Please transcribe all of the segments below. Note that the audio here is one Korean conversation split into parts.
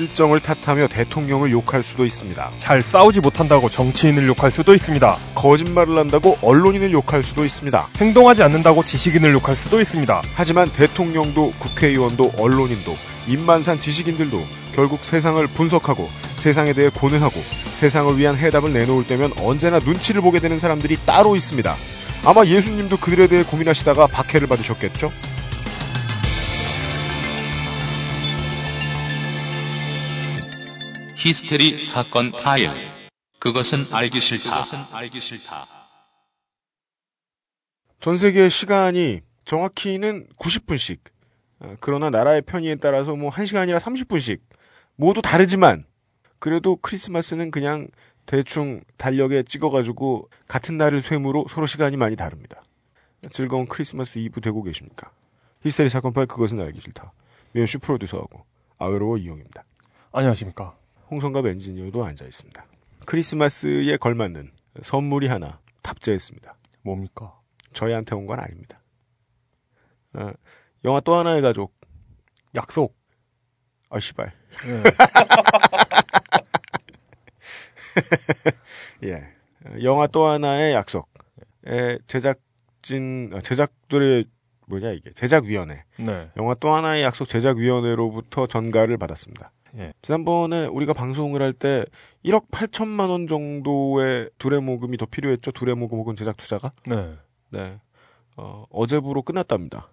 실정을 탓하며 대통령을 욕할 수도 있습니다. 잘 싸우지 못한다고 정치인을 욕할 수도 있습니다. 거짓말을 한다고 언론인을 욕할 수도 있습니다. 행동하지 않는다고 지식인을 욕할 수도 있습니다. 하지만 대통령도 국회의원도 언론인도 입만산 지식인들도 결국 세상을 분석하고 세상에 대해 고뇌하고 세상을 위한 해답을 내놓을 때면 언제나 눈치를 보게 되는 사람들이 따로 있습니다. 아마 예수님도 그들에 대해 고민하시다가 박해를 받으셨겠죠? 히스테리 사건 파일. 그것은 알기 싫다. 전 세계의 시간이 정확히는 90분씩. 어, 그러나 나라의 편의에 따라서 뭐 1시간이나 30분씩. 모두 다르지만, 그래도 크리스마스는 그냥 대충 달력에 찍어가지고 같은 날을 쇠무로 서로 시간이 많이 다릅니다. 즐거운 크리스마스 이브 되고 계십니까? 히스테리 사건 파일 그것은 알기 싫다. 유현씨 프로듀서하고 아웨로워 이용입니다. 안녕하십니까. 홍성갑 엔지니어도 앉아 있습니다. 크리스마스에 걸맞는 선물이 하나 탑재했습니다. 뭡니까? 저희한테 온 건 아닙니다. 어, 영화 또 하나의 가족. 약속. 아, 씨발. 예. 영화 또 하나의 약속의 제작진, 아, 제작들의 뭐냐 이게 제작위원회. 네. 영화 또 하나의 약속 제작위원회로부터 전가를 받았습니다. 예. 지난번에 우리가 방송을 할 때 1억 8천만 원 정도의 둘의 모금이 더 필요했죠. 둘의 모금 혹은 제작 투자가. 네. 네. 어, 어제부로 끝났답니다.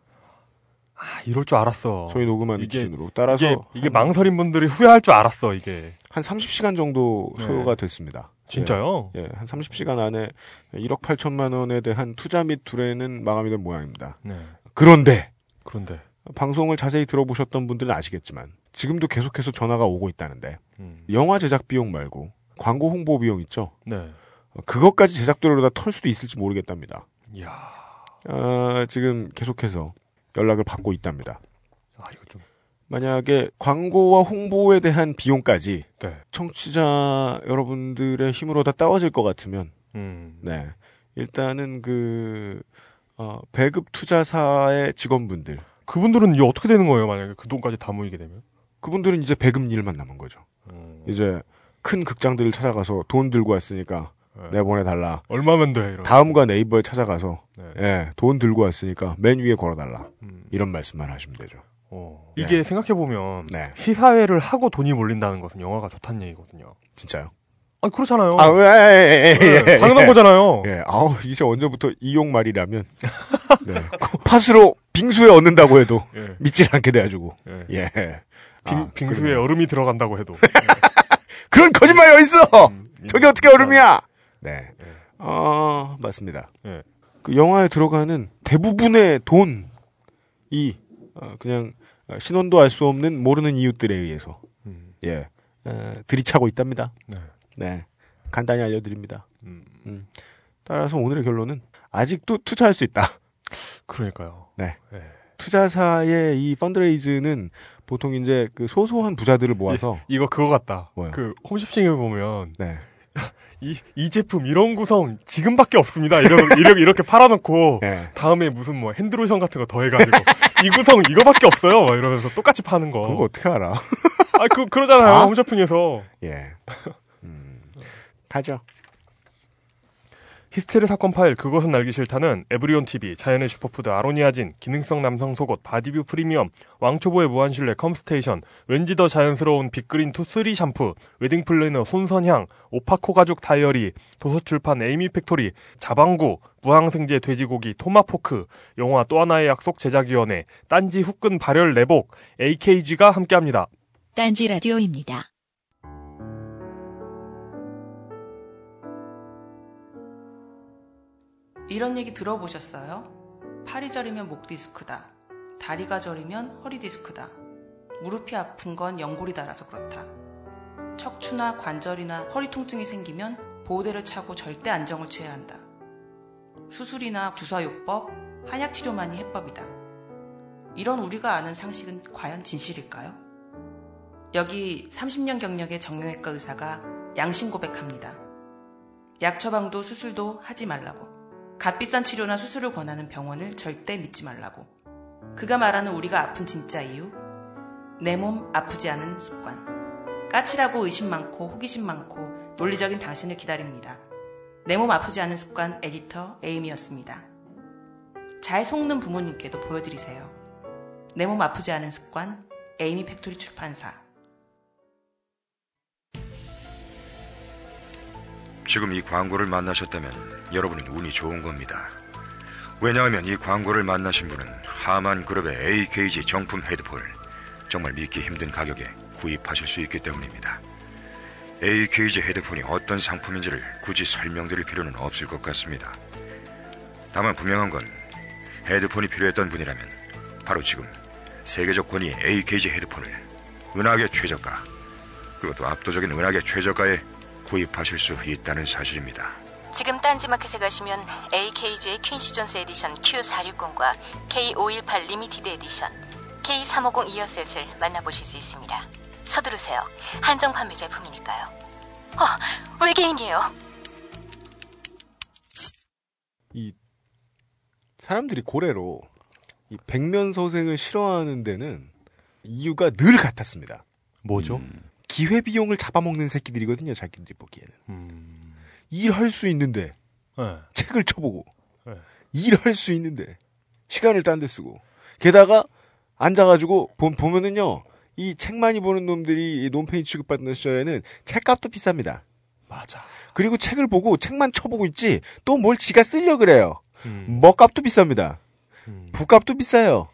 아, 이럴 줄 알았어. 저희 녹음하는 이게- 기준으로. 따라서 이게, 이게 한, 망설인 분들이 후회할 줄 알았어, 이게. 한 30시간 정도 네. 소요가 됐습니다. 진짜요? 예, 예, 한 30시간 안에 1억 8천만 원에 대한 투자 및 둘에는 마감이 된 모양입니다. 네. 그런데 그런데. 방송을 자세히 들어보셨던 분들은 아시겠지만 지금도 계속해서 전화가 오고 있다는데 음. 영화 제작 비용 말고 광고 홍보 비용 있죠? 네. 어, 그것까지 제작비로 다 털 수도 있을지 모르겠답니다. 이야. 아, 지금 계속해서 연락을 받고 있답니다. 아, 이거 좀. 만약에 광고와 홍보에 대한 비용까지 네. 청취자 여러분들의 힘으로 다 따워질 것 같으면, 음. 네. 일단은 그, 어, 배급 투자사의 직원분들. 그분들은 어떻게 되는 거예요, 만약에 그 돈까지 다 모이게 되면? 그분들은 이제 배급 일만 남은 거죠. 음. 이제 큰 극장들을 찾아가서 돈 들고 왔으니까 네. 내보내달라. 얼마면 돼, 이런. 다음과 네이버에 찾아가서, 네. 예, 돈 들고 왔으니까 맨 위에 걸어달라. 음. 이런 말씀만 하시면 되죠. 어. 네. 이게 생각해보면. 네. 시사회를 하고 돈이 몰린다는 것은 영화가 좋다는 얘기거든요. 진짜요? 아, 그렇잖아요. 아, 왜, 예, 예, 예, 네, 예. 당연한 거잖아요. 예, 아우, 이제 언제부터 이용 말이라면. 네. 팥으로 빙수에 얻는다고 해도 예. 믿질 않게 돼가지고. 예. 예. 빙, 아, 빙수에 그러네요. 얼음이 들어간다고 해도. 그런 거짓말이 어딨어! 음, 저게 음, 어떻게 얼음이야! 네. 어, 맞습니다. 예. 그 영화에 들어가는 대부분의 돈이, 어, 그냥, 어, 신원도 알 수 없는 모르는 이웃들에 의해서, 음, 예, 어, 들이차고 있답니다. 네. 네. 간단히 알려드립니다. 음, 음. 따라서 오늘의 결론은 아직도 투자할 수 있다. 그러니까요. 네. 예. 투자사의 이 펀드레이즈는 보통 이제 그 소소한 부자들을 모아서 이 거 그거 같다. 뭐요? 그 홈쇼핑에 보면 네. 이, 이 제품 이런 구성 지금밖에 없습니다. 이런 이렇게 이렇게 팔아놓고 네. 다음에 무슨 뭐 핸드로션 같은 거 더해가지고 이 구성 이거밖에 없어요. 막 이러면서 똑같이 파는 거. 그거 어떻게 알아? 아, 그 그러잖아요. 아? 홈쇼핑에서 예. 음. 가죠. 히스테리 사건 파일 그것은 알기 싫다는 에브리온 TV, 자연의 슈퍼푸드 아로니아진, 기능성 남성 속옷 바디뷰 프리미엄, 왕초보의 무한실내 컴스테이션, 왠지 더 자연스러운 빅그린 투쓰리 샴푸, 웨딩 플래너 손선향, 오파코 가죽 다이어리, 도서출판 에이미 팩토리, 자방구, 무항생제 돼지고기 토마포크, 영화 또 하나의 약속 제작위원회, 딴지 후끈 발열 내복, AKG가 함께합니다. 딴지 라디오입니다. 이런 얘기 들어보셨어요? 팔이 저리면 목 디스크다. 다리가 저리면 허리 디스크다. 무릎이 아픈 건 연골이 닳아서 그렇다. 척추나 관절이나 허리 통증이 생기면 보호대를 차고 절대 안정을 취해야 한다. 수술이나 주사요법, 한약 치료만이 해법이다. 이런 우리가 아는 상식은 과연 진실일까요? 여기 30년 경력의 정형외과 의사가 양심 고백합니다. 약 처방도 수술도 하지 말라고. 값비싼 치료나 수술을 권하는 병원을 절대 믿지 말라고. 그가 말하는 우리가 아픈 진짜 이유? 내 몸 아프지 않은 습관. 까칠하고 의심 많고 호기심 많고 논리적인 당신을 기다립니다. 내 몸 아프지 않은 습관 에디터 에임이었습니다. 잘 속는 부모님께도 보여드리세요. 내 몸 아프지 않은 습관 에이미 팩토리 출판사 지금 이 광고를 만나셨다면 여러분은 운이 좋은 겁니다. 왜냐하면 이 광고를 만나신 분은 하만 그룹의 AKG 정품 헤드폰을 정말 믿기 힘든 가격에 구입하실 수 있기 때문입니다. AKG 헤드폰이 어떤 상품인지를 굳이 설명드릴 필요는 없을 것 같습니다. 다만 분명한 건 헤드폰이 필요했던 분이라면 바로 지금 세계적 권위의 AKG 헤드폰을 은하계 최저가 그것도 압도적인 은하계 최저가에 구입하실 수 있다는 사실입니다. 지금 딴지마켓에 가시면 AKG의 퀸시 존스 edition Q460과 K518 limited edition K350 이어셋을 만나보실 수 있습니다. 서두르세요. 한정 판매 제품이니까요. 어, 외계인이에요. 이 사람들이 고래로 이 백면 서생을 싫어하는 데는 이유가 늘 같았습니다. 뭐죠? 기회 비용을 잡아먹는 새끼들이거든요. 자기들이 보기에는 음. 일할 수 있는데 네. 책을 쳐보고 네. 일할 수 있는데 시간을 딴 데 쓰고 게다가 앉아가지고 보, 보면은요 이 책 많이 보는 놈들이 이 논팽이 취급받는 시절에는 책값도 비쌉니다. 맞아. 그리고 책을 보고 책만 쳐보고 있지 또 뭘 지가 쓰려 그래요. 음. 먹값도 비쌉니다. 음. 붓값도 비싸요.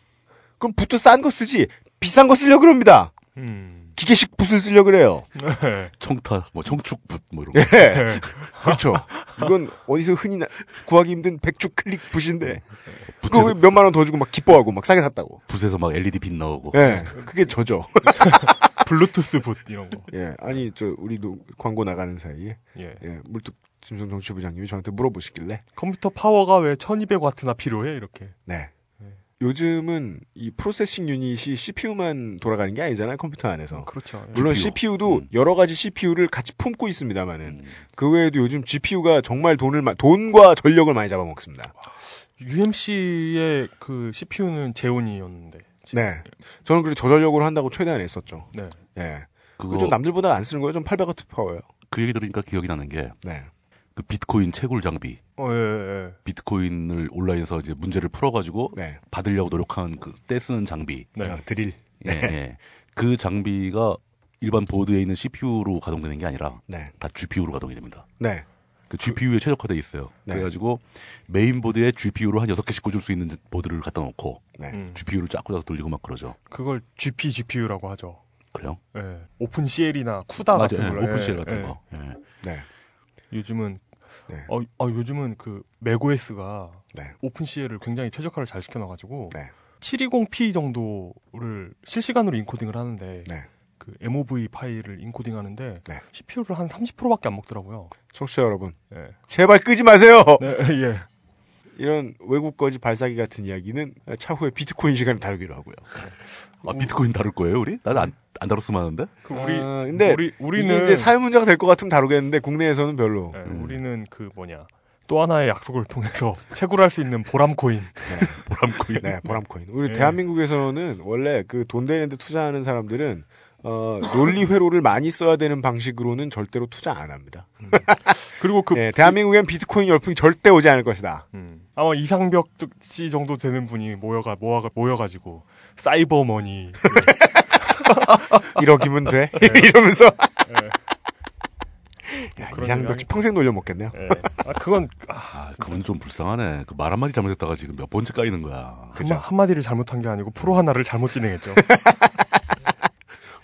그럼 붓도 싼 거 쓰지 비싼 거 쓰려 그럽니다. 음. 기계식 붓을 쓰려 그래요. 네. 청타, 뭐 청축붓 뭐 이런 거. 예. 그렇죠. 이건 어디서 흔히 나- 구하기 힘든 백축 클릭 붓인데 그거 붓에서, 몇만 원 더 주고 막 기뻐하고 막 싸게 샀다고. 붓에서 막 LED 빛 나오고. 예. 그게 저죠. 블루투스 붓 이런 거. 예. 아니 저 우리도 광고 나가는 사이에 예. 예. 물뚝 심성 정치부장님이 저한테 물어보시길래 컴퓨터 파워가 왜 1200와트나 필요해? 이렇게. 네. 요즘은 이 processing unit이 CPU만 돌아가는 게 아니잖아요 컴퓨터 안에서. 그렇죠. 물론 GPU. CPU도 음. 여러 가지 CPU를 같이 품고 있습니다만은 음. 그 외에도 요즘 GPU가 정말 돈을 마- 돈과 전력을 많이 잡아먹습니다. UMC의 그 CPU는 제온이었는데. 네. 저는 그래 저전력으로 한다고 최대한 애썼죠. 네. 예. 그거 그거 좀 남들보다 안 쓰는 거예요. 좀 800와트 파워예요. 그 얘기 들으니까 기억이 나는 게 그 네. 비트코인 채굴 장비, 어, 예, 예, 예. 비트코인을 온라인에서 이제 문제를 풀어가지고 네. 받으려고 노력한 그 때 쓰는 장비. 네. 어, 드릴. 예, 예. 그 장비가 일반 보드에 있는 CPU로 가동되는 게 아니라 네. 다 GPU로 가동이 됩니다. 네. 그 GPU에 최적화돼 있어요. 네. 그래가지고 메인 보드에 GPU로 한 6개씩 꽂을 수 있는 보드를 갖다 놓고 네. 음. GPU를 쫙 꽂아서 돌리고 막 그러죠. 그걸 GPGPU라고 하죠. 그래요? 예. OpenCL이나 CUDA 맞아요. 같은 예, 걸로. OpenCL 예, 같은 예. 거. 예. 네. 요즘은 네. 어, 어, 요즘은 그 맥OS가 네. OpenCL을 굉장히 최적화를 잘 시켜놔가지고 네. 720p 정도를 실시간으로 인코딩을 하는데 네. 그 MOV 파일을 인코딩하는데 네. CPU를 한 30%밖에 안 먹더라고요. 청취자 여러분. 예. 제발 끄지 마세요! 네, 예. 이런 외국 거지 발사기 같은 이야기는 차후에 비트코인 시간에 다루기로 하고요. 아, 비트코인 다룰 거예요, 우리? 나는 안, 안 다뤘으면 하는데? 그 우리 아, 근데 우리 우리는 이제 사회 문제가 될 것 같으면 다루겠는데 국내에서는 별로. 예, 음. 우리는 그 뭐냐 또 하나의 약속을 통해서 채굴할 수 있는 보람 코인. 보람코인. 네, 보람코인. 우리 네. 대한민국에서는 원래 그 돈 되는데 투자하는 사람들은 어, 논리 회로를 많이 써야 되는 방식으로는 절대로 투자 안 합니다. 그리고 그 네, 대한민국엔 비트코인 열풍이 절대 오지 않을 것이다. 음, 아마 이상벽 씨 정도 되는 분이 모여가 모아가 모여가지고 사이버 머니 이러기면 돼. 네. 이러면서. 예, 야, 이상벽 얘기 평생 놀려 먹겠네요. 예. 아 그건 아, 아, 그건 좀 불쌍하네. 그 말 한마디 잘못했다가 지금 몇 번째 까이는 거야. 한마, 한마디를 잘못한 게 아니고 프로 하나를 잘못 진행했죠.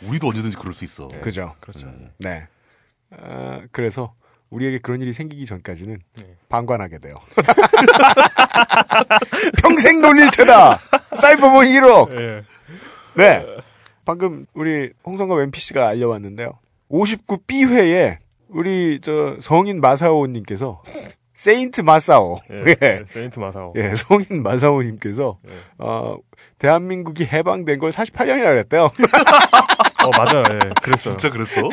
우리도 언제든지 그럴 수 있어. 그죠. 그렇죠. 네. 아, 그래서 우리에게 그런 일이 생기기 전까지는 네. 방관하게 돼요. 평생 놀릴 테다! 사이버몬 1억! 예. 네. 방금 우리 홍성갑 NPC가 알려왔는데요. 59B회에 우리 저 성인 마사오님께서 세인트 마사오. 예, 예. 세인트 마사오. 예, 성인 마사오님께서, 예. 어, 대한민국이 해방된 걸 48년이라 그랬대요. 어, 맞아요. 예, 그랬어요. 진짜 그랬어?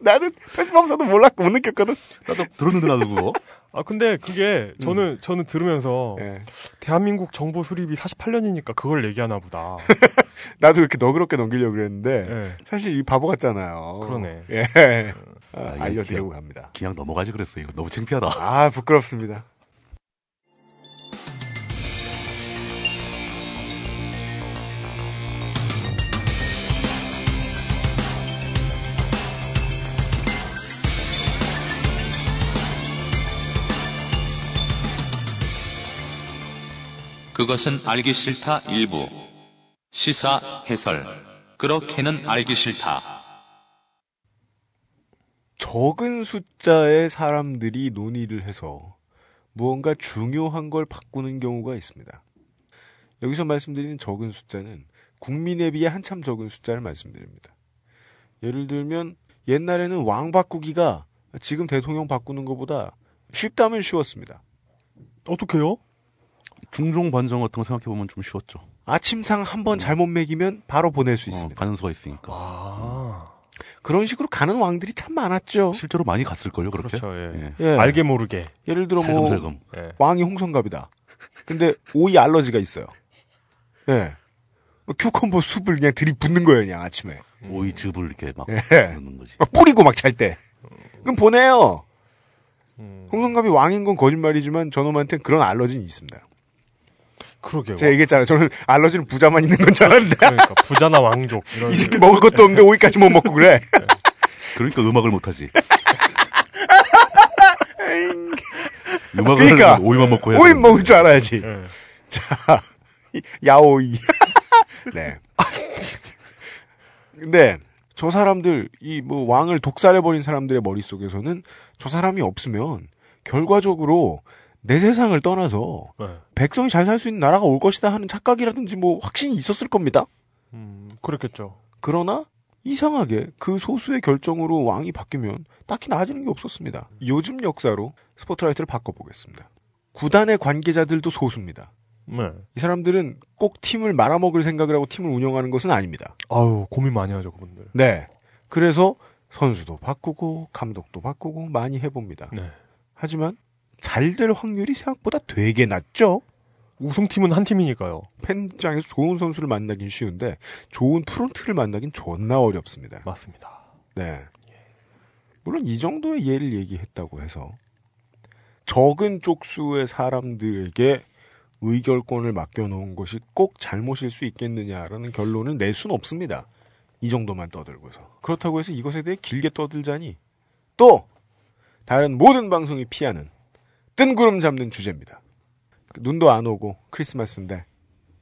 나는 편집하면서도 몰랐고 못 느꼈거든. 나도 들었는데 나도 그거. 아, 근데 그게 저는, 저는 들으면서 예. 대한민국 정부 수립이 48년이니까 그걸 얘기하나 보다. 나도 이렇게 너그럽게 넘기려고 그랬는데, 예. 사실 이 바보 같잖아요. 그러네. 예. 아, 아, 알려드리고 그냥- 갑니다. 그냥 넘어가지 그랬어. 이거 너무 창피하다. 아, 부끄럽습니다. 그것은 알기 싫다 일부. 시사 해설. 그렇게는 알기 싫다. 적은 숫자의 사람들이 논의를 해서 무언가 중요한 걸 바꾸는 경우가 있습니다. 여기서 말씀드리는 적은 숫자는 국민에 비해 한참 적은 숫자를 말씀드립니다. 예를 들면 옛날에는 왕 바꾸기가 지금 대통령 바꾸는 것보다 쉽다면 쉬웠습니다. 어떡해요? 중종 반정 같은 거 생각해 보면 좀 쉬웠죠. 아침상 한 번 잘못 먹이면 바로 보낼 수 어, 있습니다. 가는 수가 있으니까. 아. 그런 식으로 가는 왕들이 참 많았죠. 실제로 많이 갔을걸요, 그렇게? 그렇죠, 예. 예. 알게 모르게. 예를 들어 뭐 살금살금. 예. 왕이 홍성갑이다. 근데 오이 알러지가 있어요. 예. 큐컴버 숲을 그냥 들이붓는 거예요, 그냥 아침에. 오이 즙을 이렇게 막 예. 넣는 거지. 막 뿌리고 막 잘 때. 그럼 보내요. 음, 홍성갑이 왕인 건 거짓말이지만 저놈한테는 그런 알러지는 있습니다. 그러게요. 제가 얘기했잖아요. 저는 알러지는 부자만 있는 건 줄 알았는데. 그러니까 부자나 왕족 이런 이 새끼 먹을 것도 없는데 오이까지 못 먹고 그래. 그러니까 음악을 못하지. 음악을 그러니까 오이만 먹고 해야 오이 되는데. 먹을 줄 알아야지. 예. 자, 야오이. 네. 근데 저 사람들 이 뭐 왕을 독살해 버린 사람들의 머릿속에서는 저 사람이 없으면 결과적으로 내 세상을 떠나서 예. 백성이 잘 살 수 있는 나라가 올 것이다 하는 착각이라든지 뭐 확신이 있었을 겁니다. 음, 그렇겠죠. 그러나 이상하게 그 소수의 결정으로 왕이 바뀌면 딱히 나아지는 게 없었습니다. 요즘 역사로 스포트라이트를 바꿔보겠습니다. 구단의 관계자들도 소수입니다. 네. 이 사람들은 꼭 팀을 말아먹을 생각을 하고 팀을 운영하는 것은 아닙니다. 아유, 고민 많이 하죠, 그분들. 네. 그래서 선수도 바꾸고 감독도 바꾸고 많이 해봅니다. 네. 하지만 잘 될 확률이 생각보다 되게 낮죠? 우승팀은 한 팀이니까요. 팬장에서 좋은 선수를 만나긴 쉬운데 좋은 프론트를 만나긴 존나 어렵습니다. 맞습니다. 네. 물론 이 정도의 예를 얘기했다고 해서 적은 쪽수의 사람들에게 의결권을 맡겨놓은 것이 꼭 잘못일 수 있겠느냐라는 결론을 낼 수는 없습니다. 이 정도만 떠들고서. 그렇다고 해서 이것에 대해 길게 떠들자니 또 다른 모든 방송이 피하는 뜬구름 잡는 주제입니다. 눈도 안 오고 크리스마스인데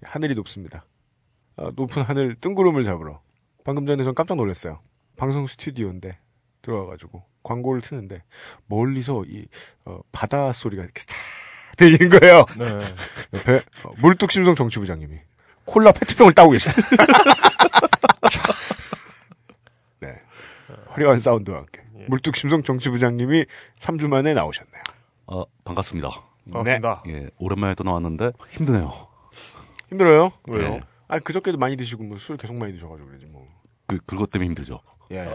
하늘이 높습니다. 어, 높은 하늘 뜬구름을 잡으러 방금 전에 전 깜짝 놀랐어요. 방송 스튜디오인데 들어와가지고 광고를 트는데 멀리서 이 어, 바다 소리가 이렇게 차 들리는 거예요. 네. 옆에 어, 물뚝심송 정치부장님이 콜라 페트병을 따고 계시다. 네. 화려한 사운드와 함께 물뚝심송 정치부장님이 3주 만에 나오셨네요. 아, 반갑습니다. 반갑습니다. 예, 오랜만에 또 나왔는데 힘드네요. 힘들어요? 왜요? 네. 아 그저께도 많이 드시고 뭐 술 계속 많이 드셔가지고 그러지 뭐. 그, 그것 때문에 힘들죠. 예.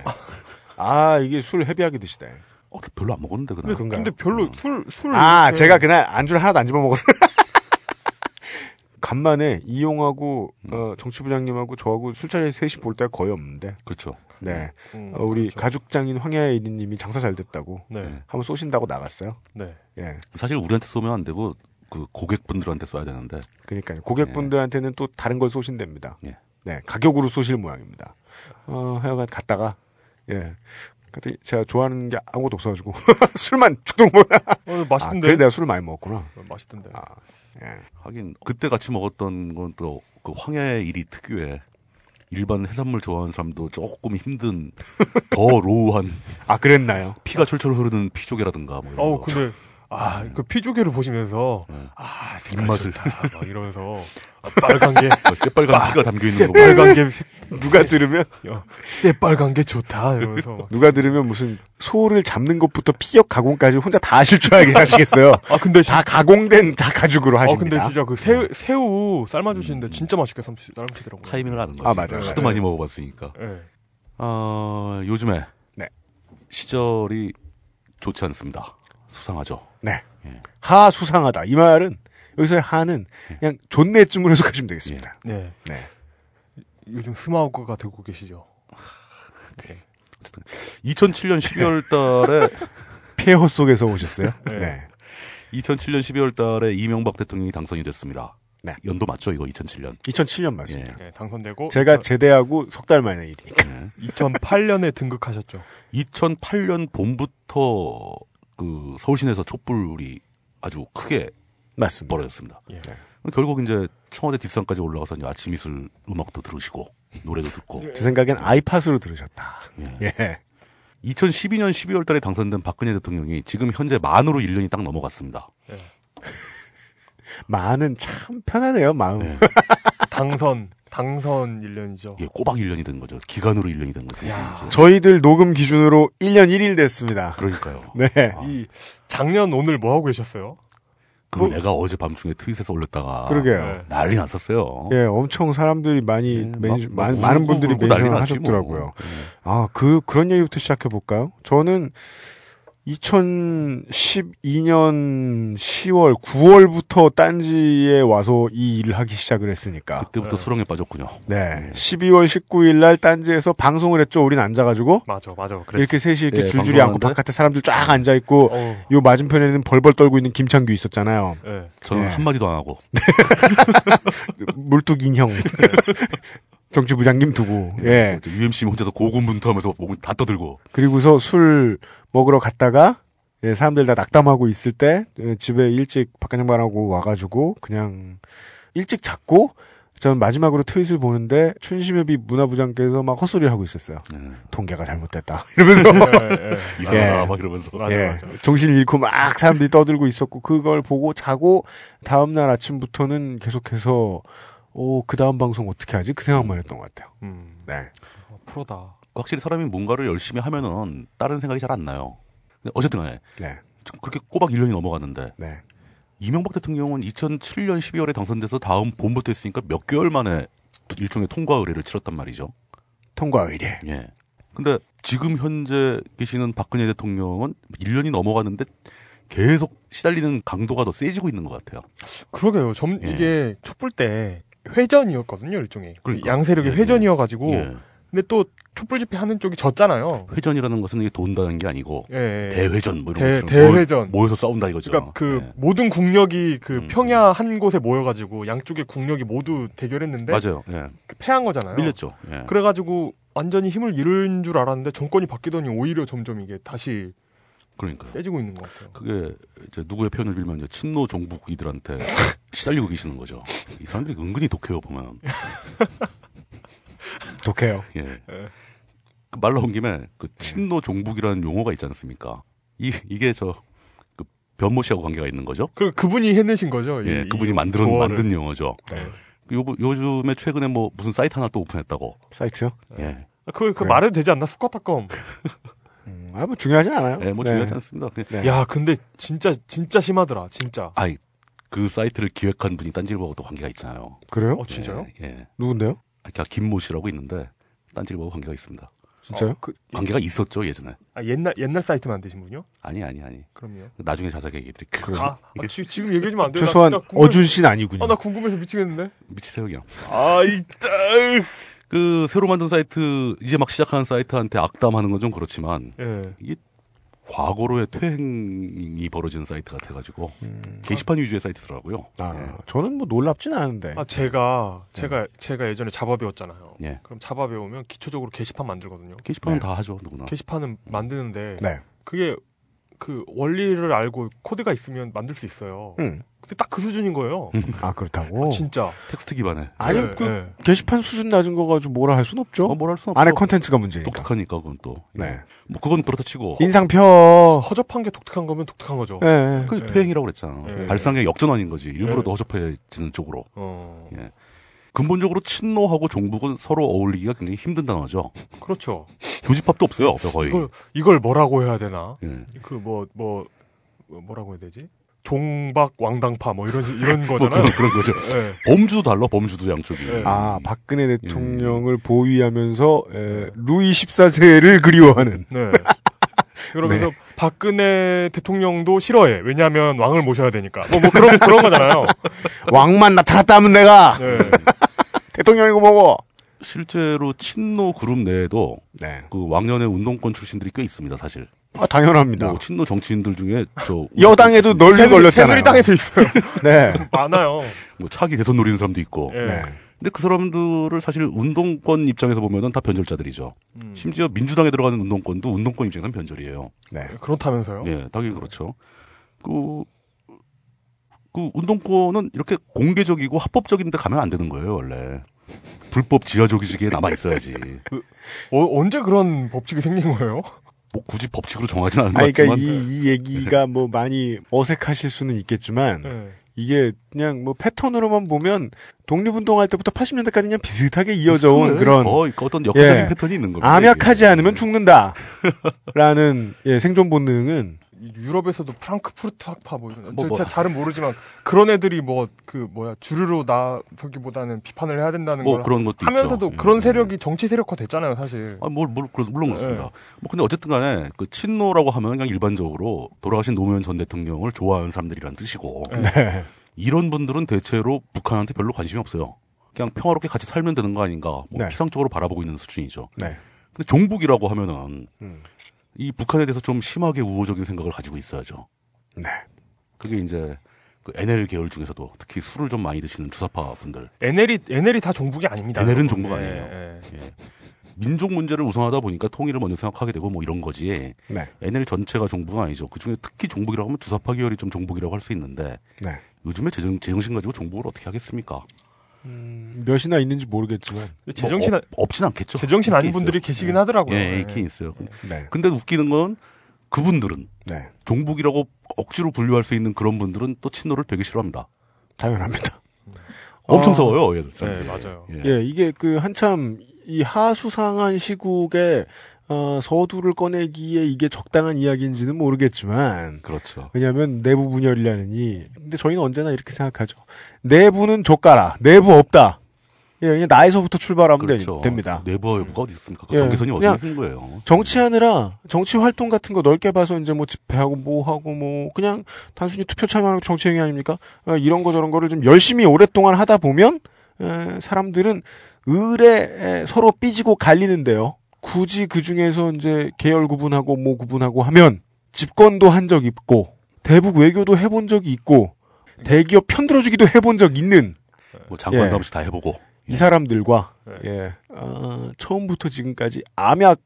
아 이게 술 헤비하게 드시다. 어, 별로 안 먹었는데, 그날. 근데? 근데 별로 술, 술. 아, 이렇게- 제가 그날 안주를 하나도 안 집어 먹었어요. 간만에 이용하고 어, 정치부장님하고 저하고 술자리에 셋이 볼 때가 거의 없는데. 그렇죠. 네. 음, 어, 우리 그렇죠. 가죽장인 황야의 1인님이 장사 잘 됐다고 네. 한번 쏘신다고 나갔어요. 네. 예. 사실 우리한테 쏘면 안 되고, 그 고객분들한테 쏴야 되는데. 그러니까요. 고객분들한테는 또 다른 걸 쏘신답니다. 예. 네. 가격으로 쏘실 모양입니다. 어, 하여간 갔다가 예. 그때 제가 좋아하는 게 아무것도 없어가지고 술만 죽도록 먹. 어, 아, 맛있던데. 그래 내가 술을 많이 먹었구나. 어, 맛있던데. 아, 예. 하긴, 그때 같이 먹었던 건 또, 그 황야의 일이 특유의 일반 해산물 좋아하는 사람도 조금 힘든, 더 로우한, 아 그랬나요? 피가 철철 흐르는 피조개라든가, 뭐 이런 어우, 거. 근데 아, 그 피조개를 보시면서 네. 아, 입맛을. 좋다. 막 이러면서 아, 빨간 게 어, 새빨간 피가 담겨 있는 거. 새빨간 게 색, 누가 들으면 야, 새빨간 게 좋다 이러면서 막. 누가 들으면 무슨 소를 잡는 것부터 피역 가공까지 혼자 다 하실 줄 알게 하시겠어요. 아 근데 진- 다 가공된 다 가죽으로 아 하십니다. 근데 진짜 그 새우 새우 삶아 주시는데 진짜 맛있게 삶 삶으시더라고요. 타이밍을 아는 거지. 아, 맞아요. 하도 네. 많이 먹어봤으니까. 예. 어, 요즘에 네. 시절이 좋지 않습니다. 수상하죠. 네. 예. 하 수상하다. 이 말은 여기서의 하는 그냥 존내쯤으로 해석하시면 되겠습니다. 네. 네. 요즘 스마우그가 되고 계시죠. 2007년 12월 달에 폐허 속에서 오셨어요. 네. 네. 2007년 12월 달에 이명박 대통령이 당선이 됐습니다. 네. 연도 맞죠, 이거 2007년. 2007년 맞습니다. 네, 당선되고 제가 제대하고 석 달 만의 일이니까. 2008년에 등극하셨죠. 2008년 봄부터 그 서울 시내에서 촛불이 아주 크게 맞습니다. 벌어졌습니다. 예. 결국 이제 청와대 뒷산까지 올라가서 이제 아침 이슬 음악도 들으시고 노래도 듣고 제 생각엔 아이팟으로 들으셨다. 예. 예. 2012년 12월 달에 당선된 박근혜 대통령이 지금 현재 만으로 1년이 딱 넘어갔습니다. 마는 참 편하네요, 마음. 네. 당선 당선 1년이죠. 예, 꼬박 1년이 된 거죠. 기간으로 1년이 된 거죠. 저희들 녹음 기준으로 1년 1일 됐습니다. 그러니까요. 네. 아. 이 작년 오늘 뭐 하고 계셨어요? 그 내가 어제 밤중에 트윗에서 올렸다가 그러게요. 네. 난리 났었어요. 예, 엄청 사람들이 많이 예, 멘, 막- 많- 막 많은 울고 분들이 울고 났지, 뭐. 하셨더라고요. 예. 아, 그, 그런 얘기부터 시작해 볼까요? 저는 2012년 10월, 9월부터 딴지에 와서 이 일을 하기 시작을 했으니까. 그때부터 네. 수렁에 빠졌군요. 네. 12월 19일 날 딴지에서 방송을 했죠. 우린 앉아가지고. 맞아, 맞아. 그랬죠. 이렇게 셋이 이렇게 예, 줄줄이 앉고 방송하는데? 바깥에 사람들 쫙 앉아있고, 어우, 요 맞은편에는 벌벌 떨고 있는 김창규 있었잖아요. 예. 저는 예. 한마디도 안 하고. 물뚝 인형. 정치부장님 두고. 예. UMC 혼자서 고군분투하면서 목을 다 떠들고. 그리고서 술 먹으러 갔다가 예, 사람들 다 낙담하고 있을 때 예, 집에 일찍 박간장반하고 와가지고 그냥 일찍 잤고 전 마지막으로 트윗을 보는데 춘심협이 문화부장께서 막 헛소리를 하고 있었어요. 예. 통계가 잘못됐다 이러면서 예, 예. 이상하다 예. 막 이러면서. 맞아, 예, 맞아. 정신을 잃고 막 사람들이 떠들고 있었고 그걸 보고 자고 다음 날 아침부터는 계속해서 오, 그 다음 방송 어떻게 하지? 그 생각만 했던 것 같아요. 음, 네. 어, 프로다. 확실히 사람이 뭔가를 열심히 하면은 다른 생각이 잘 안 나요. 근데 어쨌든 간에 네. 좀 그렇게 꼬박 1년이 넘어갔는데 네. 이명박 대통령은 2007년 12월에 당선돼서 다음 봄부터 했으니까 몇 개월 만에 또 일종의 통과 의례를 치렀단 말이죠. 통과 의례. 예. 근데 지금 현재 계시는 박근혜 대통령은 1년이 넘어갔는데 계속 시달리는 강도가 더 세지고 있는 것 같아요. 그러게요. 점, 예. 이게 촛불 때 회전이었거든요, 일종의. 그러니까. 양세력의 예, 회전이어가지고. 예. 근데 또 촛불 집회 하는 쪽이 졌잖아요. 회전이라는 것은 이게 돈다는 게 아니고 예, 예. 대회전 뭐 이런 대- 대회전. 모여, 서 싸운다 이거죠. 그러니까 그 예. 모든 국력이 그 음. 평야 한 곳에 모여가지고 양쪽의 국력이 모두 대결했는데 맞아요. 예. 그 패한 거잖아요. 밀렸죠. 예. 그래가지고 완전히 힘을 잃은 줄 알았는데 정권이 바뀌더니 오히려 점점 이게 다시 그러니까 세지고 있는 것 같아요. 그게 이제 누구의 표현을 빌면 이제 친노 종북이들한테 시달리고 계시는 거죠. 이 사람들이 은근히 독해요 보면. 독해요. 예. 그말 나온 김에 그 친노 종북이라는 용어가 있지 않습니까? 이 이게 저 그 변모 씨하고 관계가 있는 거죠. 그 그분이 해내신 거죠. 예, 이- 그분이 이 만든 조어를. 만든 용어죠. 네. 요 요즘에 최근에 뭐 무슨 사이트 하나 또 오픈했다고. 사이트요? 예. 아, 그, 그 그래요? 말해도 되지 않나? 수컷닷컴. 음, 아, 뭐 중요하진 않아요. 예, 뭐 중요하지 않습니다. 그냥 네. 야, 근데 진짜 진짜 심하더라. 진짜. 아이 그 사이트를 기획한 분이 딴지일보하고도 관계가 있잖아요. 그래요? 어 진짜요? 예. 예. 누군데요? 아, 그러니까 김모 씨라고 있는데 딴지일보하고 관계가 있습니다. 진짜요? 어, 그, 관계가 있었죠 예전에. 아, 옛날 옛날 사이트 만드신 분요? 아니 아니 아니. 그럼요. 나중에 자세하게 얘기 드릴게요. 아, 아, 지, 지금 얘기해주면 안 돼요. 최소한 어준 씨는 아니군요. 아, 나 궁금해서 미치겠는데. 미치세요 그냥. 아, 이따. 그 새로 만든 사이트 이제 막 시작하는 사이트한테 악담하는 건 좀 그렇지만 예. 이게 과거로의 퇴행이 벌어지는 사이트 같아가지고 음. 게시판 위주의 사이트더라고요. 아, 저는 뭐 놀랍진 않은데. 아, 제가 제가 제가 예전에 자바 배웠잖아요. 예. 그럼 자바 배우면 기초적으로 게시판 만들거든요. 게시판은 네. 다 하죠 누구나. 게시판은 만드는데 네. 그게 그 원리를 알고 코드가 있으면 만들 수 있어요. 음. 근데 딱 그 수준인 거예요. 아 그렇다고. 진짜. 텍스트 기반에. 아니 네, 그 네. 게시판 수준 낮은 거 가지고 뭐라 할 순 없죠. 어, 뭘할 수는 없어. 안에 컨텐츠가 문제니까. 독특하니까 그건 또. 네. 뭐 그건 그렇다 치고. 인상표. 허접한 게 독특한 거면 독특한 거죠. 예. 예. 그 네. 퇴행이라고 그랬잖아. 네. 발상의 역전환인 거지. 일부러 네. 더 허접해지는 쪽으로. 어, 예. 근본적으로 친노하고 종북은 서로 어울리기가 굉장히 힘든 단어죠. 그렇죠. 교집합도 없어요, 거의. 이걸, 이걸 뭐라고 해야 되나? 예. 그 뭐, 뭐, 뭐라고 해야 되지? 종박 왕당파 뭐 이런, 이런 뭐 거잖아요. 그런, 그런 거죠. 예. 범주도 달라, 범주도 양쪽이. 네. 아 박근혜 예. 대통령을 보위하면서 에, 루이 14세를 그리워하는. 네. 그러면서 박근혜 대통령도 싫어해. 왜냐하면 왕을 모셔야 되니까. 뭐, 뭐 그런, 그런 거잖아요. 왕만 나타났다 하면 내가 네. 대통령이고 뭐고. 실제로 친노 그룹 내에도 네. 그 왕년의 운동권 출신들이 꽤 있습니다, 사실. 아, 당연합니다. 뭐 친노 정치인들 중에 저 여당에도 널리 걸렸잖아요. 새누리당에도 있어요. 네. 많아요. 뭐 차기 대선 노리는 사람도 있고. 예. 네. 근데 그 사람들을 사실 운동권 입장에서 보면은 다 변절자들이죠. 음. 심지어 민주당에 들어가는 운동권도 운동권 입장에서는 변절이에요. 네. 그렇다면서요? 예, 당연히 그렇죠. 그, 그 운동권은 이렇게 공개적이고 합법적인데 가면 안 되는 거예요, 원래. 불법 지하조직에 남아 있어야지. 어, 언제 그런 법칙이 생긴 거예요? 뭐 굳이 법칙으로 정하진 않은 것 아니, 그러니까 같지만. 이, 이 얘기가 뭐 많이 어색하실 수는 있겠지만 네. 이게 그냥 뭐 패턴으로만 보면 독립운동할 때부터 80년대까지 그냥 비슷하게 이어져 온 그런 어, 어떤 역사적인 예. 패턴이 있는 겁니다. 암약하지. 않으면 죽는다. 라는 예, 생존 본능은 유럽에서도 프랑크푸르트 학파 뭐 이런 뭐, 저 뭐. 잘은 모르지만 그런 애들이 뭐 그 뭐야 주류로 나서기보다는 비판을 해야 된다는 뭐걸 그런 것도 하면서도 있죠. 그런 예. 세력이 정치 세력화 됐잖아요 사실. 아, 뭘, 물, 그렇- 물론 그렇습니다. 네. 뭐, 근데 어쨌든 간에, 그, 친노라고 하면 그냥 일반적으로 돌아가신 노무현 전 대통령을 좋아하는 사람들이란 뜻이고, 네. 이런 분들은 대체로 북한한테 별로 관심이 없어요. 그냥 평화롭게 같이 살면 되는 거 아닌가, 뭐 네. 피상적으로 바라보고 있는 수준이죠. 네. 근데 종북이라고 하면은, 음. 이 북한에 대해서 좀 심하게 우호적인 생각을 가지고 있어야죠. 네. 그게 이제, 그 NL 계열 중에서도 특히 술을 좀 많이 드시는 주사파 분들. NL이 NL이 다 종북이 아닙니다. NL은. 종북 예, 아니에요. 예. 예. 민족 문제를 우선하다 보니까 통일을 먼저 생각하게 되고 뭐 이런 거지. 네. NL 전체가 종북은 아니죠. 그 중에 특히 종북이라고 하면 주사파 계열이 좀 종북이라고 할 수 있는데 네. 요즘에 제정, 제정신 가지고 종북을 어떻게 하겠습니까? 몇이나 있는지 모르겠지만 제정신 뭐 아- 없, 없진 않겠죠. 제정신 아닌 있어요. 분들이 계시긴 예. 하더라고요. 예, 예. 있긴 있어요. 네. 근데 웃기는 건 그분들은 네. 종북이라고 억지로 분류할 수 있는 그런 분들은 또 친노를 되게 싫어합니다. 당연합니다. 엄청 어, 싸워요. 얘들 네. 맞아요. 예. 예, 이게 그 한참 이 하수상한 시국에 어, 서두를 꺼내기에 이게 적당한 이야기인지는 모르겠지만 그렇죠. 왜냐하면 내부 분열이라느니 근데 저희는 언제나 이렇게 생각하죠. 내부는 족가라, 내부 없다. 예, 그냥 나에서부터 출발하면 되- 그렇죠. 됩니다. 내부와 외부가 어디 있습니까? 그 예, 경계선이 어디 있는 거예요? 정치하느라 정치 활동 같은 거 넓게 봐서 이제 뭐 집회하고 뭐 하고 뭐 그냥 단순히 투표 참여하는 거 정치 행위 아닙니까? 어, 이런 거 저런 거를 좀 열심히 오랫동안 하다 보면 에, 사람들은 을에 에, 서로 삐지고 갈리는데요. 굳이 그 중에서 이제 계열 구분하고 뭐 구분하고 하면 집권도 한 적 있고 대북 외교도 해본 적이 있고 대기업 편들어주기도 해본 적 있는 뭐 장관도 예. 한 번씩 다 해보고. 이 사람들과 네. 예 어, 처음부터 지금까지 암약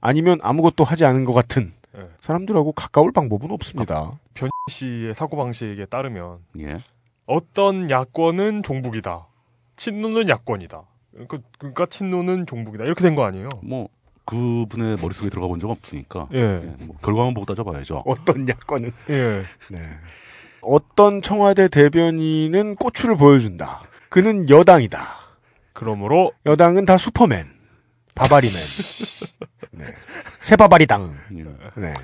아니면 아무것도 하지 않은 것 같은 네. 사람들하고 가까울 방법은 없습니다. 변 씨의 사고 방식에 따르면 예. 어떤 야권은 종북이다. 친노는 야권이다. 그러니까, 그러니까 친노는 종북이다. 이렇게 된 거 아니에요? 뭐 그분의 머릿속에 들어가 본 적은 없으니까. 예. 예, 뭐 결과만 보고 따져봐야죠. 어떤 야권은 예. 네. 어떤 청와대 대변인은 고추를 보여준다. 그는 여당이다. 그러므로 여당은 다 슈퍼맨, 바바리맨, 네. 새바바리당. 예. 네.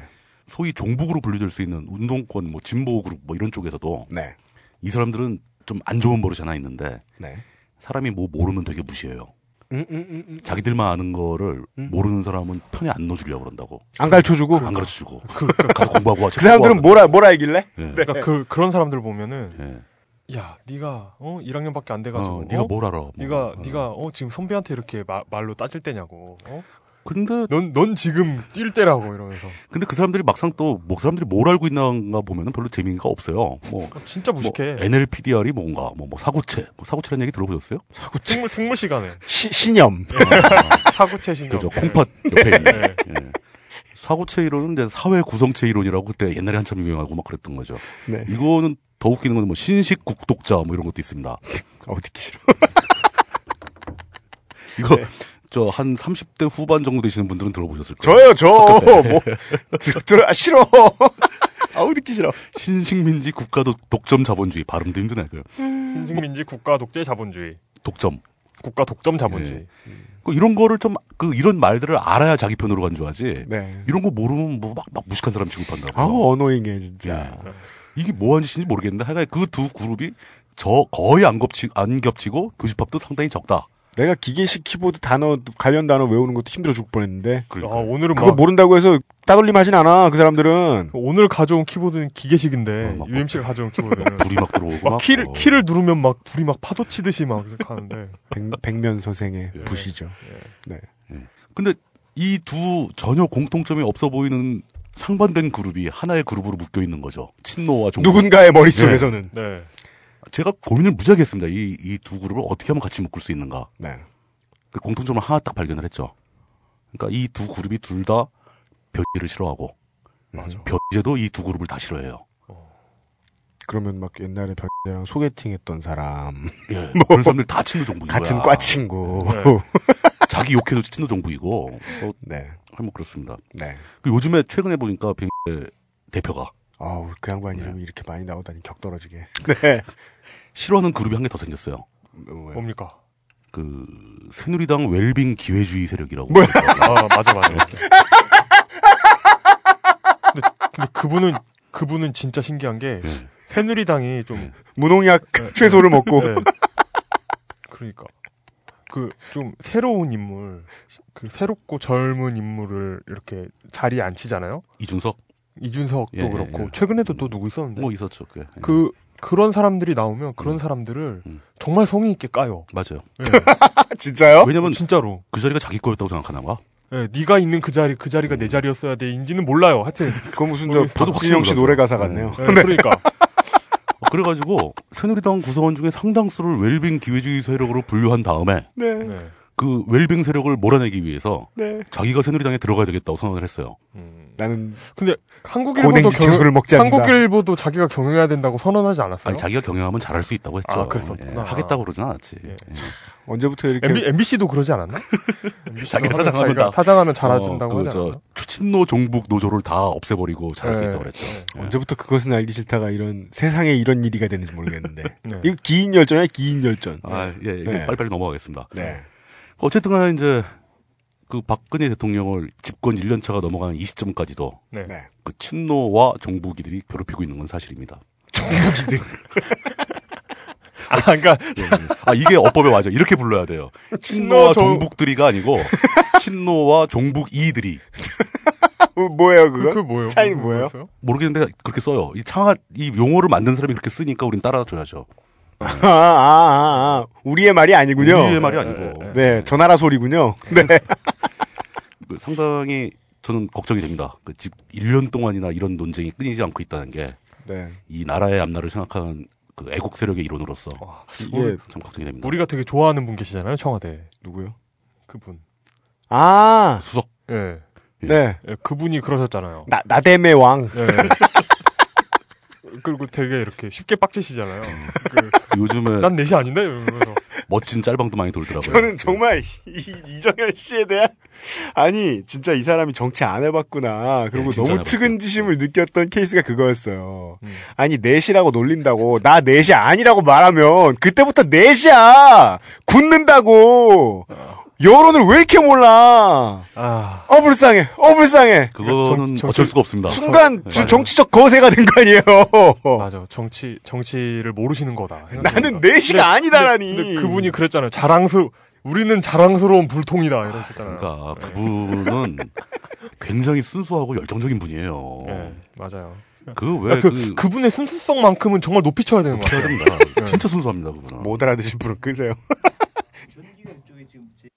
소위 종북으로 분류될 수 있는 운동권, 뭐 진보 그룹 뭐 이런 쪽에서도 네. 이 사람들은 좀 안 좋은 버릇이 하나 있는데 네. 사람이 뭐 모르면 되게 무시해요. 음, 음, 음, 음. 자기들만 아는 거를 음. 모르는 사람은 편에 안 넣어주려고 그런다고. 안 가르쳐주고 안 가르쳐주고. 가서 공부하고 와. 그 사람들은 뭘, 알- 뭘 알길래? 예. 그러니까 그 그런 사람들 보면은 예. 야, 네가 어 1학년밖에 안 돼 가지고 어, 네가 뭘 알아? 뭐. 네가 어. 네가 어 지금 선배한테 이렇게 마- 말로 따질 때냐고. 어? 근데 넌 넌 지금 뛸 때라고 이러면서. 근데 그 사람들이 막상 또 뭐 사람들이 뭘 알고 있나가 보면은 별로 재미가 없어요. 뭐, 어, 진짜 뭐 무식해. NLPDR이 뭔가 뭐, 뭐 사구체 뭐 사구체라는 얘기 들어보셨어요? 생물 생물 시간에 시, 신념. 사구체 신경. 그죠 콩팥 옆에 있는 네. 예. 사고체 이론은 이제 사회 구성체 이론이라고 그때 옛날에 한참 유행하고 막 그랬던 거죠. 네. 이거는 더 웃기는 건 뭐 신식 국독자 뭐 이런 것도 있습니다. 어, 듣기 싫어. 이거 네. 저 한 30대 후반 정도 되시는 분들은 들어보셨을 거예요. 저요, 저! 뭐, 들어, 들어, 아, 싫어! 아우, 듣기 싫어. 신식민지 국가 독- 독점 자본주의 발음도 힘드네. 그 신식민지 국가 독재 자본주의, 독점. 국가 독점 자본주의. 그 이런 거를 좀 그 이런 말들을 알아야 자기 편으로 간주하지. 네. 이런 거 모르면 뭐 막 막 무식한 사람 취급한다고. 아우, 어노잉해, 진짜. 이게 뭐 하는 짓인지 모르겠는데 하여간 그 두 그룹이 저 거의 안 겹치 안 겹치고 교집합도 상당히 적다. 내가 기계식 키보드 단어, 관련 단어 외우는 것도 힘들어 죽을 뻔했는데. 아, 오늘은 그걸 막 모른다고 해서 따돌림 하진 않아, 그 사람들은. 오늘 가져온 키보드는 기계식인데 어, 막- UMC가 가져온 키보드는 불이 막 들어오고 막막 키를 어. 키를 누르면 막 불이 막 파도 치듯이 막 이렇게 가는데 백, 백면서생의 예. 부시죠. 네. 근데 이 두 전혀 공통점이 없어 보이는 상반된 그룹이 하나의 그룹으로 묶여 있는 거죠. 친노와 종북. 누군가의 머릿속에서는. 네. 제가 고민을 무지하게 했습니다. 이 이 두 그룹을 어떻게 하면 같이 묶을 수 있는가. 네. 그 공통점을 하나 딱 발견을 했죠. 그러니까 이 두 그룹이 둘다 변제를 싫어하고 맞아. 변제도 이 두 그룹을 다 싫어해요. 그러면 막 옛날에 별이랑 소개팅 했던 사람. 예, 그런 사람들 다 친노 종북인 같은 거야. 과 친구. 자기 욕해도 친노 종북이고. 어, 네. 뭐 그렇습니다. 네. 그 요즘에 최근에 보니까 대표가 아우, 그 양반 네. 이름이 이렇게 많이 나오다니 격떨어지게. 네. 싫어하는 그룹이 한 개 더 생겼어요. 뭡니까? 그 새누리당 웰빙 기회주의 세력이라고. 뭐야? 아 맞아 맞아. 근데, 근데 그분은 그분은 진짜 신기한 게 예. 새누리당이 좀 무농약 채소를 먹고. 네. 그러니까 그 좀 새로운 인물, 그 새롭고 젊은 인물을 이렇게 자리에 앉히잖아요. 이준석 이준석도 예, 예, 그렇고 예. 최근에도 또 누구 있었는데 뭐 있었죠. 그, 그 그런 사람들이 나오면 그런 음. 사람들을 음. 정말 성의 있게 까요. 맞아요. 예. 진짜요? 왜냐면 진짜로. 그 자리가 자기 거였다고 생각하나 봐. 예, 네가 있는 그 자리 그 자리가 내 자리였어야 돼인지는 몰라요. 하여튼 그거 무슨 저 박진영 씨 노래. 가사 같네요. 예, 그러니까 어, 그래가지고 새누리당 구성원 중에 상당수를 웰빙 기회주의 세력으로 분류한 다음에 네. 네. 그 웰빙 세력을 몰아내기 위해서 네. 자기가 새누리당에 들어가야 되겠다고 선언을 했어요. 음. 나는 근데 한국일보도 먹지 않는다. 한국일보도 자기가 경영해야 된다고 선언하지 않았어요? 아니 자기가 경영하면 잘할 수 있다고 했죠. 아, 그랬었구나. 예, 하겠다고 그러진 않았지. 예. 예. 언제부터 이렇게 MB, MBC도 그러지 않았나? MBC 도 자기가 하면 사장하면 자기가 다- 사장하면 잘해준다고 어, 그? 저, 추친노 종북 노조를 다 없애버리고 잘할 수 네. 있다고 그랬죠. 네. 언제부터 그것은 알기 싫다가 이런 세상에 이런 일이가 되는지 모르겠는데. 네. 이거 기인 열전이야, 기인 열전. 아, 예. 빨리빨리 넘어가겠습니다. 네. 어쨌든 간에 이제 그 박근혜 대통령을 집권 1년차가 넘어가는 이 시점까지도 네. 네. 그 친노와 종북이들이 괴롭히고 있는 건 사실입니다. 정부기들. 아, 그러니까 아, 이게 어법에 맞아. 이렇게 불러야 돼요. 친노 친노와 종- 종북들이가 아니고 친노와 종북이들이 어, 뭐예요, 그거? 그, 그 뭐예요? 그거 뭐예요? 모르겠는데 그렇게 써요. 이 창하 이 용어를 만든 사람이 그렇게 쓰니까 우린 따라줘야죠. 아, 아, 아, 아. 우리의 말이 아니군요. 우리의 말이 아니고 네, 저 나라 소리군요. 네. 그 상당히 저는 걱정이 됩니다. 그집 1년 동안이나 이런 논쟁이 끊이지 않고 있다는 게이 네. 나라의 앞날을 생각하는 그 애국 세력의 일원으로서 와, 이게 참 걱정이 됩니다. 우리가 되게 좋아하는 분 계시잖아요, 청와대. 누구요? 그분. 아, 수석 예. 네. 예, 그분이 그러셨잖아요. 나, 나댐의 왕. 예. 그리고 되게 이렇게 쉽게 빡치시잖아요. 그, 요즘에 난 넷이 아닌데? 이러면서. 멋진 짤방도 많이 돌더라고요. 저는 정말 이, 이정현 씨에 대한 아니 진짜 이 사람이 정치 안 해봤구나 그리고 네, 너무. 측은지심을 느꼈던 케이스가 그거였어요. 음. 아니 넷이라고 놀린다고 나 넷이 아니라고 말하면 그때부터 넷이야 굳는다고 여론을 왜 이렇게 몰라? 아. 어 불쌍해, 어 불쌍해. 그거는 정- 정- 어쩔 수가 없습니다. 순간 저- 주- 맞아요. 정치적 거세가 된 거 아니에요. 맞아. 정치, 정치를 모르시는 거다. 나는 넷이가 아니다라니. 근데, 근데 그분이 그랬잖아요. 자랑스, 우리는 자랑스러운 불통이다. 이러셨잖아요. 그러니까 그분은 굉장히 순수하고 열정적인 분이에요. 예, 맞아요. 그왜 아, 그, 그, 그, 분의 순수성만큼은 정말 높이 쳐야 되는 같아요. 됩니다. 진짜 순수합니다 그분은. 못 알아듣실 분은 끄세요.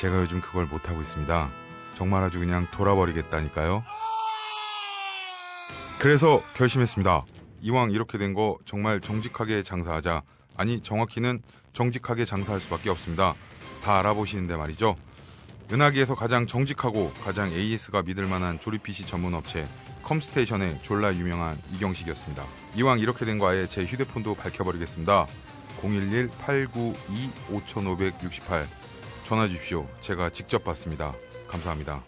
제가 요즘 그걸 못하고 있습니다. 정말 아주 그냥 돌아버리겠다니까요. 그래서 결심했습니다. 이왕 이렇게 된 거 정말 정직하게 장사하자. 아니 정확히는 정직하게 장사할 수밖에 없습니다. 다 알아보시는데 말이죠. 은하계에서 가장 정직하고 가장 AS가 믿을 만한 조립 PC 전문 업체 컴스테이션의 졸라 유명한 이경식이었습니다. 이왕 이렇게 된 거 아예 제 휴대폰도 밝혀버리겠습니다. 011-892-5568 전화 주십시오. 제가 직접 받습니다. 감사합니다.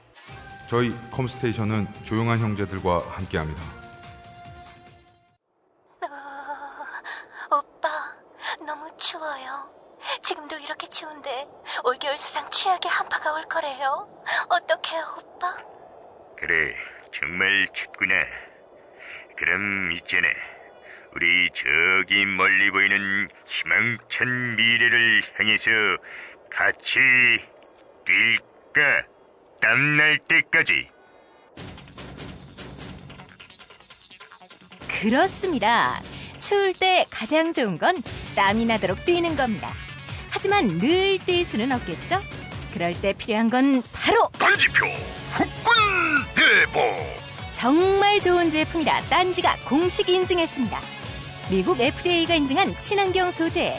저희 컴스테이션은 조용한 형제들과 함께합니다. 오빠, 너무 추워요. 지금도 이렇게 추운데 올겨울 사상 최악의 한파가 올 거래요. 어떡해요, 오빠? 그래, 정말 춥구나. 그럼 있잖아. 우리 저기 멀리 보이는 희망찬 미래를 향해서 같이 뛸까? 땀날 때까지. 그렇습니다. 추울 때 가장 좋은 건 땀이 나도록 뛰는 겁니다. 하지만 늘 뛸 수는 없겠죠? 그럴 때 필요한 건 바로 단지표 후끈 대보. 정말 좋은 제품이라 딴지가 공식 인증했습니다. 미국 FDA가 인증한 친환경 소재,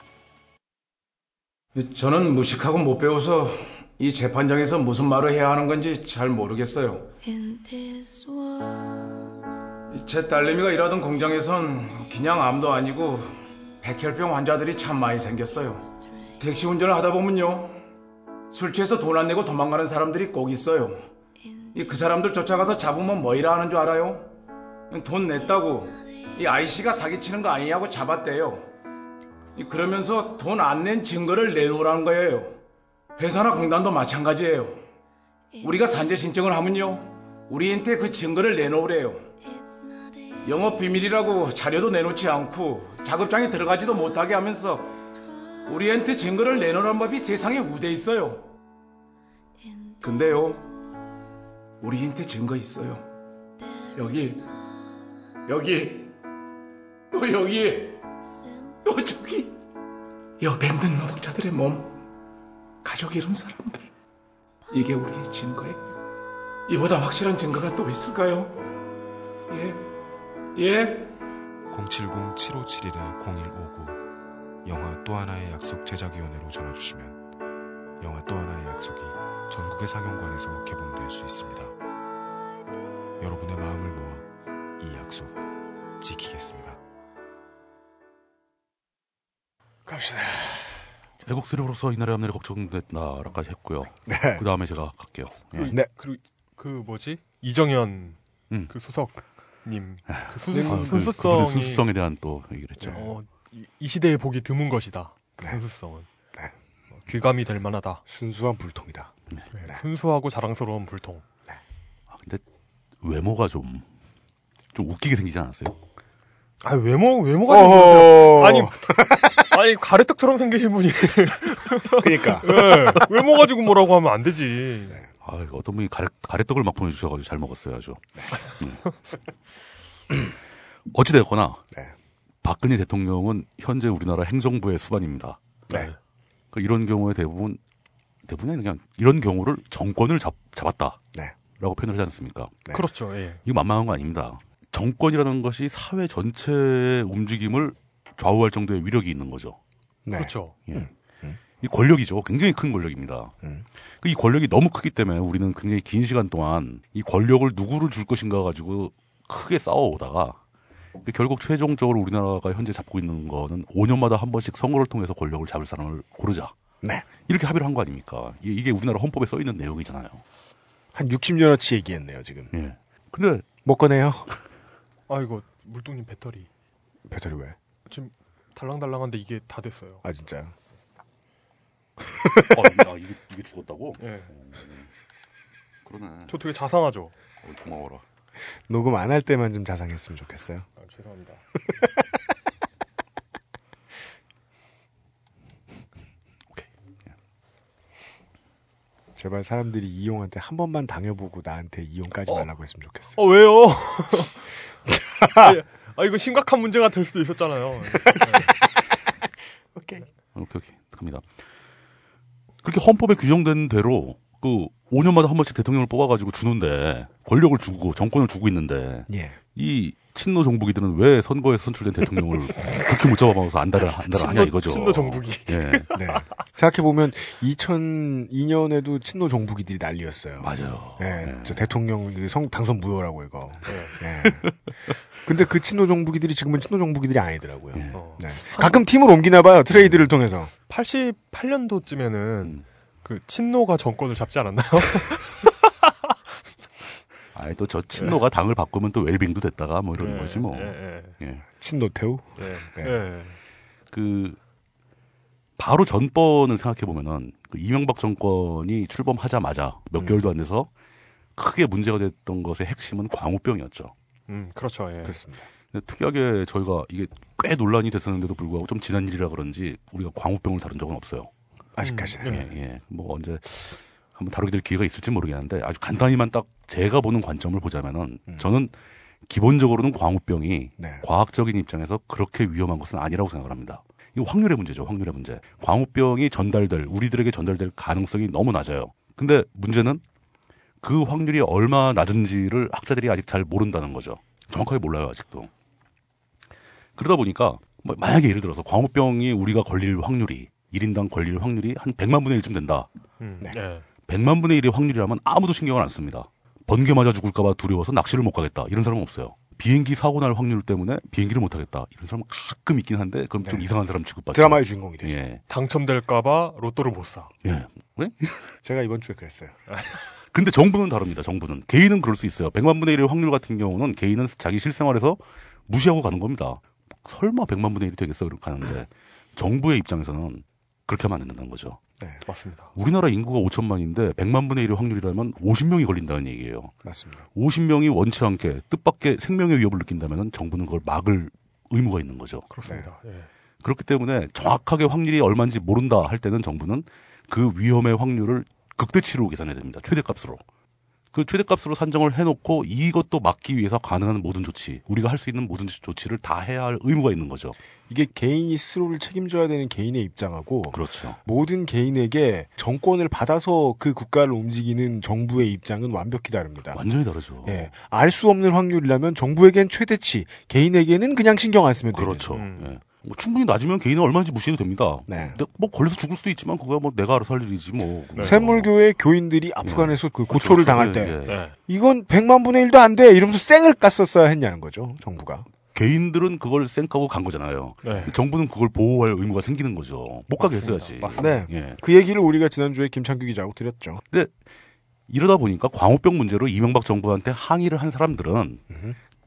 저는 무식하고 못 배워서 이 재판장에서 무슨 말을 해야 하는 건지 잘 모르겠어요. 제 딸내미가 일하던 공장에선 그냥 암도 아니고 백혈병 환자들이 참 많이 생겼어요. 택시 운전을 하다 보면요. 술 취해서 돈 안 내고 도망가는 사람들이 꼭 있어요. 이그 사람들 쫓아가서 잡으면 뭐이라 하는 줄 알아요? 돈 냈다고 이 아이씨가 사기치는 거 아니냐고 잡았대요. 이 그러면서 돈 안 낸 증거를 내놓으라는 거예요. 회사나 공단도 마찬가지예요. 우리가 산재 신청을 하면요. 우리한테 그 증거를 내놓으래요. 영업 비밀이라고 자료도 내놓지 않고 작업장에 들어가지도 못하게 하면서 우리한테 증거를 내놓으라는 법이 세상에 우대 있어요. 근데요. 우리한테 증거 있어요. 여기 여기 또 여기 또 저기 여백 는 노동자들의 몸 가족 잃은 사람들 이게 우리의 증거예요. 이보다 확실한 증거가 또 있을까요? 예? 예? 070-7571-0159 영화 또 하나의 약속 제작위원회로 전화주시면 영화 또 하나의 약속이 전국의 상영관에서 개봉될 수 있습니다. 여러분의 마음을 모아 이 약속 지키겠습니다. 갑시다. 애국수령으로서 이 나라의 앞날이 걱정된다라까지 했고요. 네. 그 다음에 제가 갈게요. 예. 그리고, 네. 그리고 그 뭐지 이정현 음. 그 수석님 그 아, 수, 그, 순수성이 그분의 순수성에 대한 또 얘기를 했죠. 어, 이, 이 시대에 보기 드문 것이다. 그 네. 순수성은 네. 어, 귀감이 될 만하다. 순수한 불통이다. 네, 순수하고 자랑스러운 불통. 아, 근데 외모가 좀, 좀 웃기게 생기지 않았어요? 아 외모 외모가 어허. 아니 아니 가래떡처럼 생기신 분이 그러니까. 네, 외모 가지고 뭐라고 하면 안 되지. 아, 어떤 분이 가래, 가래떡을 막 보내주셔가지고 잘 먹었어요, 아주. 네. 어찌되었거나, 네. 박근혜 대통령은 현재 우리나라 행정부의 수반입니다. 네. 그 이런 경우에 대부분, 대부분이 그냥 이런 경우를 정권을 잡, 잡았다. 네. 라고 표현을 하지 않습니까? 네. 그렇죠. 예. 이거 만만한 거 아닙니다. 정권이라는 것이 사회 전체의 움직임을 좌우할 정도의 위력이 있는 거죠. 네. 그렇죠. 예. 이 권력이죠. 굉장히 큰 권력입니다. 음. 그이 권력이 너무 크기 때문에 우리는 굉장히 긴 시간 동안 이 권력을 누구를 줄 것인가 가지고 크게 싸워오다가 결국 최종적으로 우리나라가 현재 잡고 있는 거는 5년마다 한 번씩 선거를 통해서 권력을 잡을 사람을 고르자. 네. 이렇게 합의를 한 거 아닙니까? 이게, 이게 우리나라 헌법에 써 있는 내용이잖아요. 한 60년어치 얘기했네요, 지금. 예. 근데 못 꺼내요. 아 이거 물동님 배터리 배터리 왜? 지금 달랑달랑한데 이게 다 됐어요. 아 진짜요? 어, 아, 이게, 이게 죽었다고? 예. 그러네. 저 되게 자상하죠. 어, 고마워라. 녹음 안 할 때만 좀 자상했으면 좋겠어요. 아, 죄송합니다. 제발 사람들이 이용한테 한 번만 당해보고 나한테 이용까지 말라고 했으면 좋겠어 요. 어 왜요? 아, 아 이거 심각한 문제가 될 수도 있었잖아요. 오케이. 오케이, 오케이. 갑니다. 그렇게 헌법에 규정된 대로 그 5년마다 한 번씩 대통령을 뽑아가지고 주는데 권력을 주고 정권을 주고 있는데 예. 이 친노 정부기들은 왜 선거에서 선출된 대통령을 그렇게 못 잡아먹어서 안달을 안달을 하냐 이거죠. 친노 정부기. 예. 네. 생각해 보면 2002년에도 친노 정부기들이 난리였어요. 맞아요. 예. 저 대통령 이거 성 당선 무효라고 이거. 네. 예. 근데 그 친노 정부기들이 지금은 친노 정부기들이 아니더라고요. 어. 네. 가끔 팀을 옮기나 봐요. 트레이드를 통해서. 88년도쯤에는 음. 그 친노가 정권을 잡지 않았나요? 아이 또 저 친노가 당을 바꾸면 또 웰빙도 됐다가 뭐 이런 예, 거지 뭐. 예, 예. 예. 친노 태우? 예. 네. 예. 그 바로 전번을 생각해 보면은 그 이명박 정권이 출범하자마자 몇 개월도 안 돼서 크게 문제가 됐던 것의 핵심은 광우병이었죠. 음, 그렇죠. 예. 그렇습니다. 근데 특이하게 저희가 이게 꽤 논란이 됐었는데도 불구하고 좀 지난 일이라 그런지 우리가 광우병을 다룬 적은 없어요. 아직까지는. 예, 예. 뭐 언제 한번 다루게 될 기회가 있을지 모르겠는데 아주 간단히만 딱 제가 보는 관점을 보자면은 저는 기본적으로는 광우병이 네. 과학적인 입장에서 그렇게 위험한 것은 아니라고 생각을 합니다. 이거 확률의 문제죠. 확률의 문제. 광우병이 전달될 우리들에게 전달될 가능성이 너무 낮아요. 근데 문제는 그 확률이 얼마 낮은지를 학자들이 아직 잘 모른다는 거죠. 정확하게 몰라요 아직도. 그러다 보니까 뭐 만약에 예를 들어서 광우병이 우리가 걸릴 확률이 1인당 걸릴 확률이 한 100만 분의 1쯤 된다. 음, 네. 예. 100만 분의 1의 확률이라면 아무도 신경을 안 씁니다. 번개 맞아 죽을까봐 두려워서 낚시를 못 가겠다. 이런 사람은 없어요. 비행기 사고 날 확률 때문에 비행기를 못 하겠다. 이런 사람은 가끔 있긴 한데 그럼 좀 이상한 사람 취급받죠. 드라마의 주인공이 되죠. 예. 당첨될까봐 로또를 못 사. 예. 왜? 제가 이번 주에 그랬어요. 근데 정부는 다릅니다. 정부는 개인은 그럴 수 있어요. 100만 분의 1의 확률 같은 경우는 개인은 자기 실생활에서 무시하고 가는 겁니다. 설마 100만 분의 1이 되겠어 이렇게 가는데 정부의 입장에서는 그렇게 하면 안 된다는 거죠. 네. 맞습니다. 우리나라 인구가 5천만인데 100만 분의 1의 확률이라면 50명이 걸린다는 얘기예요. 맞습니다. 50명이 원치 않게 뜻밖의 생명의 위협을 느낀다면 정부는 그걸 막을 의무가 있는 거죠. 그렇습니다. 예. 그렇기 때문에 정확하게 확률이 얼마인지 모른다 할 때는 정부는 그 위험의 확률을 극대치로 계산해야 됩니다. 최대값으로. 그 최대값으로 산정을 해놓고 이것도 막기 위해서 가능한 모든 조치, 우리가 할 수 있는 모든 조치를 다 해야 할 의무가 있는 거죠. 이게 개인이 스스로를 책임져야 되는 개인의 입장하고 그렇죠. 모든 개인에게 정권을 받아서 그 국가를 움직이는 정부의 입장은 완벽히 다릅니다. 완전히 다르죠. 예. 알 수 없는 확률이라면 정부에겐 최대치, 개인에게는 그냥 신경 안 쓰면 되는. 그렇죠. 음. 예. 뭐 충분히 낮으면 개인은 얼마인지 무시해도 됩니다. 네. 뭐 걸려서 죽을 수도 있지만 그거야 뭐 내가 알아서 할 일이지 뭐. 네. 샘물교회 교인들이 아프간에서 그 고초를 그렇죠. 당할 예, 때 예. 예. 이건 100만 분의 1도 안 돼. 이러면서 쌩을 깠었어야 했냐는 거죠. 정부가. 개인들은 그걸 쌩까고 간 거잖아요. 네. 정부는 그걸 보호할 의무가 생기는 거죠. 못 가게. 했어야지. 맞습니다. 네. 예. 그 얘기를 우리가 지난주에 김창규 기자하고 드렸죠. 근데 이러다 보니까 광우병 문제로 이명박 정부한테 항의를 한 사람들은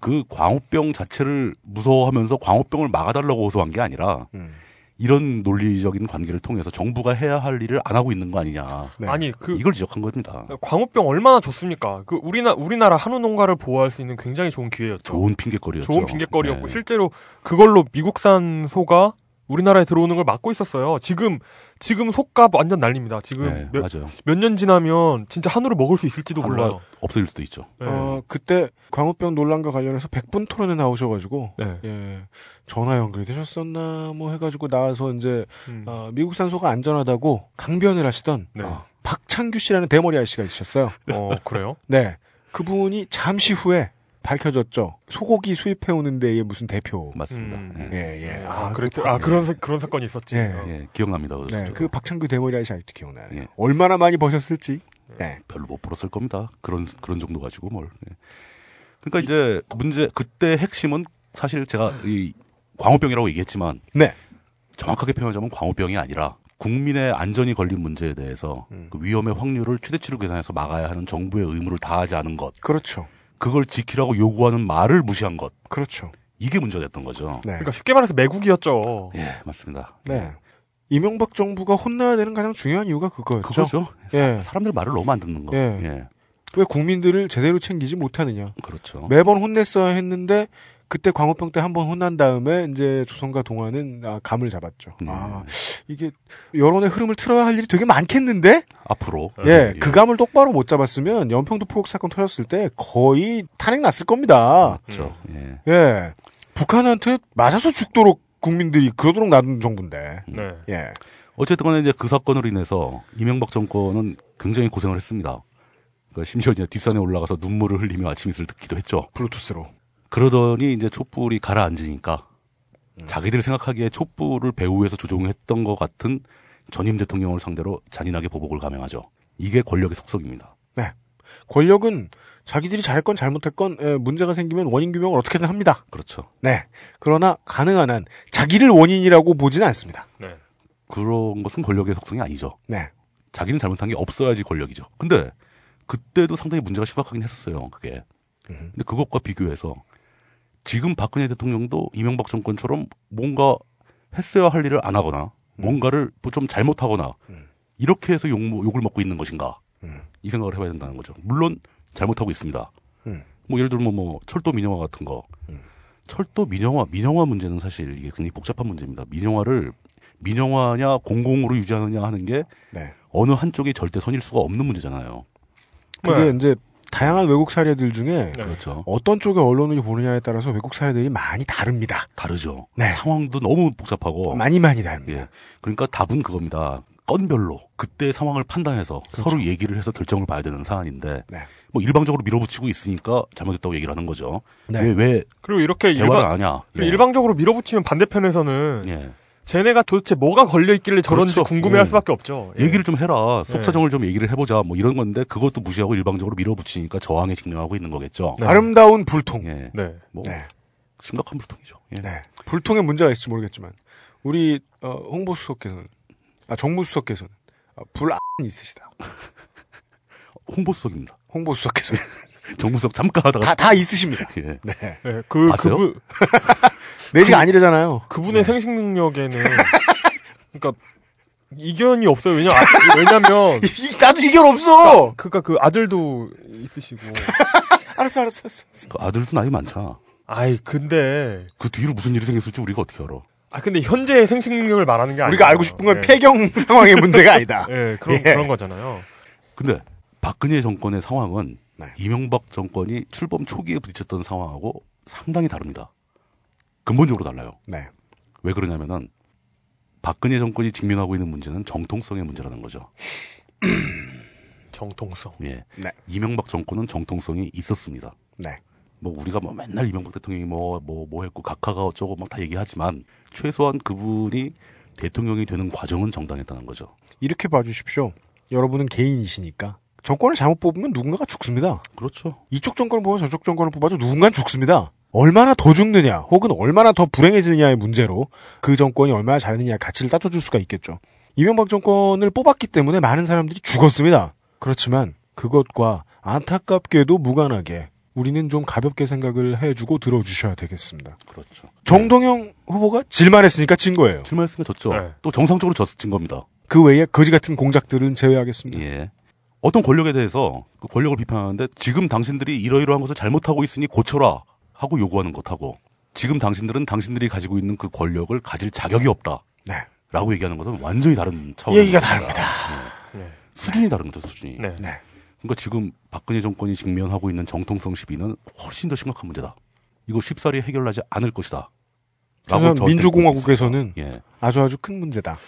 그 광우병 자체를 무서워하면서 광우병을 막아달라고 호소한 게 아니라 음. 이런 논리적인 관계를 통해서 정부가 해야 할 일을 안 하고 있는 거 아니냐. 네. 아니 그 이걸 지적한 겁니다. 광우병 얼마나 좋습니까? 그 우리나 우리나라 한우 농가를 보호할 수 있는 굉장히 좋은 기회였죠. 좋은 핑계거리였죠. 좋은 핑계거리였고 네. 실제로 그걸로 미국산 소가 우리나라에 들어오는 걸 막고 있었어요. 지금 지금 소값 완전 난립니다. 지금 네, 몇 맞아요. 몇년 지나면 진짜 한우를 먹을 수 있을지도 몰라요. 없어질 수도 있죠. 네. 어, 그때 광우병 논란과 관련해서 100분 토론에 나오셔가지고 네. 예, 전화 연결이 되셨었나 뭐 해가지고 나와서 이제 음. 어, 미국산 소가 안전하다고 강변을 하시던 네. 어, 박창규 씨라는 대머리 아저씨가 있으셨어요. 어 그래요? 네, 그분이 잠시 후에 밝혀졌죠. 소고기 수입해 오는 데의 무슨 대표. 맞습니다. 음. 예. 예, 예. 아, 그 그랬, 박- 아 그런 사- 그런 사건이 있었지. 예. 어. 예, 기억납니다. 네, 그 박창규 대머리 아직도 기억나요. 예. 얼마나 많이 버셨을지. 네. 별로 못 벌었을 겁니다. 그런 그런 정도 가지고 뭘. 예. 그러니까 이제 문제 그때 핵심은 사실 제가 이 광우병이라고 얘기했지만 네. 정확하게 표현하자면 광우병이 아니라 국민의 안전이 걸린 문제에 대해서 음. 그 위험의 확률을 최대치로 계산해서 막아야 하는 정부의 의무를 다하지 않은 것. 그렇죠. 그걸 지키라고 요구하는 말을 무시한 것. 그렇죠. 이게 문제가 됐던 거죠. 네. 그러니까 쉽게 말해서 매국이었죠. 예, 맞습니다. 네. 이명박 정부가 혼나야 되는 가장 중요한 이유가 그거였죠. 그거죠. 예. 사람들 말을 너무 안 듣는 거. 예. 예. 왜 국민들을 제대로 챙기지 못하느냐. 그렇죠. 매번 혼냈어야 했는데 그때 광우병 때 한 번 혼난 다음에 이제 조선과 동아는 아, 감을 잡았죠. 음. 아 이게 여론의 흐름을 틀어야 할 일이 되게 많겠는데? 앞으로. 예, 그 감을 똑바로 못 잡았으면 연평도 포격 사건 터졌을 때 거의 탄핵 났을 겁니다. 그렇죠. 예. 예, 북한한테 맞아서 죽도록 국민들이 그러도록 놔둔 정부인데. 네. 예, 어쨌든 간에 이제 그 사건으로 인해서 이명박 정권은 굉장히 고생을 했습니다. 그러니까 심지어 이제 뒷산에 올라가서 눈물을 흘리며 아침 이슬을 듣기도 했죠. 블루투스로. 그러더니 이제 촛불이 가라앉으니까 음. 자기들이 생각하기에 촛불을 배후에서 조종했던 것 같은 전임 대통령을 상대로 잔인하게 보복을 감행하죠. 이게 권력의 속성입니다. 네. 권력은 자기들이 잘했건 잘못했건 에, 문제가 생기면 원인 규명을 어떻게든 합니다. 그렇죠. 네. 그러나 가능한 한 자기를 원인이라고 보지는 않습니다. 네. 그런 것은 권력의 속성이 아니죠. 네. 자기는 잘못한 게 없어야지 권력이죠. 근데 그때도 상당히 문제가 심각하긴 했었어요. 그게. 근데 그것과 비교해서 지금 박근혜 대통령도 이명박 정권처럼 뭔가 했어야 할 일을 안 하거나 뭔가를 뭐좀 잘못하거나 이렇게 해서 욕, 욕을 먹고 있는 것인가 이 생각을 해봐야 된다는 거죠. 물론 잘못하고 있습니다. 음. 뭐 예를 들면 뭐 철도 민영화 같은 거 철도 민영화 민영화 문제는 사실 이게 굉장히 복잡한 문제입니다. 민영화를 민영화냐 공공으로 유지하느냐 하는 게 네. 어느 한쪽이 절대 선일 수가 없는 문제잖아요. 그게 이제 다양한 외국 사례들 중에 그렇죠. 어떤 쪽의 언론을 보느냐에 따라서 외국 사례들이 많이 다릅니다. 다르죠. 네. 상황도 너무 복잡하고 많이 많이 다릅니다. 예. 그러니까 답은 그겁니다. 건별로 그때 상황을 판단해서 서로 얘기를 해서 결정을 봐야 되는 사안인데 그렇죠. 네. 뭐 일방적으로 밀어붙이고 있으니까 잘못했다고 얘기를 하는 거죠. 네. 왜, 왜 그리고 이렇게 대화를 안 하냐? 예. 일방적으로 밀어붙이면 반대편에서는 예. 쟤네가 도대체 뭐가 걸려 있길래 저런지 그렇죠. 궁금해할 음. 수밖에 없죠. 예. 얘기를 좀 해라. 속 네. 사정을 좀 얘기를 해보자. 뭐 이런 건데 그것도 무시하고 일방적으로 밀어붙이니까 저항에 직면하고 있는 거겠죠. 아름다운 불통. 예. 네. 뭐 네. 심각한 불통이죠. 예. 네. 불통에 문제가 있을지 모르겠지만 우리 어, 홍보 수석께서는 아 정무 수석께서는 아, 불안 있으시다. 홍보 수석입니다. 홍보 수석께서 정무수석 잠깐 하다가 다 다 있으십니다. 예. 네. 네, 그 봤어요? 그분 내지가 아니래잖아요. 그분의 생식 능력에는 그러니까 이견이 없어요. 왜냐 왜냐면 이- 나도 이견 없어. 그러니까 그 아들도 있으시고. 알았어, 알았어, 알았어. 그 아들도 나이 많잖아. 아이 근데 그 뒤로 무슨 일이 생겼을지 우리가 어떻게 알아? 아 근데 현재의 생식 능력을 말하는 게 아니에요. 우리가 알고 싶은 건 예. 폐경 상황의 문제가 아니다. 예, 그런 예. 그런 거잖아요. 근데 박근혜 정권의 상황은 네. 이명박 정권이 출범 초기에 부딪혔던 상황하고 상당히 다릅니다. 근본적으로 달라요. 네. 왜 그러냐면은 박근혜 정권이 직면하고 있는 문제는 정통성의 문제라는 거죠. 정통성. 예. 네. 이명박 정권은 정통성이 있었습니다. 네. 뭐 우리가 뭐 맨날 이명박 대통령이 뭐뭐뭐 했고 각하가 어쩌고 막 다 얘기하지만 최소한 그분이 대통령이 되는 과정은 정당했다는 거죠. 이렇게 봐주십시오. 여러분은 개인이시니까 정권을 잘못 뽑으면 누군가가 죽습니다. 그렇죠. 이쪽 정권을 뽑아 저쪽 정권을 뽑아도 누군가는 죽습니다. 얼마나 더 죽느냐, 혹은 얼마나 더 불행해지느냐의 문제로 그 정권이 얼마나 잘했느냐의 가치를 따져줄 수가 있겠죠. 이명박 정권을 뽑았기 때문에 많은 사람들이 죽었습니다. 그렇지만 그것과 안타깝게도 무관하게 우리는 좀 가볍게 생각을 해주고 들어주셔야 되겠습니다. 그렇죠. 정동영 후보가 질만 했으니까 진 거예요. 출마했으니까 졌죠. 네. 또 정상적으로 졌진 겁니다. 그 외에 거지 같은 공작들은 제외하겠습니다. 예. 어떤 권력에 대해서 그 권력을 비판하는데 지금 당신들이 이러이러한 것을 잘못하고 있으니 고쳐라 하고 요구하는 것하고 지금 당신들은 당신들이 가지고 있는 그 권력을 가질 자격이 없다. 네. 라고 얘기하는 것은 완전히 다른 차원의 얘기가. 다릅니다. 네. 수준이 다른 거죠, 수준이. 네. 네. 그러니까 지금 박근혜 정권이 직면하고 있는 정통성 시비는 훨씬 더 심각한 문제다. 이거 쉽사리 해결하지 않을 것이다. 라고 민주공화국에서는. 예. 아주 아주 큰 문제다.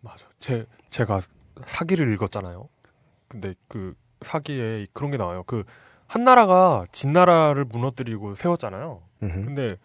맞아. 제 제가 사기를 읽었잖아요. 근데 그 사기에 그런 게 나와요. 그 한 나라가 진나라를 무너뜨리고 세웠잖아요. 음흠. 근데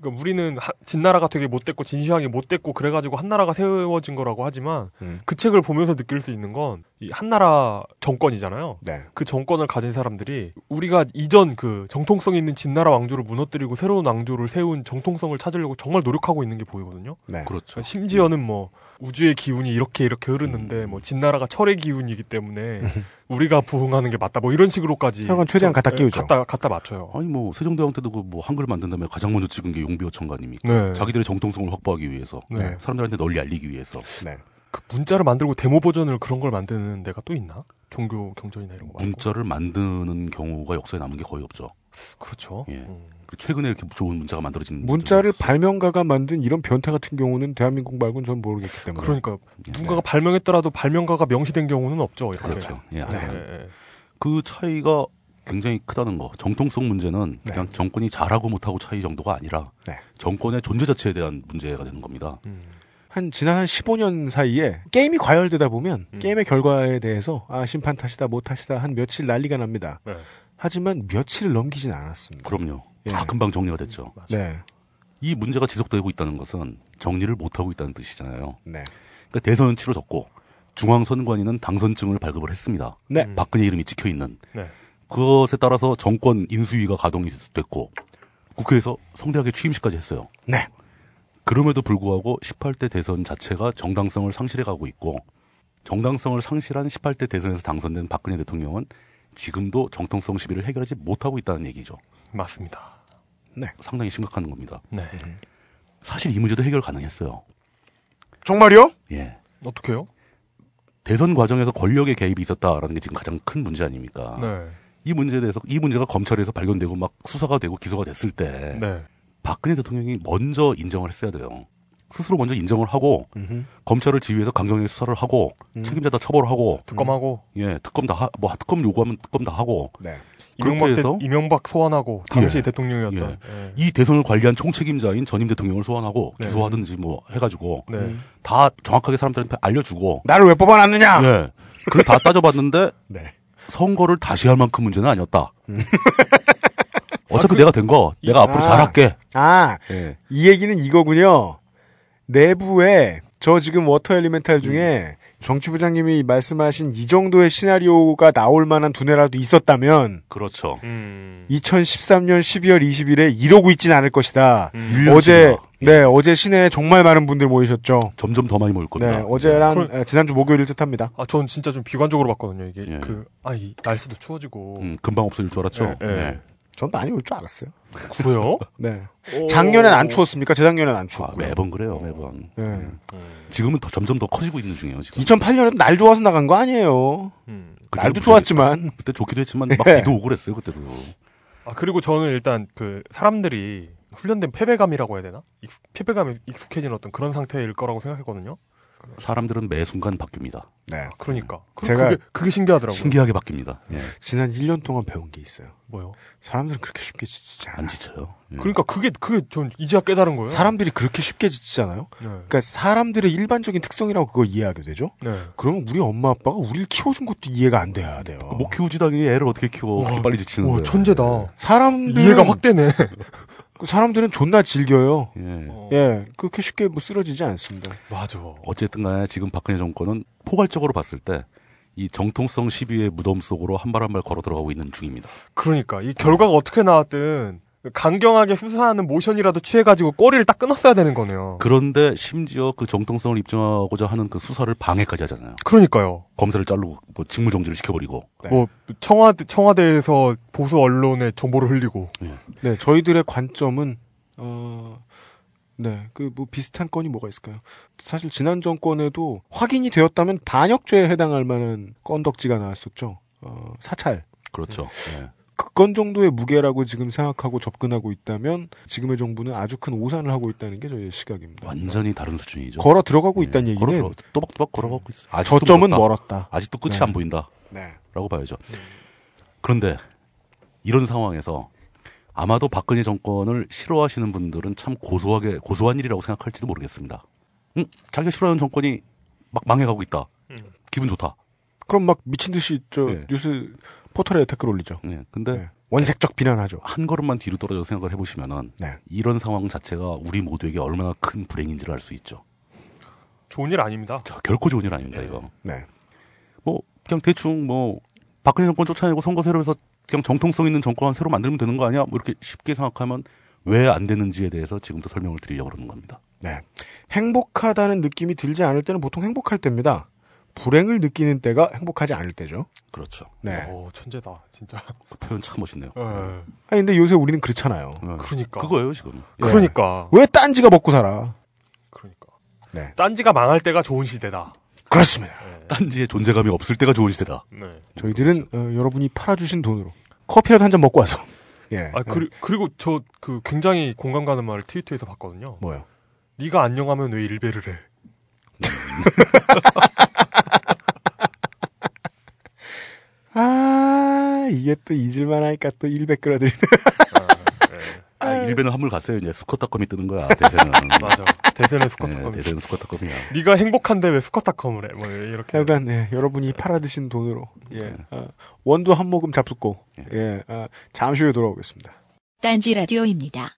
그러니까 우리는 하- 진나라가 되게 못됐고 진시황이 못됐고 그래가지고 한 나라가 세워진 거라고 하지만 음. 그 책을 보면서 느낄 수 있는 건 이 한나라 정권이잖아요. 네. 그 정권을 가진 사람들이 우리가 이전 그 정통성 있는 진나라 왕조를 무너뜨리고 새로운 왕조를 세운 정통성을 찾으려고 정말 노력하고 있는 게 보이거든요. 네. 그렇죠. 심지어는 뭐 우주의 기운이 이렇게 이렇게 흐르는데 뭐 진나라가 철의 기운이기 때문에 우리가 부흥하는 게 맞다. 뭐 이런 식으로까지 하여간 최대한 갖다 끼우죠. 갖다 갖다 맞춰요. 아니 뭐 세종대왕 때도 그 뭐 한글 만든 다음에 가장 먼저 찍은 게 용비어 청가님이니까 네. 자기들의 정통성을 확보하기 위해서 네. 사람들한테 널리 알리기 위해서 네. 그 문자를 만들고 데모 버전을 그런 걸 만드는 데가 또 있나? 종교 경전이나 이런 거 말고. 문자를 만드는 경우가 역사에 남은 게 거의 없죠. 그렇죠. 예. 그리고 최근에 이렇게 좋은 문자가 만들어진 문자를 발명가가 만든 이런 변태 같은 경우는 대한민국 말고는 전 모르겠기 때문에. 그러니까 누군가가 발명했더라도 발명가가 명시된 경우는 없죠. 이렇게. 그렇죠. 예, 네. 예. 그 차이가 굉장히 크다는 거. 정통성 문제는 네. 그냥 정권이 잘하고 못하고 차이 정도가 아니라 정권의 존재 자체에 대한 문제가 되는 겁니다. 음. 한 지난 한 15년 사이에 게임이 과열되다 보면 음. 게임의 결과에 대해서 아 심판 탓이다 못 탓이다 한 며칠 난리가 납니다. 네. 하지만 며칠을 넘기진 않았습니다. 그럼요. 예. 다 금방 정리가 됐죠. 네. 이 문제가 지속되고 있다는 것은 정리를 못하고 있다는 뜻이잖아요. 네. 그러니까 대선은 치러졌고 중앙선관위는 당선증을 발급을 했습니다. 네. 박근혜 이름이 찍혀 있는 네. 그것에 따라서 정권 인수위가 가동이 됐고 국회에서 성대하게 취임식까지 했어요. 네. 그럼에도 불구하고 18대 대선 자체가 정당성을 상실해 가고 있고 정당성을 상실한 18대 대선에서 당선된 박근혜 대통령은 지금도 정통성 시비를 해결하지 못하고 있다는 얘기죠. 맞습니다. 네. 상당히 심각한 겁니다. 네. 사실 이 문제도 해결 가능했어요. 정말요? 예. 어떻게요? 대선 과정에서 권력의 개입이 있었다라는 게 지금 가장 큰 문제 아닙니까? 네. 이 문제에 대해서 이 문제가 검찰에서 발견되고 막 수사가 되고 기소가 됐을 때 네. 박근혜 대통령이 먼저 인정을 했어야 돼요. 스스로 먼저 인정을 하고 음흠. 검찰을 지휘해서 강경하게 수사를 하고 음. 책임자다 처벌하고 특검하고 예 특검 다뭐 특검 요구하면 특검 다 하고 네. 이명박, 그렇게 대, 해서 이명박 소환하고 당시 예. 대통령이었던 예. 예. 이 대선을 관리한 총책임자인 전임 대통령을 소환하고 네. 기소하든지 뭐 해가지고 네. 다 정확하게 사람들한테 알려주고 나를 왜 뽑아놨느냐? 예 그걸 다 따져봤는데 네. 선거를 다시 할 만큼 문제는 아니었다. 어차피 아, 그- 내가 된 거 내가 앞으로 아. 잘할게. 아, 예. 이 얘기는 이거군요. 내부에 저 지금 water elemental 중에 정치부장님이 말씀하신 이 정도의 시나리오가 나올 만한 두뇌라도 있었다면 그렇죠. 음. 2013년 12월 20일에 이러고 있진 않을 것이다. 음. 어제 네 어제 시내에 정말 많은 분들 모이셨죠. 점점 더 많이 모일 겁니다. 네 어제랑 그럼- 에, 지난주 목요일을 뜻합니다. 아, 전 진짜 좀 비관적으로 봤거든요. 이게 예. 그, 아, 이 날씨도 추워지고. 음, 금방 없어질 줄 알았죠. 예, 예. 네. 전 많이 올 줄 알았어요. 그래요? 네. 오. 작년엔 안 추웠습니까? 재작년엔 안 아, 추웠고. 매번 그래요, 매번. 네. 지금은 더 점점 더 커지고 있는 중이에요. 지금. 2008년에도 날 좋아서 나간 거 아니에요. 음. 날도 좋았지만. 그때 좋기도 했지만 막 예. 비도 오고 그랬어요, 그때도. 아, 그리고 저는 일단 그 사람들이 훈련된 패배감이라고 해야 되나? 익숙, 패배감에 익숙해진 어떤 그런 상태일 거라고 생각했거든요. 사람들은 매 순간 바뀝니다. 네. 그러니까. 그, 제가 그게, 그게 신기하더라고요. 신기하게 바뀝니다. 예. 지난 1년 동안 배운 게 있어요. 뭐요? 사람들은 그렇게 쉽게 지치지 않아. 안 지쳐요. 예. 그러니까 그게, 그게 전 이제야 깨달은 거예요. 사람들이 그렇게 쉽게 지치잖아요. 네. 그러니까 사람들의 일반적인 특성이라고 그걸 이해하게 되죠. 네. 그러면 우리 엄마 아빠가 우리를 키워준 것도 이해가 안 돼야 돼요. 못 키우지도 않니 애를 어떻게 키워? 그렇게 빨리 지치는데. 와, 천재다. 사람들은 이해가 확 되네. 그 사람들은 존나 즐겨요. 예. 어. 예, 그렇게 쉽게 뭐 쓰러지지 않습니다. 맞아. 어쨌든 간에 지금 박근혜 정권은 포괄적으로 봤을 때 이 정통성 시비의 무덤 속으로 한 발 한 발 걸어 들어가고 있는 중입니다. 그러니까 이 결과가 어떻게 나왔든 강경하게 수사하는 모션이라도 취해가지고 꼬리를 딱 끊었어야 되는 거네요. 그런데 심지어 그 정통성을 입증하고자 하는 그 수사를 방해까지 하잖아요. 그러니까요. 검사를 자르고 뭐 직무정지를 시켜버리고. 네. 뭐 청와대 청와대에서 보수 언론에 정보를 흘리고. 네, 저희들의 관점은 어, 네, 그 뭐 비슷한 건이 뭐가 있을까요? 사실 지난 정권에도 확인이 되었다면 반역죄에 해당할 만한 건덕지가 나왔었죠. 어, 사찰. 그렇죠. 예. 그건 정도의 무게라고 지금 생각하고 접근하고 있다면 지금의 정부는 아주 큰 오산을 하고 있다는 게 저희의 시각입니다. 완전히 다른 수준이죠. 걸어 들어가고 예, 있다는 걸어 얘기는 들어- 또박또박 걸어가고 있어. 아직도 저점은 멀었다. 멀었다. 아직도 끝이 네. 안 보인다. 네. 라고 봐야죠. 그런데 이런 상황에서 아마도 박근혜 정권을 싫어하시는 분들은 참 고소하게 고소한 일이라고 생각할지도 모르겠습니다. 응? 자기가 싫어하는 정권이 막 망해가고 있다. 기분 좋다. 그럼 막 미친 듯이 저 예. 뉴스 포털에 댓글 올리죠. 예. 근데 네. 원색적 비난하죠. 한 걸음만 뒤로 떨어져 생각을 해보시면은 네. 이런 상황 자체가 우리 모두에게 얼마나 큰 불행인지를 알 수 있죠. 좋은 일 아닙니다. 저 결코 좋은 일 아닙니다. 이거. 네. 뭐 그냥 대충 뭐 박근혜 정권 쫓아내고 선거 새로 해서 그냥 정통성 있는 정권 새로 만들면 되는 거 아니야? 뭐 이렇게 쉽게 생각하면 왜 안 되는지에 대해서 지금부터 설명을 드리려고 그러는 겁니다. 네. 행복하다는 느낌이 들지 않을 때는 보통 행복할 때입니다. 불행을 느끼는 때가 행복하지 않을 때죠. 그렇죠. 네. 오, 천재다, 진짜. 그 표현 참 멋있네요. 예. 아니 근데 요새 우리는 그렇잖아요. 그러니까. 그거예요 지금. 예. 그러니까. 왜 딴지가 먹고 살아? 그러니까. 네. 딴지가 망할 때가 좋은 시대다. 그렇습니다. 딴지의 존재감이 없을 때가 좋은 시대다. 네. 저희들은 어, 여러분이 팔아주신 돈으로 커피라도 한 잔 먹고 와서. 예. 아, 그리, 그리고 저 그 굉장히 공감 가는 말을 트위터에서 봤거든요. 뭐요? 네가 안녕하면 왜 일배를 해? 아 이게 또 잊을만 하니까 또100 끌어들이네. 아, 일배는 한물 갔어요. 이제 스컷닷컴이 뜨는 거야. 대세는. 맞아. 대세는 스쿼트컴. 네, 대세는 스컷닷컴이야. 네가 행복한데 왜 스쿼트컴을 해? 뭐 이렇게. 약간 네, 여러분이 팔아드신 돈으로 예 어, 원두 한 모금 잡숫고 예 어, 잠시 후에 돌아오겠습니다. 딴지 라디오입니다.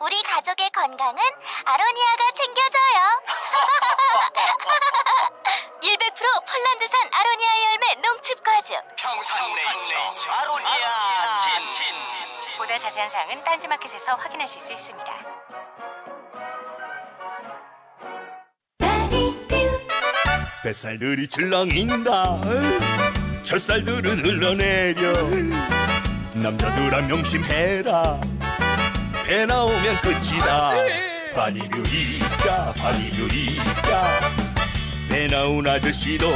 우리 가족의 건강은 아로니아가 챙겨줘요. 100% 폴란드산 아로니아 열매 농축 과즙. 평산네이처 아로니아. 친 보다 자세한 사항은 딴지마켓에서 확인하실 수 있습니다. 뱃살들이 출렁인다. 젖살들은 흘러내려. 남자들아 명심해라 배 나오면 끝이다. 바디뷰 입자 바디뷰 입자. 배 나온 아저씨도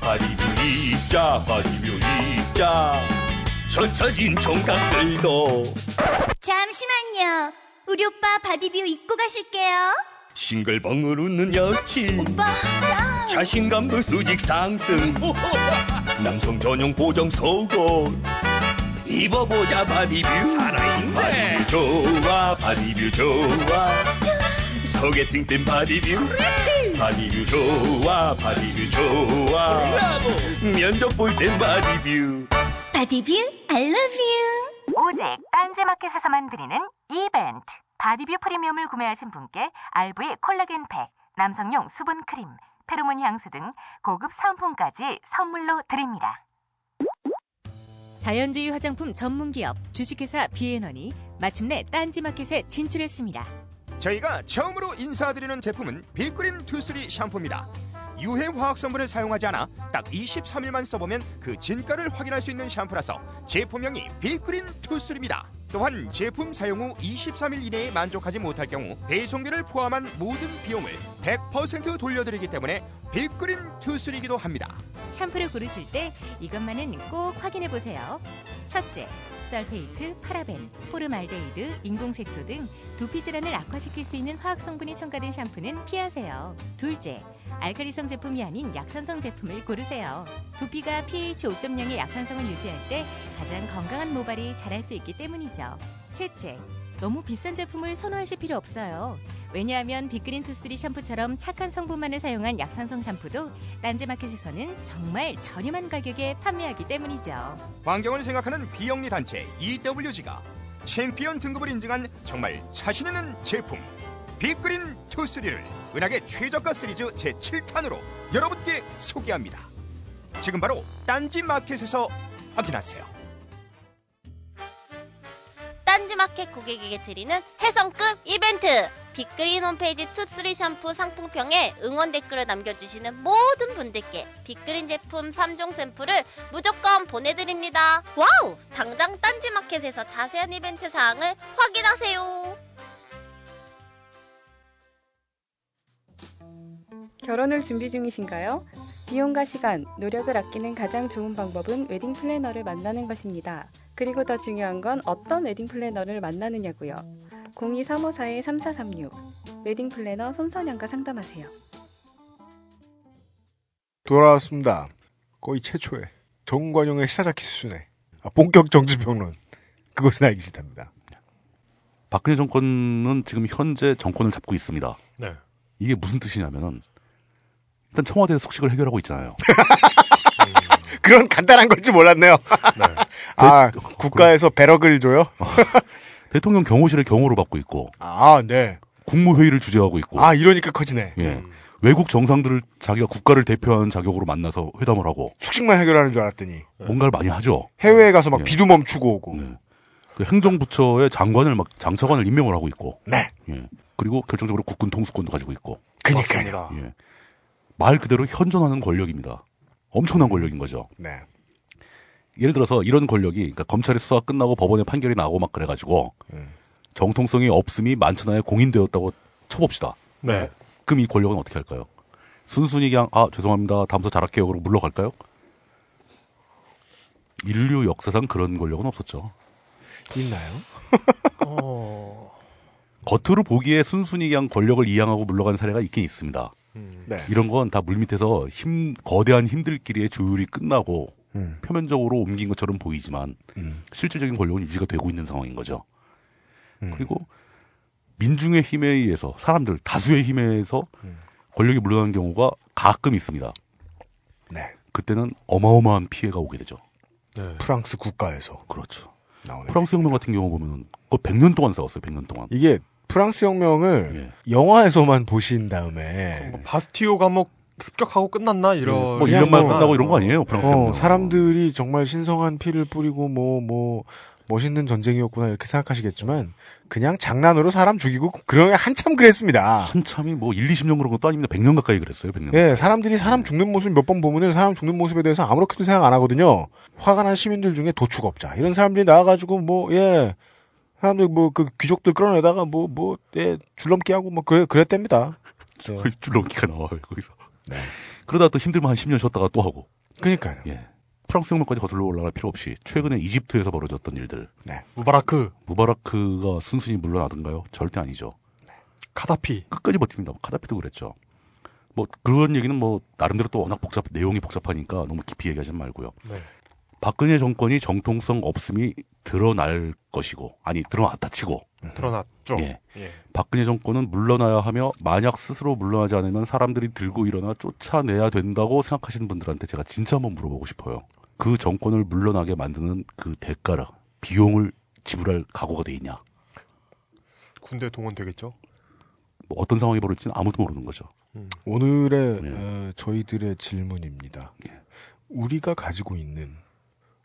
바디뷰 입자 바디뷰 입자. 젖혀진 총각들도. 잠시만요. 우리 오빠 바디뷰 입고 가실게요. 싱글벙글 웃는 여친. 오빠, 짱! 자신감도 수직 상승. 남성 전용 보정 속옷 입어보자 바디뷰. 살아있네 바디뷰 좋아 바디뷰 좋아. 소개팅 땐 바디뷰. 바디뷰 좋아 바디뷰 좋아. 면접 볼 땐 바디뷰. 바디뷰 I love you. 오직 딴지마켓에서만 드리는 이벤트. 바디뷰 프리미엄을 구매하신 분께 RV 콜라겐 팩, 남성용 수분 크림, 페로몬 향수 등 고급 상품까지 선물로 드립니다. 자연주의 화장품 전문기업 주식회사 비앤원이 마침내 딴지마켓에 진출했습니다. 저희가 처음으로 인사드리는 제품은 빅그린 투쓰리 샴푸입니다. 유해 화학 성분을 사용하지 않아 딱 23일만 써보면 그 진가를 확인할 수 있는 샴푸라서 제품명이 빅그린 투쓰리입니다. 또한 제품 사용 후 23일 이내에 만족하지 못할 경우 배송비를 포함한 모든 비용을 100% 돌려드리기 때문에 빅그린 투쓰리기도 합니다. 샴푸를 고르실 때 이것만은 꼭 확인해 보세요. 첫째, 설페이트, 파라벤, 포름알데히드, 인공색소 등 두피 질환을 악화시킬 수 있는 화학 성분이 첨가된 샴푸는 피하세요. 둘째, 알카리성 제품이 아닌 약산성 제품을 고르세요. 두피가 pH 5.0의 약산성을 유지할 때 가장 건강한 모발이 자랄 수 있기 때문이죠. 셋째, 너무 비싼 제품을 선호하실 필요 없어요. 왜냐하면 빅그린 투쓰리 샴푸처럼 착한 성분만을 사용한 약산성 샴푸도 딴지마켓에서는 정말 저렴한 가격에 판매하기 때문이죠. 환경을 생각하는 비영리 단체 EWG가 챔피언 등급을 인증한 정말 자신 있는 제품 빅그린 투쓰리를 은하계 최저가 시리즈 제7탄으로 여러분께 소개합니다. 지금 바로 딴지 마켓에서 확인하세요. 딴지 마켓 고객에게 드리는 해성급 이벤트! 빅그린 홈페이지 투쓰리 샴푸 상품평에 응원 댓글을 남겨주시는 모든 분들께 빅그린 제품 3종 샘플을 무조건 보내드립니다. 와우! 당장 딴지 마켓에서 자세한 이벤트 사항을 확인하세요. 결혼을 준비 중이신가요? 비용과 시간, 노력을 아끼는 가장 좋은 방법은 웨딩 플래너를 만나는 것입니다. 그리고 더 중요한 건 어떤 웨딩 플래너를 만나느냐고요. 02-354-3436 웨딩 플래너 손선영과 상담하세요. 돌아왔습니다. 거의 최초의 정관용의 시사자키 수준의 아, 본격 정치평론 그것은 알기 싫답니다. 박근혜 정권은 지금 현재 정권을 잡고 있습니다. 네. 이게 무슨 뜻이냐면은 일단 청와대 숙식을 해결하고 있잖아요. 그런 간단한 걸줄 몰랐네요. 아 국가에서 배럭을 줘요? 대통령 경호실에 경호를 받고 있고. 아 네. 국무회의를 주재하고 있고. 아 이러니까 커지네. 예. 외국 정상들을 자기가 국가를 대표하는 자격으로 만나서 회담을 하고 숙식만 해결하는 줄 알았더니 뭔가를 많이 하죠. 해외에 가서 막 예. 비도 멈추고 오고. 그 행정부처의 장관을 막 장차관을 임명을 하고 있고. 네. 예. 그리고 결정적으로 국군 통수권도 가지고 있고. 그니까요. 예. 말 그대로 현존하는 권력입니다. 엄청난 권력인 거죠. 네. 예를 들어서 이런 권력이 그러니까 검찰의 수사 끝나고 법원에 판결이 나고 막 그래가지고 음. 정통성이 없음이 만천하에 공인되었다고 쳐봅시다. 네. 그럼 이 권력은 어떻게 할까요? 순순히 그냥 아 죄송합니다 다음부터 잘할게요 그러고 물러갈까요? 인류 역사상 그런 권력은 없었죠. 있나요? 겉으로 보기에 순순히 그냥 권력을 이양하고 물러간 사례가 있긴 있습니다. 네. 이런 건 다 물밑에서 힘 거대한 힘들끼리의 조율이 끝나고 음. 표면적으로 옮긴 것처럼 보이지만 실질적인 권력은 유지가 되고 있는 상황인 거죠. 음. 그리고 민중의 힘에 의해서 사람들 다수의 힘에 의해서 권력이 물러나는 경우가 가끔 있습니다. 네. 그때는 어마어마한 피해가 오게 되죠. 프랑스 국가에서 그렇죠. 프랑스 혁명 같은 경우 보면 그 100년 동안 싸웠어요. 100년 동안. 이게 프랑스 혁명을 예. 영화에서만 보신 다음에 뭐 바스티오 감옥 습격하고 끝났나 이런. 뭐 1년 만에 끝나고 이런 거 아니에요. 프랑스 어, 혁명. 사람들이 정말 신성한 피를 뿌리고 뭐뭐 멋있는 전쟁이었구나 이렇게 생각하시겠지만 그냥 장난으로 사람 죽이고 그런 게 한참 그랬습니다. 한참이 뭐 1, 20년 그런 것도 아닙니다. 100년 가까이 그랬어요. 100년. 예, 사람들이 사람 죽는 모습 몇 번 보면은 사람 죽는 모습에 대해서 아무렇게도 생각 안 하거든요. 화가 난 시민들 중에 도축업자 이런 사람들이 나와가지고 뭐 예. 사람들 뭐 그 귀족들 끌어내다가 뭐 뭐 예, 줄넘기 하고 뭐 그래 그랬답니다. 저- 거의 줄넘기가 나와요 거기서. 그러다 또 힘들면 한 10년 쉬었다가 또 하고. 그러니까요. 예. 프랑스 혁명까지 거슬러 올라갈 필요 없이 최근에 이집트에서 벌어졌던 일들. 네. 무바라크. 무바라크가 순순히 물러나던가요? 절대 아니죠. 카다피. 끝까지 버팁니다. 카다피도 그랬죠. 뭐 그런 얘기는 뭐 나름대로 또 워낙 복잡 내용이 복잡하니까 너무 깊이 얘기하지 말고요. 네. 박근혜 정권이 정통성 없음이 드러날 것이고 아니 드러났다 치고 드러났죠. 예. 예. 박근혜 정권은 물러나야 하며 만약 스스로 물러나지 않으면 사람들이 들고 일어나 쫓아내야 된다고 생각하시는 분들한테 제가 진짜 한번 물어보고 싶어요. 그 정권을 물러나게 만드는 그 대가를 비용을 지불할 각오가 돼 있냐? 군대 동원 되겠죠. 뭐 어떤 상황이 벌어질지는 아무도 모르는 거죠. 오늘의 네. 어, 저희들의 질문입니다. 예. 우리가 가지고 있는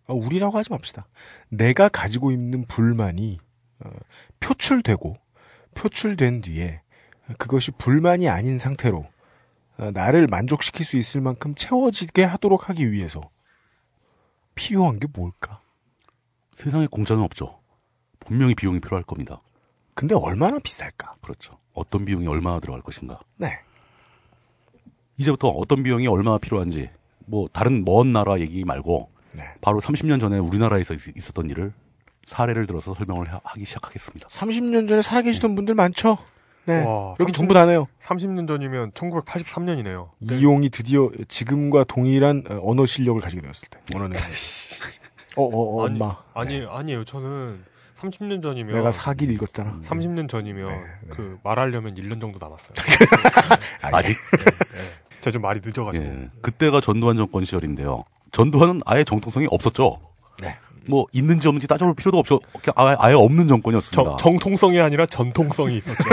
아, 우리라고 하지 맙시다. 내가 가지고 있는 불만이 어, 표출되고 표출된 뒤에 그것이 불만이 아닌 상태로 어, 나를 만족시킬 수 있을 만큼 채워지게 하도록 하기 위해서 필요한 게 뭘까? 세상에 공짜는 없죠. 분명히 비용이 필요할 겁니다. 근데 얼마나 비쌀까? 그렇죠. 어떤 비용이 얼마나 들어갈 것인가. 네. 이제부터 어떤 비용이 얼마나 필요한지 뭐 다른 먼 나라 얘기 말고 네. 바로 30년 전에 우리나라에서 있- 있었던 일을 사례를 들어서 설명을 하- 하기 시작하겠습니다. 30년 전에 살아계시던 분들 많죠? 네. 와, 여기 30 전부 다네요. 30년 전이면 1983년이네요. 이용이 드디어 지금과 동일한 어, 언어 실력을 가지게 되었을 때. 언어는. 어, 어, 어, 아니, 엄마. 아니 아니에요. 저는 30년 전이면 내가 사기를 읽었잖아. 30년 전이면 그 말하려면 1년 정도 남았어요. 아직? 제가 좀 말이 늦어가지고. 예. 그때가 전두환 정권 시절인데요. 전두환은 아예 정통성이 없었죠. 네. 뭐 있는지 없는지 따져볼 필요도 없죠. 아예, 아예 없는 정권이었습니다. 정, 정통성이 아니라 전통성이 있었죠.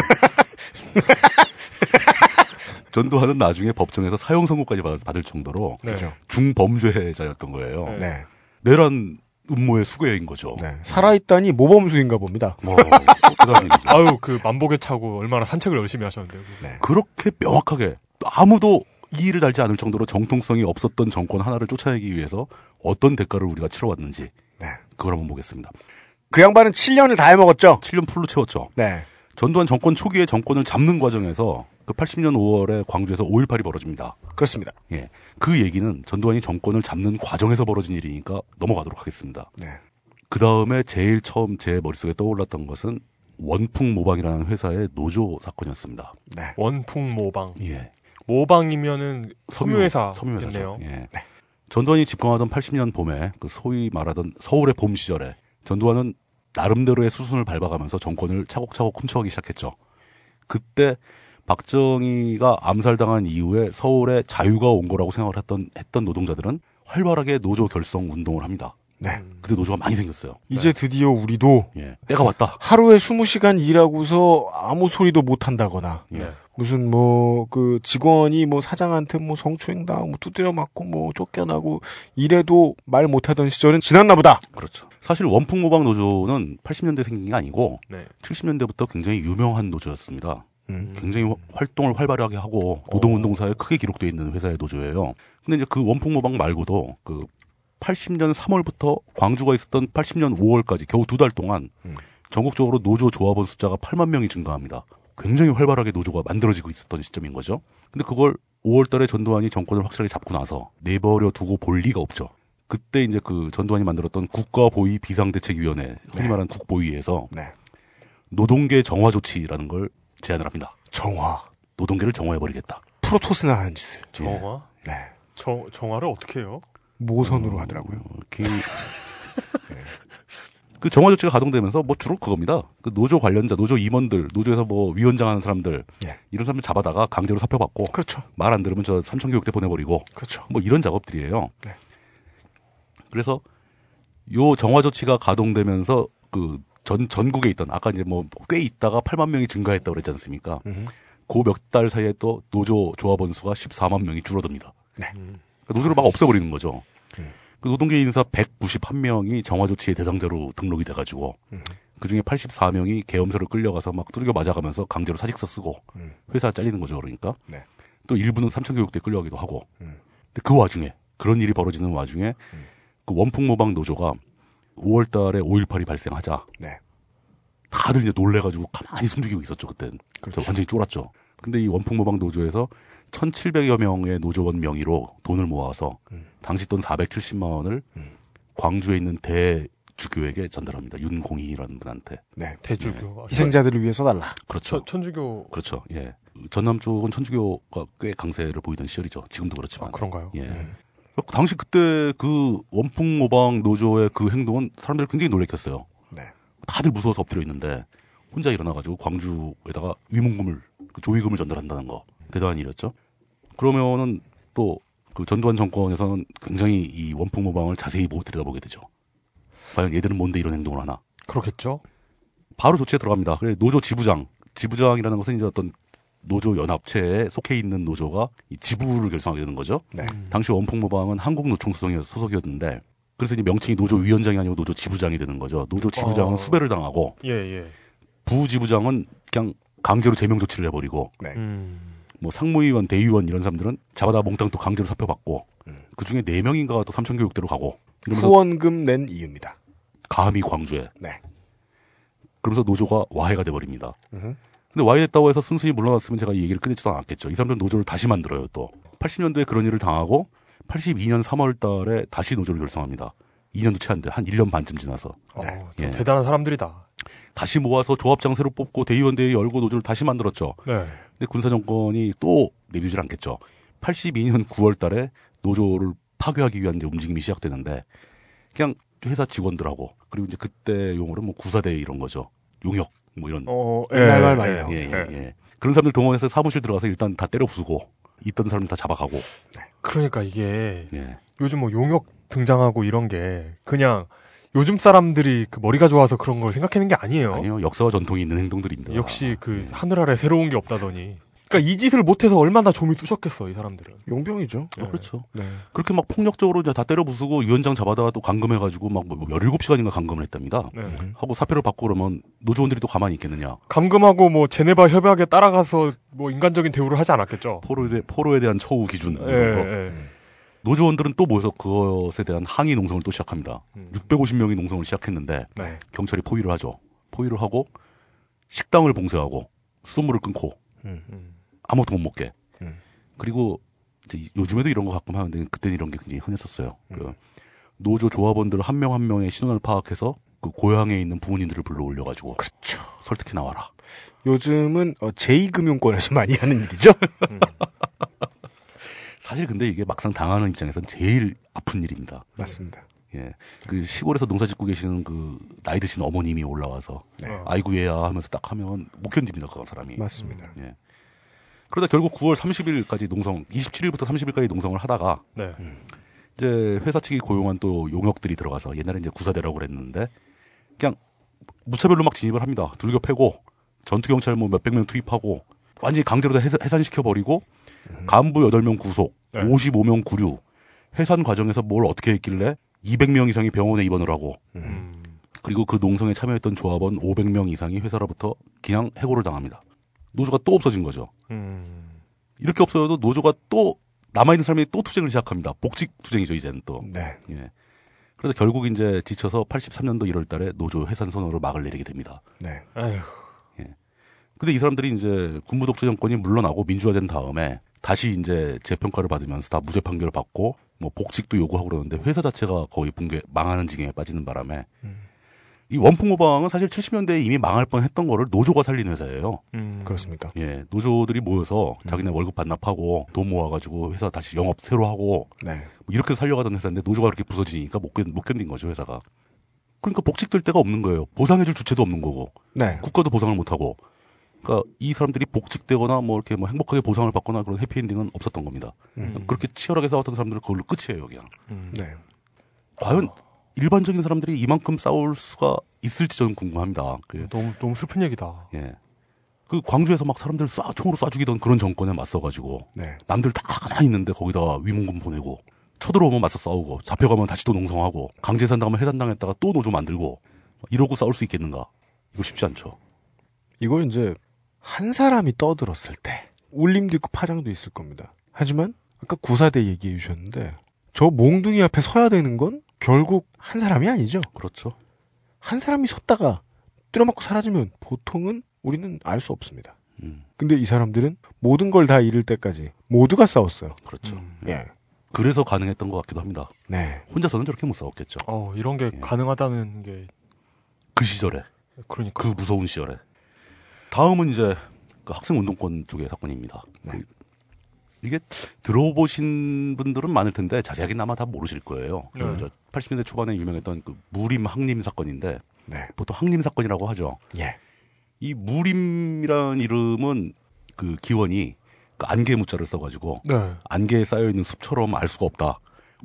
전두환은 나중에 법정에서 사형 선고까지 받- 받을 정도로 네. 중범죄자였던 거예요. 네. 내란 음모의 수괴인 거죠. 살아있다니 모범수인가 봅니다. 일이죠. 아유 그 만복에 차고 얼마나 산책을 열심히 하셨는데요. 네. 그렇게 명확하게 아무도 이의를 달지 않을 정도로 정통성이 없었던 정권 하나를 쫓아내기 위해서 어떤 대가를 우리가 치러왔는지 그걸 한번 보겠습니다. 그 양반은 7년을 다 해먹었죠. 7년 풀로 채웠죠. 네. 전두환 정권 초기에 정권을 잡는 과정에서 그 80년 5월에 광주에서 5.18이 벌어집니다. 그렇습니다. 예. 그 얘기는 전두환이 정권을 잡는 과정에서 벌어진 일이니까 넘어가도록 하겠습니다. 네. 그 다음에 제일 처음 제 머릿속에 떠올랐던 것은 원풍 모방이라는 회사의 노조 사건이었습니다. 네. 원풍 모방. 예. 모방이면은 섬유회사. 섬유회사죠. 예. 전두환이 집권하던 80년 봄에 그 소위 말하던 서울의 봄 시절에 전두환은 나름대로의 수순을 밟아가면서 정권을 차곡차곡 훔쳐가기 시작했죠. 그때 박정희가 암살당한 이후에 서울에 자유가 온 거라고 생각을 했던 했던 노동자들은 활발하게 노조 결성 운동을 합니다. 네. 그때 노조가 많이 생겼어요. 이제 드디어 우리도 예. 때가 왔다. 하루에 20시간 일하고서 아무 소리도 못 한다거나 예. 무슨 뭐 그 직원이 뭐 사장한테 뭐 성추행당하고 뭐 두드려 맞고 뭐 쫓겨나고 이래도 말 못하던 시절은 지났나 보다. 그렇죠. 사실 원풍 모방 노조는 80년대 생긴 게 아니고 네. 70년대부터 굉장히 유명한 노조였습니다. 음. 굉장히 화- 활동을 활발하게 하고 노동운동사에 크게 기록되어 있는 회사의 노조예요. 근데 이제 그 원풍 모방 말고도 그 80년 3월부터 광주가 있었던 80년 5월까지 겨우 두 달 동안 전국적으로 노조 조합원 숫자가 8만 명이 증가합니다. 굉장히 활발하게 노조가 만들어지고 있었던 시점인 거죠. 근데 그걸 5월 달에 전두환이 정권을 확실하게 잡고 나서 내버려 두고 볼 리가 없죠. 그때 이제 그 전두환이 만들었던 국가보위 비상대책위원회, 흔히 말하는 국보위에서 네. 노동계 정화 조치라는 걸 제안을 합니다. 정화. 노동계를 정화해버리겠다. 프로토스나 하는 짓을. 정화? 네. 정, 정화를 어떻게 해요? 모선으로 하더라고요. 기- 그 정화 조치가 가동되면서 뭐 주로 그겁니다. 그 노조 관련자, 노조 임원들, 노조에서 뭐 위원장 하는 사람들 예. 이런 사람들 잡아다가 강제로 사표받고 그렇죠. 말 안 들으면 저 삼천 교육대 보내버리고 그렇죠. 뭐 이런 작업들이에요. 네. 그래서 요 정화 조치가 가동되면서 그 전 전국에 있던 아까 이제 뭐 꽤 있다가 8만 명이 증가했다고 그랬지 않습니까? 그 몇 달 사이에 또 노조 조합원 수가 14만 명이 줄어듭니다. 네. 그러니까 노조를 막 없애버리는 거죠. 그 노동계 인사 191명이 정화 조치의 대상자로 등록이 돼가지고 그 중에 84명이 계엄소를 끌려가서 막 두들겨 맞아가면서 강제로 사직서 쓰고 회사 잘리는 거죠. 그러니까 네. 또 일부는 삼천교육대 끌려가기도 하고. 근데 그 와중에 그런 일이 벌어지는 와중에 그 원풍 모방 노조가 5월달에 5.18이 발생하자 네. 다들 이제 놀래가지고 가만히 숨죽이고 있었죠 그땐 그래서 완전히 쫄았죠. 근데 이 원풍 모방 노조에서 1,700여 명의 노조원 명의로 돈을 모아서 당시 돈 470만 원을 광주에 있는 대주교에게 전달합니다. 윤공희라는 분한테. 네. 대주교. 희생자들을 위해 써달라. 그렇죠. 천 주교. 그렇죠. 예. 전남 쪽은 천주교가 꽤 강세를 보이던 시절이죠. 지금도 그렇지만. 그런가요? 예. 당시 그때 그 원풍 모방 노조의 그 행동은 사람들이 굉장히 놀래켰어요. 네. 다들 무서워서 엎드려 있는데 혼자 일어나가지고 광주에다가 위문금을 그 조의금을 전달한다는 거 대단한 일이었죠. 그러면은 또 그 전두환 정권에서는 굉장히 이 원풍 모방을 자세히 보 들여다보게 되죠. 과연 얘들은 뭔데 이런 행동을 하나? 그렇겠죠. 바로 조치에 들어갑니다. 그래 노조 지부장, 지부장이라는 것은 이제 어떤 노조 연합체에 속해 있는 노조가 이 지부를 결성하게 되는 거죠. 네. 당시 원풍 모방은 한국 노총 소속이었- 소속이었는데 그래서 이제 명칭이 노조 위원장이 아니고 노조 지부장이 되는 거죠. 노조 지부장은 어. 수배를 당하고 예, 예. 부지부장은 그냥 강제로 제명 조치를 해버리고 네. 음. 뭐 상무위원, 대의원 이런 사람들은 잡아다 몽땅 또 강제로 사표받고 그 중에 네 명인가 또 삼천교육대로 가고 후원금 낸 이유입니다. 감히 광주에 네. 그러면서 노조가 와해가 돼버립니다. 근데 와해했다고 해서 순순히 물러났으면 제가 이 얘기를 끝내지도 않았겠죠. 이 사람들은 노조를 다시 만들어요 또 80년도에 그런 일을 당하고 82년 3월 달에 다시 노조를 결성합니다. 2년도 채 안 돼. 한 1년 반쯤 지나서. 네. 예. 대단한 사람들이다. 다시 모아서 조합장 새로 뽑고 대의원 대회 열고 노조를 다시 만들었죠. 네. 근데 군사 정권이 또 내비두질 않겠죠. 82년 9월 달에 노조를 파괴하기 위한 이제 움직임이 시작되는데 그냥 회사 직원들하고 그리고 이제 그때 용어로 뭐 구사대 이런 거죠. 용역 뭐 이런 어, 옛날 말 많이 예, 나오네. 예, 예, 예. 그런 사람들 동원해서 사무실 들어가서 일단 다 때려 부수고 있던 사람들 다 잡아가고 그러니까 이게 예. 요즘 뭐 용역 등장하고 이런 게 그냥 요즘 사람들이 그 머리가 좋아서 그런 걸 생각하는 게 아니에요. 아니요 역사와 전통이 있는 행동들입니다. 역시 그 하늘 아래 새로운 게 없다더니. 그러니까 이 짓을 못해서 얼마나 좀이 뚜셨겠어 이 사람들은. 용병이죠. 어, 그렇죠. 네. 그렇게 막 폭력적으로 이제 다 때려 부수고 위원장 잡아다가 또 감금해가지고 막 뭐 17시간인가 감금을 했답니다. 네. 하고 사표를 받고 그러면 노조원들이 또 가만히 있겠느냐. 감금하고 뭐 제네바 협약에 따라가서 뭐 인간적인 대우를 하지 않았겠죠. 포로에, 대, 포로에 대한 처우 기준. 거. 예. 노조원들은 또 모여서 그것에 대한 항의 농성을 또 시작합니다. 650명이 농성을 시작했는데 네. 경찰이 포위를 하죠. 포위를 하고 식당을 봉쇄하고 수돗물을 끊고 음. 아무것도 못 먹게. 음. 그리고 요즘에도 이런 거 가끔 하는데 그때는 이런 게 굉장히 흔했었어요. 음. 그 노조 조합원들 한 명 한 명의 신원을 파악해서 그 고향에 있는 부모님들을 불러 올려가지고 그렇죠. 설득해 나와라. 요즘은 어, 제2금융권에서 많이 하는 일이죠. 사실 근데 이게 막상 당하는 입장에선 제일 아픈 일입니다. 맞습니다. 예. 그 시골에서 농사 짓고 계시는 그 나이 드신 어머님이 올라와서 네. 아이고 얘야 하면서 딱 하면 못 견딥니다. 그 사람이. 맞습니다. 예. 그러다 결국 9월 30일까지 농성, 27일부터 30일까지 농성을 하다가 네. 이제 회사 측이 고용한 또 용역들이 들어가서 옛날에 이제 구사대라고 그랬는데 그냥 무차별로 막 진입을 합니다. 둘겨 패고 전투 경찰 뭐 몇백 명 투입하고 완전히 강제로 다 해산, 해산시켜 버리고 간부 8명 구속, 네. 55명 구류. 해산 과정에서 뭘 어떻게 했길래 200명 이상이 병원에 입원을 하고 그리고 그 농성에 참여했던 조합원 500명 이상이 회사로부터 그냥 해고를 당합니다. 노조가 또 없어진 거죠. 음. 이렇게 없어져도 노조가 또 남아있는 사람이 또 투쟁을 시작합니다. 복직 투쟁이죠, 이제는 또. 네. 예. 그래서 결국 이제 지쳐서 83년도 1월 달에 노조 해산 선언으로 막을 내리게 됩니다. 네. 아휴. 예. 근데 이 사람들이 이제 군부 독재 정권이 물러나고 민주화된 다음에 다시 이제 재평가를 받으면서 다 무죄 판결을 받고 뭐 복직도 요구하고 그러는데 회사 자체가 거의 붕괴 망하는 징에 빠지는 바람에 이 원풍오방은 사실 70년대에 이미 망할 뻔했던 거를 노조가 살린 회사예요. 음. 그렇습니까? 예, 노조들이 모여서 자기네 월급 반납하고 돈 모아가지고 회사 다시 영업 새로 하고 네. 뭐 이렇게 살려가던 회사인데 노조가 그렇게 부서지니까 못, 견, 못 견딘 거죠 회사가. 그러니까 복직될 데가 없는 거예요. 보상해줄 주체도 없는 거고. 네. 국가도 보상을 못 하고. 그러니까 이 사람들이 복직되거나 뭐 이렇게 뭐 행복하게 보상을 받거나 그런 해피엔딩은 없었던 겁니다. 음. 그렇게 치열하게 싸웠던 사람들은 그걸로 끝이에요 그냥. 네. 과연 일반적인 사람들이 이만큼 싸울 수가 있을지 저는 궁금합니다. 그, 너무 너무 슬픈 얘기다. 예. 그 광주에서 막 사람들 쏴 총으로 쏴 죽이던 그런 정권에 맞서 가지고 네. 남들 다 가만히 있는데 거기다가 위문군 보내고 쳐들어오면 맞서 싸우고 잡혀가면 다시 또 농성하고 강제산 당하면 해산당했다가 또 노조 만들고 이러고 싸울 수 있겠는가? 이거 쉽지 않죠. 이걸 이제 한 사람이 떠들었을 때 울림도 있고 파장도 있을 겁니다. 하지만 아까 구사대 얘기해 주셨는데 저 몽둥이 앞에 서야 되는 건 결국 한 사람이 아니죠. 그렇죠. 한 사람이 섰다가 뚫어맞고 사라지면 보통은 우리는 알 수 없습니다. 음. 근데 이 사람들은 모든 걸 다 잃을 때까지 모두가 싸웠어요. 그렇죠. 예. 그래서 가능했던 것 같기도 합니다. 네. 혼자서는 저렇게 못 싸웠겠죠. 어, 이런 게 가능하다는 게 그 시절에. 그러니까. 그 무서운 시절에. 다음은 이제 그 학생 운동권 쪽의 사건입니다. 그 이게 들어보신 분들은 많을 텐데 자세하게는 아마 다 모르실 거예요. 네. 그저 80년대 초반에 유명했던 그 무림 항림 사건인데 네. 보통 항림 사건이라고 하죠. 예. 이 무림이라는 이름은 그 기원이 그 안개 무자를 써가지고 네. 안개에 쌓여 있는 숲처럼 알 수가 없다.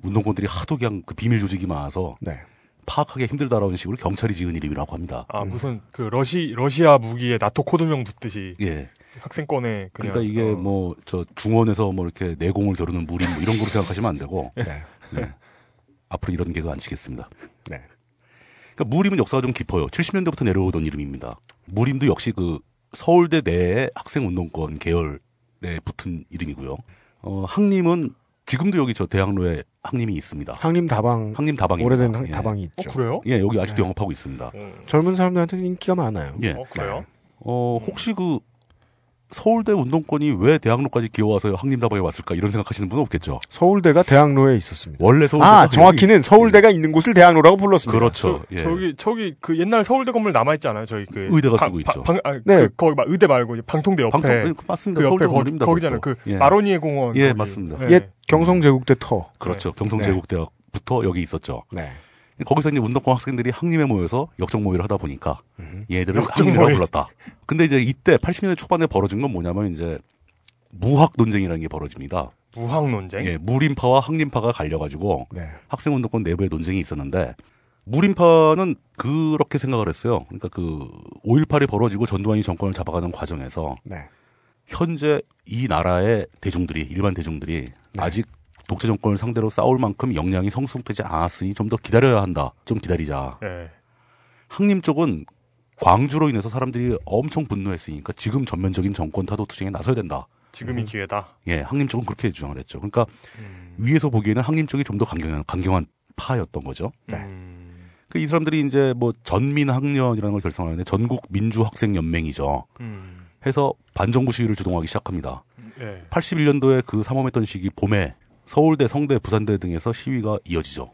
운동권들이 하도 그냥 그 비밀 조직이 많아서 네. 파악하기 힘들다라는 식으로 경찰이 지은 이름이라고 합니다. 아 무슨 그 러시 러시아 무기에 나토 코드명 붙듯이 예. 학생권에 그냥 그러니까 이게 어. 뭐저 중원에서 뭐 이렇게 내공을 겨루는 무림 뭐 이런 거로 생각하시면 안 되고 네. 네. 앞으로 이런 개그 안 치겠습니다. 네. 그러니까 무림은 역사가 좀 깊어요. 70년대부터 내려오던 이름입니다. 무림도 역시 그 서울대 내의 학생 운동권 계열에 붙은 이름이고요. 어, 항림은 지금도 여기 저 대학로에 항림이 있습니다. 항림 다방. 항림 다방이 오래된 항- 다방이 있죠. 그래요? 예, 여기 아직도 영업하고 있습니다. 젊은 사람들한테 인기가 많아요. 예. 어, 그래요? 어, 혹시 그 서울대 운동권이 왜 대학로까지 기어와서 항림다방에 왔을까 이런 생각하시는 분은 없겠죠. 서울대가 대학로에 있었습니다. 원래 서울대가 아, 정확히는 서울대가 있는 곳을 대학로라고 불렀습니다. 그렇죠. 예. 저기 저기 그 옛날 서울대 건물 남아 있잖아요. 저희 그 의대가 방- 쓰고 방- 있죠. 방, 아, 네. 그, 거기 막 의대 말고 이제 방통대 옆에 방통- 예, 맞습니다. 그 서울대 건물입니다, 거기잖아요. 그. 예. 마로니에 공원. 예, 거기. 맞습니다. 예. 옛 경성제국대 터. 그렇죠. 네. 경성제국대학부터 여기 있었죠. 네. 거기서 이제 운동권 학생들이 항림에 모여서 역적 모의를 하다 보니까 얘들을 역적 항림이라고. 불렀다. 근데 이제 이때 80년대 초반에 벌어진 건 뭐냐면 이제 무학 논쟁이라는 게 벌어집니다. 무학 논쟁. 예, 무림파와 항림파가 갈려가지고 네. 학생 운동권 내부에 논쟁이 있었는데 무림파는 그렇게 생각을 했어요. 그러니까 그 5.18이 벌어지고 전두환이 정권을 잡아가는 과정에서 네. 현재 이 나라의 대중들이 일반 대중들이 네. 아직 독재 정권을 상대로 싸울 만큼 역량이 성숙되지 않았으니 좀 더 기다려야 한다. 좀 기다리자. 예. 항림 쪽은 광주로 인해서 사람들이 엄청 분노했으니까 지금 전면적인 정권 타도 투쟁에 나서야 된다. 지금이 기회다. 예, 항림 쪽은 그렇게 주장을 했죠. 그러니까 음. 위에서 보기에는 항림 쪽이 좀 더 강경한, 강경한 파였던 거죠. 네. 음. 그이 사람들이 이제 뭐 전민학년이라는 걸 결성하는데 전국 민주학생연맹이죠. 음. 해서 반정부 시위를 주동하기 시작합니다. 예. 81년도에 그 삼엄했던 시기 봄에 서울대, 성대, 부산대 등에서 시위가 이어지죠.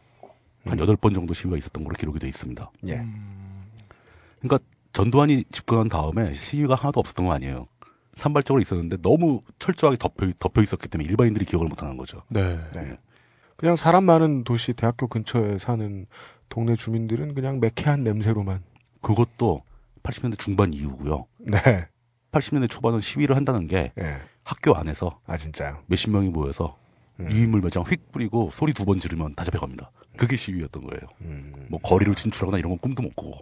한 여덟 번 정도 시위가 있었던 걸로 기록이 돼 있습니다. 예. 그러니까 전두환이 집권한 다음에 시위가 하나도 없었던 거 아니에요. 산발적으로 있었는데 너무 철저하게 덮여, 덮여 있었기 때문에 일반인들이 기억을 못하는 거죠. 네. 그냥 사람 많은 도시 대학교 근처에 사는 동네 주민들은 그냥 매캐한 냄새로만. 그것도 80년대 중반 이후고요. 네. 80년대 초반은 시위를 한다는 게 학교 안에서 아 진짜요? 몇십 명이 모여서 유인물 몇 장 휙 뿌리고 소리 두 번 지르면 다 잡혀갑니다. 그게 시위였던 거예요. 뭐 거리를 진출하거나 이런 건 꿈도 못 꾸고.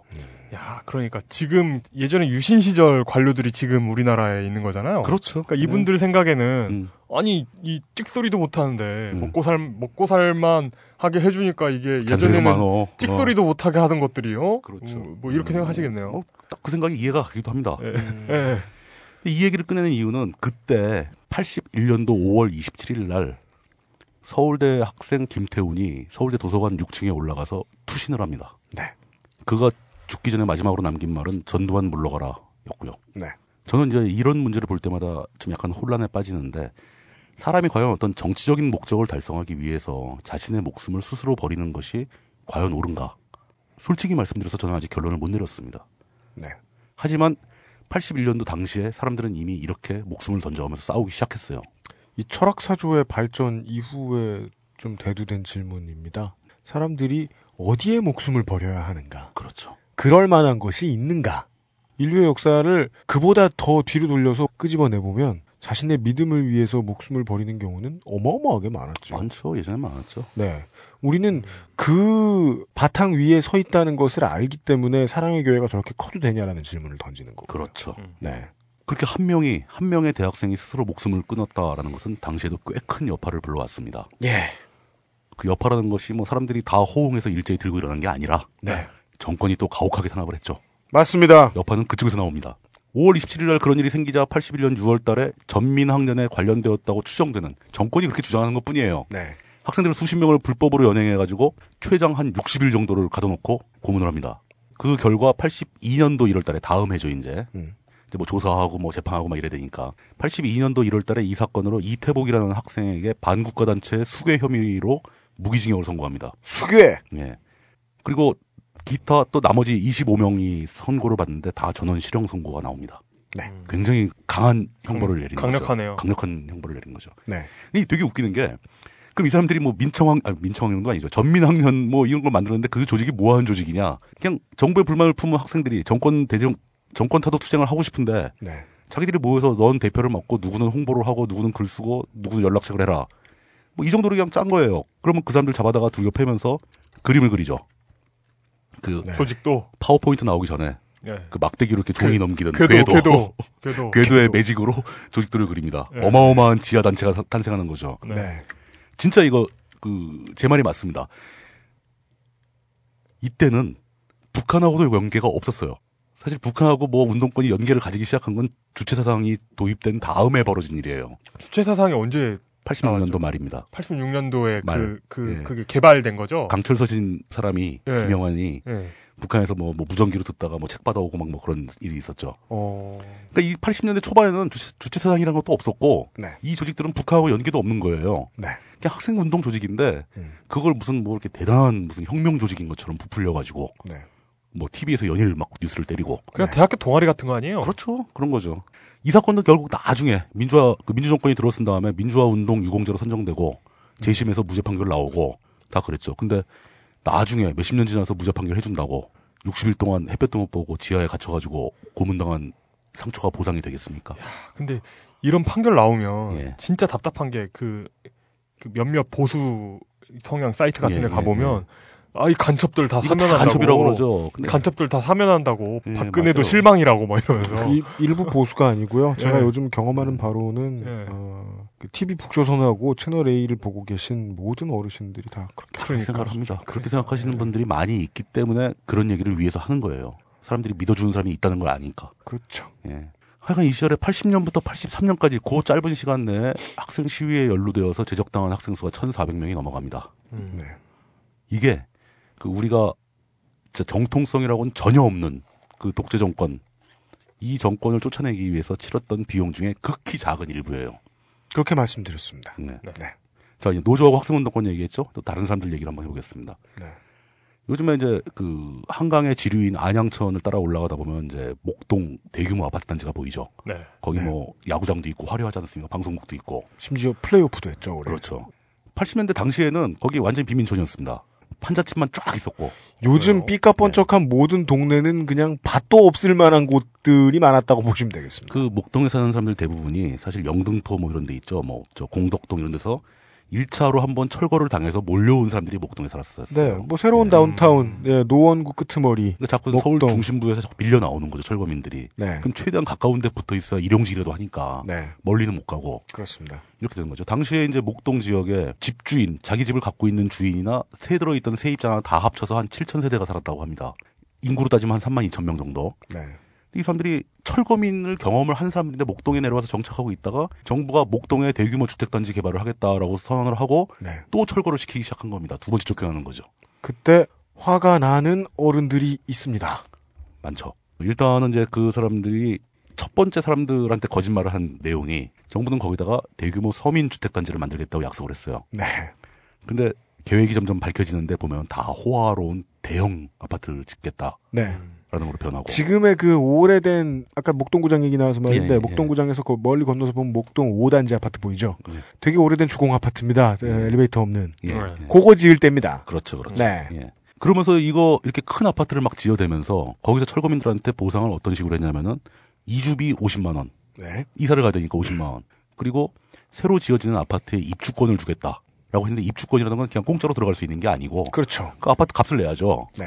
야, 그러니까 지금 예전에 유신 시절 관료들이 지금 우리나라에 있는 거잖아요. 그렇죠. 그러니까 이분들 생각에는 음. 아니 이 찍소리도 못 하는데 먹고 살 먹고 살만 하게 해주니까 이게 예전에는 많어. 찍소리도 못 하게 하던 것들이요. 그렇죠. 어, 뭐 이렇게 생각하시겠네요. 딱그 생각이 이해가 가기도 합니다. 예. 이 얘기를 꺼내는 이유는 그때 81년도 5월 27일 날 서울대 학생 김태훈이 서울대 도서관 6층에 올라가서 투신을 합니다. 네. 그가 죽기 전에 마지막으로 남긴 말은 전두환 물러가라 였고요. 네. 저는 이제 이런 문제를 볼 때마다 좀 약간 혼란에 빠지는데 사람이 과연 어떤 정치적인 목적을 달성하기 위해서 자신의 목숨을 스스로 버리는 것이 과연 옳은가? 솔직히 말씀드려서 저는 아직 결론을 못 내렸습니다. 네. 하지만 81년도 당시에 사람들은 이미 이렇게 목숨을 던져가면서 싸우기 시작했어요. 이 철학사조의 발전 이후에 좀 대두된 질문입니다. 사람들이 어디에 목숨을 버려야 하는가? 그렇죠. 그럴 만한 것이 있는가? 인류의 역사를 그보다 더 뒤로 돌려서 끄집어내 보면 자신의 믿음을 위해서 목숨을 버리는 경우는 어마어마하게 많았죠. 많죠. 예전에 많았죠. 네. 우리는 그 바탕 위에 서 있다는 것을 알기 때문에 사랑의 교회가 저렇게 커도 되냐라는 질문을 던지는 거고. 그렇죠. 네. 그렇게 한 명이 한 명의 대학생이 스스로 목숨을 끊었다라는 것은 당시에도 꽤 큰 여파를 불러왔습니다. 예. 그 여파라는 것이 뭐 사람들이 다 호응해서 일제히 들고 일어난 게 아니라 네. 정권이 또 가혹하게 탄압을 했죠. 맞습니다. 여파는 그쪽에서 나옵니다. 5월 27일 날 그런 일이 생기자 81년 6월 달에 전민학년에 관련되었다고 추정되는 정권이 그렇게 주장하는 것 뿐이에요. 네. 학생들을 수십 명을 불법으로 연행해가지고 최장 한 60일 정도를 가둬놓고 고문을 합니다. 그 결과 82년도 1월 달에 다음 해죠, 이제. 이제 뭐 조사하고 뭐 재판하고 막 이래야 되니까. 82년도 1월 달에 이 사건으로 이태복이라는 학생에게 반국가 단체 수괴 혐의로 무기징역을 선고합니다. 수괴! 예. 그리고 기타 또 나머지 25명이 선고를 받는데 다 전원 실형 선고가 나옵니다. 네. 굉장히 강한 형벌을 내린 강력하네요. 거죠. 강력한 형벌을 내린 거죠. 네. 이 되게 웃기는 게 그럼 이 사람들이 뭐 민청학 아 민청학년도 아니죠. 전민학년 뭐 이런 걸 만들었는데 그 조직이 뭐 하는 조직이냐? 그냥 정부의 불만을 품은 학생들이 정권 대정 정권 타도 투쟁을 하고 싶은데 네. 자기들이 모여서 넌 대표를 맡고 누구는 홍보를 하고 누구는 글 쓰고 누구는 연락책을 해라. 뭐 이 정도로 그냥 짠 거예요. 그러면 그 사람들 잡아다가 두겨 패면서 그림을 그리죠. 그 조직도 파워포인트 나오기 전에 네. 그 막대기로 이렇게 종이 궤- 넘기던 궤도, 궤도, 궤도, 궤도. 궤도의 궤도. 매직으로 조직들을 그립니다. 네. 어마어마한 지하 단체가 사- 탄생하는 거죠. 네. 진짜 이거 그 제 말이 맞습니다. 이때는 북한하고도 연계가 없었어요. 사실 북한하고 뭐 운동권이 연계를 가지기 시작한 건 주체 사상이 도입된 다음에 벌어진 일이에요. 주체 사상이 언제 86년도 말입니다. 86년도에 말. 그, 그, 예. 그게 개발된 거죠? 강철 서진 사람이 예. 김영환이 예. 북한에서 뭐, 뭐 무전기로 듣다가 뭐 책 받아오고 막 뭐 그런 일이 있었죠. 어. 그러니까 이 80년대 초반에는 주체, 주체 사상이라는 것도 없었고 네. 이 조직들은 북한하고 연계도 없는 거예요. 네. 그냥 학생 운동 조직인데 그걸 무슨 뭐 이렇게 대단한 무슨 혁명 조직인 것처럼 부풀려 가지고 네. 뭐 TV에서 연일 막 뉴스를 때리고 그냥 대학교 동아리 같은 거 아니에요? 그렇죠. 그런 거죠. 이 사건도 결국 나중에 민주화 그 민주 정권이 들어선 다음에 민주화 운동 유공자로 선정되고 재심에서 무죄 판결 나오고 다 그랬죠. 근데 나중에 몇십 년 지나서 무죄 판결 해준다고 60일 동안 햇볕도 못 보고 지하에 갇혀가지고 고문당한 상처가 보상이 되겠습니까? 근데 이런 판결 나오면 예. 진짜 답답한 게그 몇몇 보수 성향 사이트 같은 예, 데 예, 가보면 아이 간첩들 다 사면한다고 간첩이라고 그러죠. 근데- 간첩들 다 사면한다고 예, 박근혜도 맞아요. 실망이라고 막 이러면서 이- 일부 보수가 아니고요. 제가 예. 요즘 경험하는 바로는 예. 어, 그 TV 북조선하고 채널 A를 보고 계신 모든 어르신들이 다 그렇게 그렇게 생각을 합니다. 그렇게 생각하시는 분들이 많이 있기 때문에 그런 얘기를 위해서 하는 거예요. 사람들이 믿어주는 사람이 있다는 걸 아니까. 그렇죠. 예. 하여간 이 시절에 80년부터 83년까지 그 짧은 시간 내에 학생 시위에 연루되어서 제적당한 학생 수가 1,400명이 넘어갑니다. 음. 네. 이게 그 우리가 진짜 정통성이라고는 전혀 없는 그 독재 정권 이 정권을 쫓아내기 위해서 치렀던 비용 중에 극히 작은 일부예요. 그렇게 말씀드렸습니다. 네. 네. 자, 이제 노조하고 학생운동권 얘기했죠? 또 다른 사람들 얘기를 한번 해보겠습니다. 네. 요즘에 이제 그 한강의 지류인 안양천을 따라 올라가다 보면 이제 목동 대규모 아파트 단지가 보이죠. 네. 거기 뭐 야구장도 있고 화려하지 않습니까? 방송국도 있고. 심지어 플레이오프도 했죠, 올해. 그렇죠. 80년대 당시에는 거기 완전 빈민촌이었습니다. 판자집만 쫙 있었고. 요즘 삐까뻔쩍한 모든 동네는 그냥 밭도 없을 만한 곳들이 많았다고 보시면 되겠습니다. 그 목동에 사는 사람들 대부분이 사실 영등포 뭐 이런 데 있죠. 뭐 저 공덕동 이런 데서 1차로 한번 철거를 당해서 몰려온 사람들이 목동에 살았었어요. 네, 뭐 새로운 다운타운, 예, 노원구 끄트머리. 근데 자꾸 서울 중심부에서 자꾸 밀려 나오는 거죠, 철거민들이. 네. 그럼 최대한 가까운 데 붙어 있어야 일용직이라도 하니까 네. 멀리는 못 가고. 그렇습니다. 이렇게 되는 거죠. 당시에 이제 목동 지역에 집주인, 자기 집을 갖고 있는 주인이나 세 들어 있던 세입자나 다 합쳐서 한 7천 세대가 살았다고 합니다. 인구로 따지면 한 3만 2천 명 정도. 네. 이 사람들이 철거민을 경험을 한 사람들인데 목동에 내려와서 정착하고 있다가 정부가 목동에 대규모 주택단지 개발을 하겠다라고 선언을 하고 네. 또 철거를 시키기 시작한 겁니다. 두 번째 쫓겨나는 거죠. 그때 화가 나는 어른들이 있습니다. 많죠. 일단은 이제 그 사람들이 첫 번째 사람들한테 거짓말을 한 내용이 정부는 거기다가 대규모 서민 주택단지를 만들겠다고 약속을 했어요. 네. 근데 계획이 점점 밝혀지는데 보면 다 호화로운 대형 아파트를 짓겠다. 네. 라는 걸로 변하고. 지금의 그 오래된 아까 목동구장 얘기 나와서 말인데 예, 예. 목동구장에서 그 멀리 건너서 보면 목동 5단지 아파트 보이죠? 되게 오래된 주공 아파트입니다. 에, 엘리베이터 없는. 예, 예. 그거 지을 때입니다. 그렇죠, 그렇죠. 네. 예. 그러면서 이거 이렇게 큰 아파트를 막 지어대면서 거기서 철거민들한테 보상을 어떤 식으로 했냐면은 이주비 50만 원. 네. 이사를 가야 되니까 50만 원. 그리고 새로 지어지는 아파트에 입주권을 주겠다. 라고 했는데 입주권이라는 건 그냥 공짜로 들어갈 수 있는 게 아니고 그렇죠. 그 아파트 값을 내야죠. 네.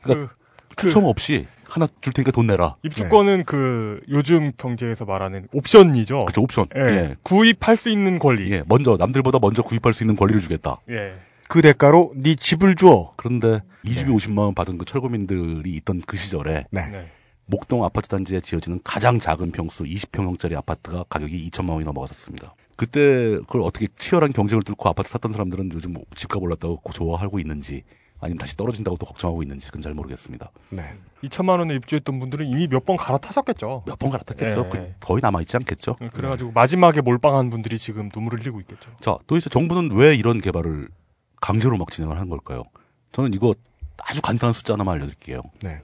그러니까 추첨 없이 하나 줄 테니까 돈 내라. 입주권은 그 요즘 경제에서 말하는 옵션이죠. 그쵸, 옵션. 예. 예. 구입할 수 있는 권리. 예, 먼저 남들보다 먼저 구입할 수 있는 권리를 주겠다. 예. 그 대가로 네 집을 줘. 그런데 이주비 50만 원 받은 그 철거민들이 있던 그 시절에 네. 목동 아파트 단지에 지어지는 가장 작은 평수 20평형짜리 아파트가 가격이 2천만 원이 넘어갔었습니다. 그때 그걸 어떻게 치열한 경쟁을 뚫고 아파트 샀던 사람들은 요즘 뭐 집값 올랐다고 좋아하고 있는지 아니면 다시 떨어진다고 또 걱정하고 있는지 그건 잘 모르겠습니다. 네. 2천만 원에 입주했던 분들은 이미 몇 번 갈아타셨겠죠. 몇 번 갈아탔겠죠. 예. 그 거의 남아 있지 않겠죠. 그래가지고 마지막에 몰빵한 분들이 지금 눈물을 흘리고 있겠죠. 자, 도대체 정부는 왜 이런 개발을 강제로 막 진행을 한 걸까요? 저는 이거 아주 간단한 숫자 하나만 알려드릴게요. 네.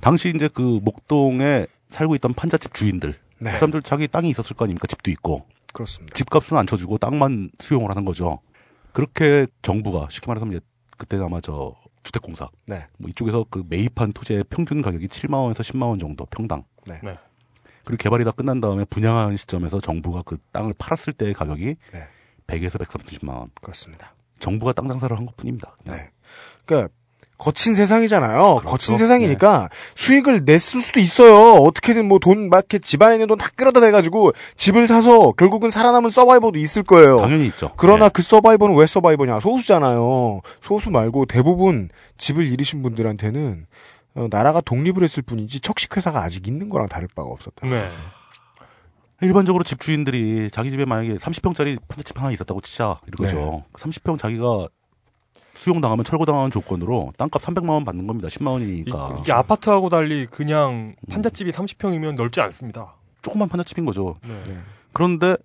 당시 이제 그 목동에 살고 있던 판잣집 주인들, 네. 그 사람들 자기 땅이 있었을 거 아닙니까? 집도 있고. 그렇습니다. 집값은 안 쳐주고 땅만 수용을 하는 거죠. 그렇게 정부가 쉽게 말해서 이제 그때는 아마 저 주택공사, 네. 뭐 이쪽에서 그 매입한 토지의 평균 가격이 7만 원에서 10만 원 정도 평당. 네. 네. 그리고 개발이 다 끝난 다음에 분양하는 시점에서 정부가 그 땅을 팔았을 때의 가격이 네. 100에서 130만 원. 그렇습니다. 정부가 땅 장사를 한 것뿐입니다. 그냥. 네. 그러니까 거친 세상이잖아요. 그렇죠. 거친 세상이니까 수익을 냈을 수도 있어요. 어떻게든 뭐돈막 이렇게 집안에 있는 돈 다 끌어다 대가지고 집을 사서 결국은 살아남은 서바이버도 있을 거예요. 당연히 있죠. 그러나 네. 그 서바이버는 왜 서바이버냐? 소수잖아요. 소수 말고 대부분 집을 잃으신 분들한테는 어, 나라가 독립을 했을 뿐이지 척식회사가 아직 있는 거랑 다를 바가 없었다. 네. 일반적으로 집주인들이 자기 집에 만약에 30평짜리 판잣집 하나 있었다고 치자 이거죠. 30평 자기가 수용당하면 철거당하는 조건으로 땅값 300만 원 받는 겁니다. 10만 원이니까. 이게 아파트하고 달리 그냥 판잣집이 30평이면 넓지 않습니다. 조그만 판잣집인 거죠. 네. 그런데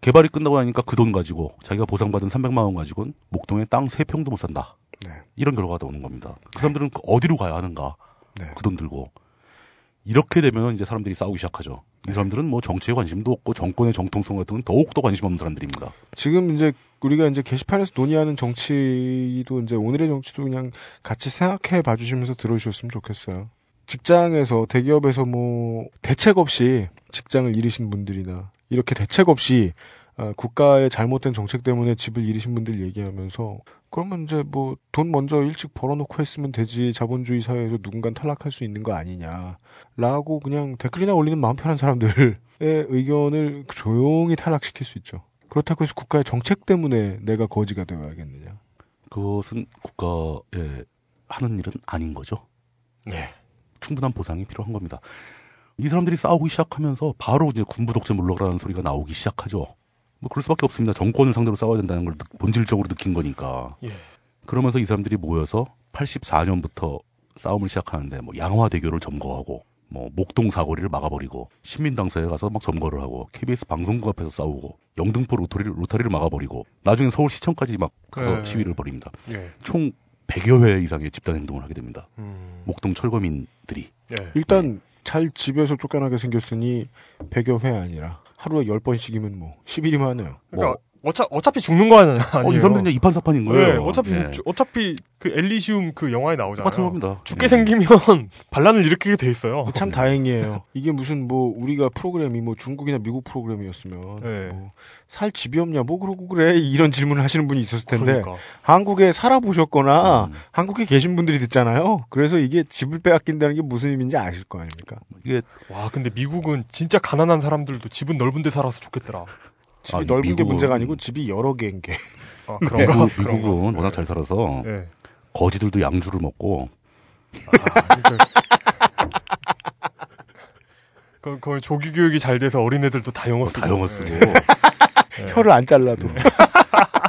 개발이 끝나고 나니까 그 돈 가지고 자기가 보상받은 300만 원 가지고는 목동에 땅 3평도 못 산다. 네. 이런 결과가 오는 겁니다. 그 사람들은 어디로 가야 하는가? 그돈 들고. 이렇게 되면 이제 사람들이 싸우기 시작하죠. 이 사람들은 뭐 정치에 관심도 없고 정권의 정통성 같은 건 더욱더 관심 없는 사람들입니다. 지금 이제 우리가 이제 게시판에서 논의하는 정치도 이제 오늘의 정치도 그냥 같이 생각해 봐주시면서 들어주셨으면 좋겠어요. 직장에서 대기업에서 뭐 대책 없이 직장을 잃으신 분들이나 이렇게 대책 없이 어, 국가의 잘못된 정책 때문에 집을 잃으신 분들 얘기하면서 그러면 이제 뭐 돈 먼저 일찍 벌어놓고 했으면 되지 자본주의 사회에서 누군가 탈락할 수 있는 거 아니냐라고 그냥 댓글이나 올리는 마음 편한 사람들의 의견을 조용히 탈락시킬 수 있죠. 그렇다고 해서 국가의 정책 때문에 내가 거지가 되어야겠느냐. 그것은 국가에 하는 일은 아닌 거죠. 네. 충분한 보상이 필요한 겁니다. 이 사람들이 싸우기 시작하면서 바로 이제 군부 독재 물러가라는 소리가 나오기 시작하죠. 뭐 그럴 수밖에 없습니다. 정권을 상대로 싸워야 된다는 걸 느- 본질적으로 느낀 거니까. 예. 그러면서 이 사람들이 모여서 84년부터 싸움을 시작하는데 뭐 양화 대교를 점거하고 뭐 목동 사거리를 막아버리고 신민당사에 가서 막 점거를 하고 KBS 방송국 앞에서 싸우고 영등포 로터리를 로타리를 막아버리고 나중에 서울 시청까지 막 가서 네. 시위를 벌입니다. 예. 음. 총 100여 회 이상의 집단 행동을 하게 됩니다. 목동 철거민들이 예. 일단 잘 집에서 쫓겨나게 생겼으니 100여 회 아니라 하루에 10번씩이면 뭐 10일이면 하네요. 그러니까 어차, 어차피 죽는 거 아니야. 어, 이 사람들은 그냥 이판 사판인 거예요. 네, 어차피 예. 죽- 어차피 그 엘리시움 그 영화에 나오잖아요. 똑같은 겁니다. 죽게 예. 생기면 반란을 일으키게 돼 있어요. 참 다행이에요. 이게 무슨 뭐 우리가 프로그램이 뭐 중국이나 미국 프로그램이었으면 네. 뭐 살 집이 없냐 뭐 그러고 그래 이런 질문을 하시는 분이 있었을 텐데 그러니까. 한국에 살아보셨거나 음. 한국에 계신 분들이 듣잖아요. 그래서 이게 집을 빼앗긴다는 게 무슨 의미인지 아실 거 아닙니까? 이게 와 근데 미국은 진짜 가난한 사람들도 집은 넓은 데 살아서 좋겠더라. 집이 아니, 넓은 게 미국은- 문제가 아니고 집이 여러 개인 게. 아, 네, 미국, 미국 은 워낙 잘 살아서 네. 거지들도 양주를 먹고 그, 거의 조기 교육이 잘 돼서 어린애들도 다 영어 쓰고. 다 영어 쓰고 네. 혀를 안 잘라도.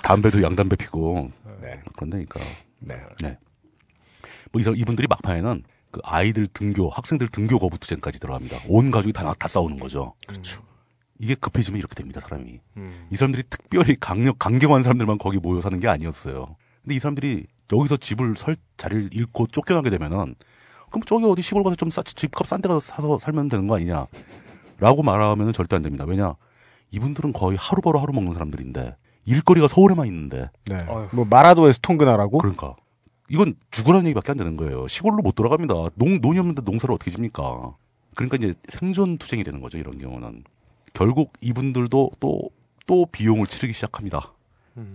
담배도 양담배 피고 네. 그런다니까. 네. 네. 뭐 이, 이분들이 막판에는 그 아이들 등교, 학생들 등교 거부 투쟁까지 들어갑니다. 온 가족이 다, 나- 다 싸우는 거죠. 그렇죠. 이게 급해지면 이렇게 됩니다, 사람이. 음. 이 사람들이 특별히 강력, 강경한 사람들만 거기 모여 사는 게 아니었어요. 근데 이 사람들이 여기서 집을 설 자리를 잃고 쫓겨나게 되면은 그럼 저기 어디 시골 가서 좀 싸, 집값 싼 데 가서 사서 살면 되는 거 아니냐? 라고 말하면 절대 안 됩니다. 왜냐? 이분들은 거의 하루 벌어 하루 먹는 사람들인데 일거리가 서울에만 있는데 네. 뭐 마라도에서 통근하라고? 그러니까 이건 죽으라는 얘기밖에 안 되는 거예요. 시골로 못 돌아갑니다. 농 논이 없는데 농사를 어떻게 집니까? 그러니까 이제 생존 투쟁이 되는 거죠. 이런 경우는 결국 이분들도 또 또 비용을 치르기 시작합니다.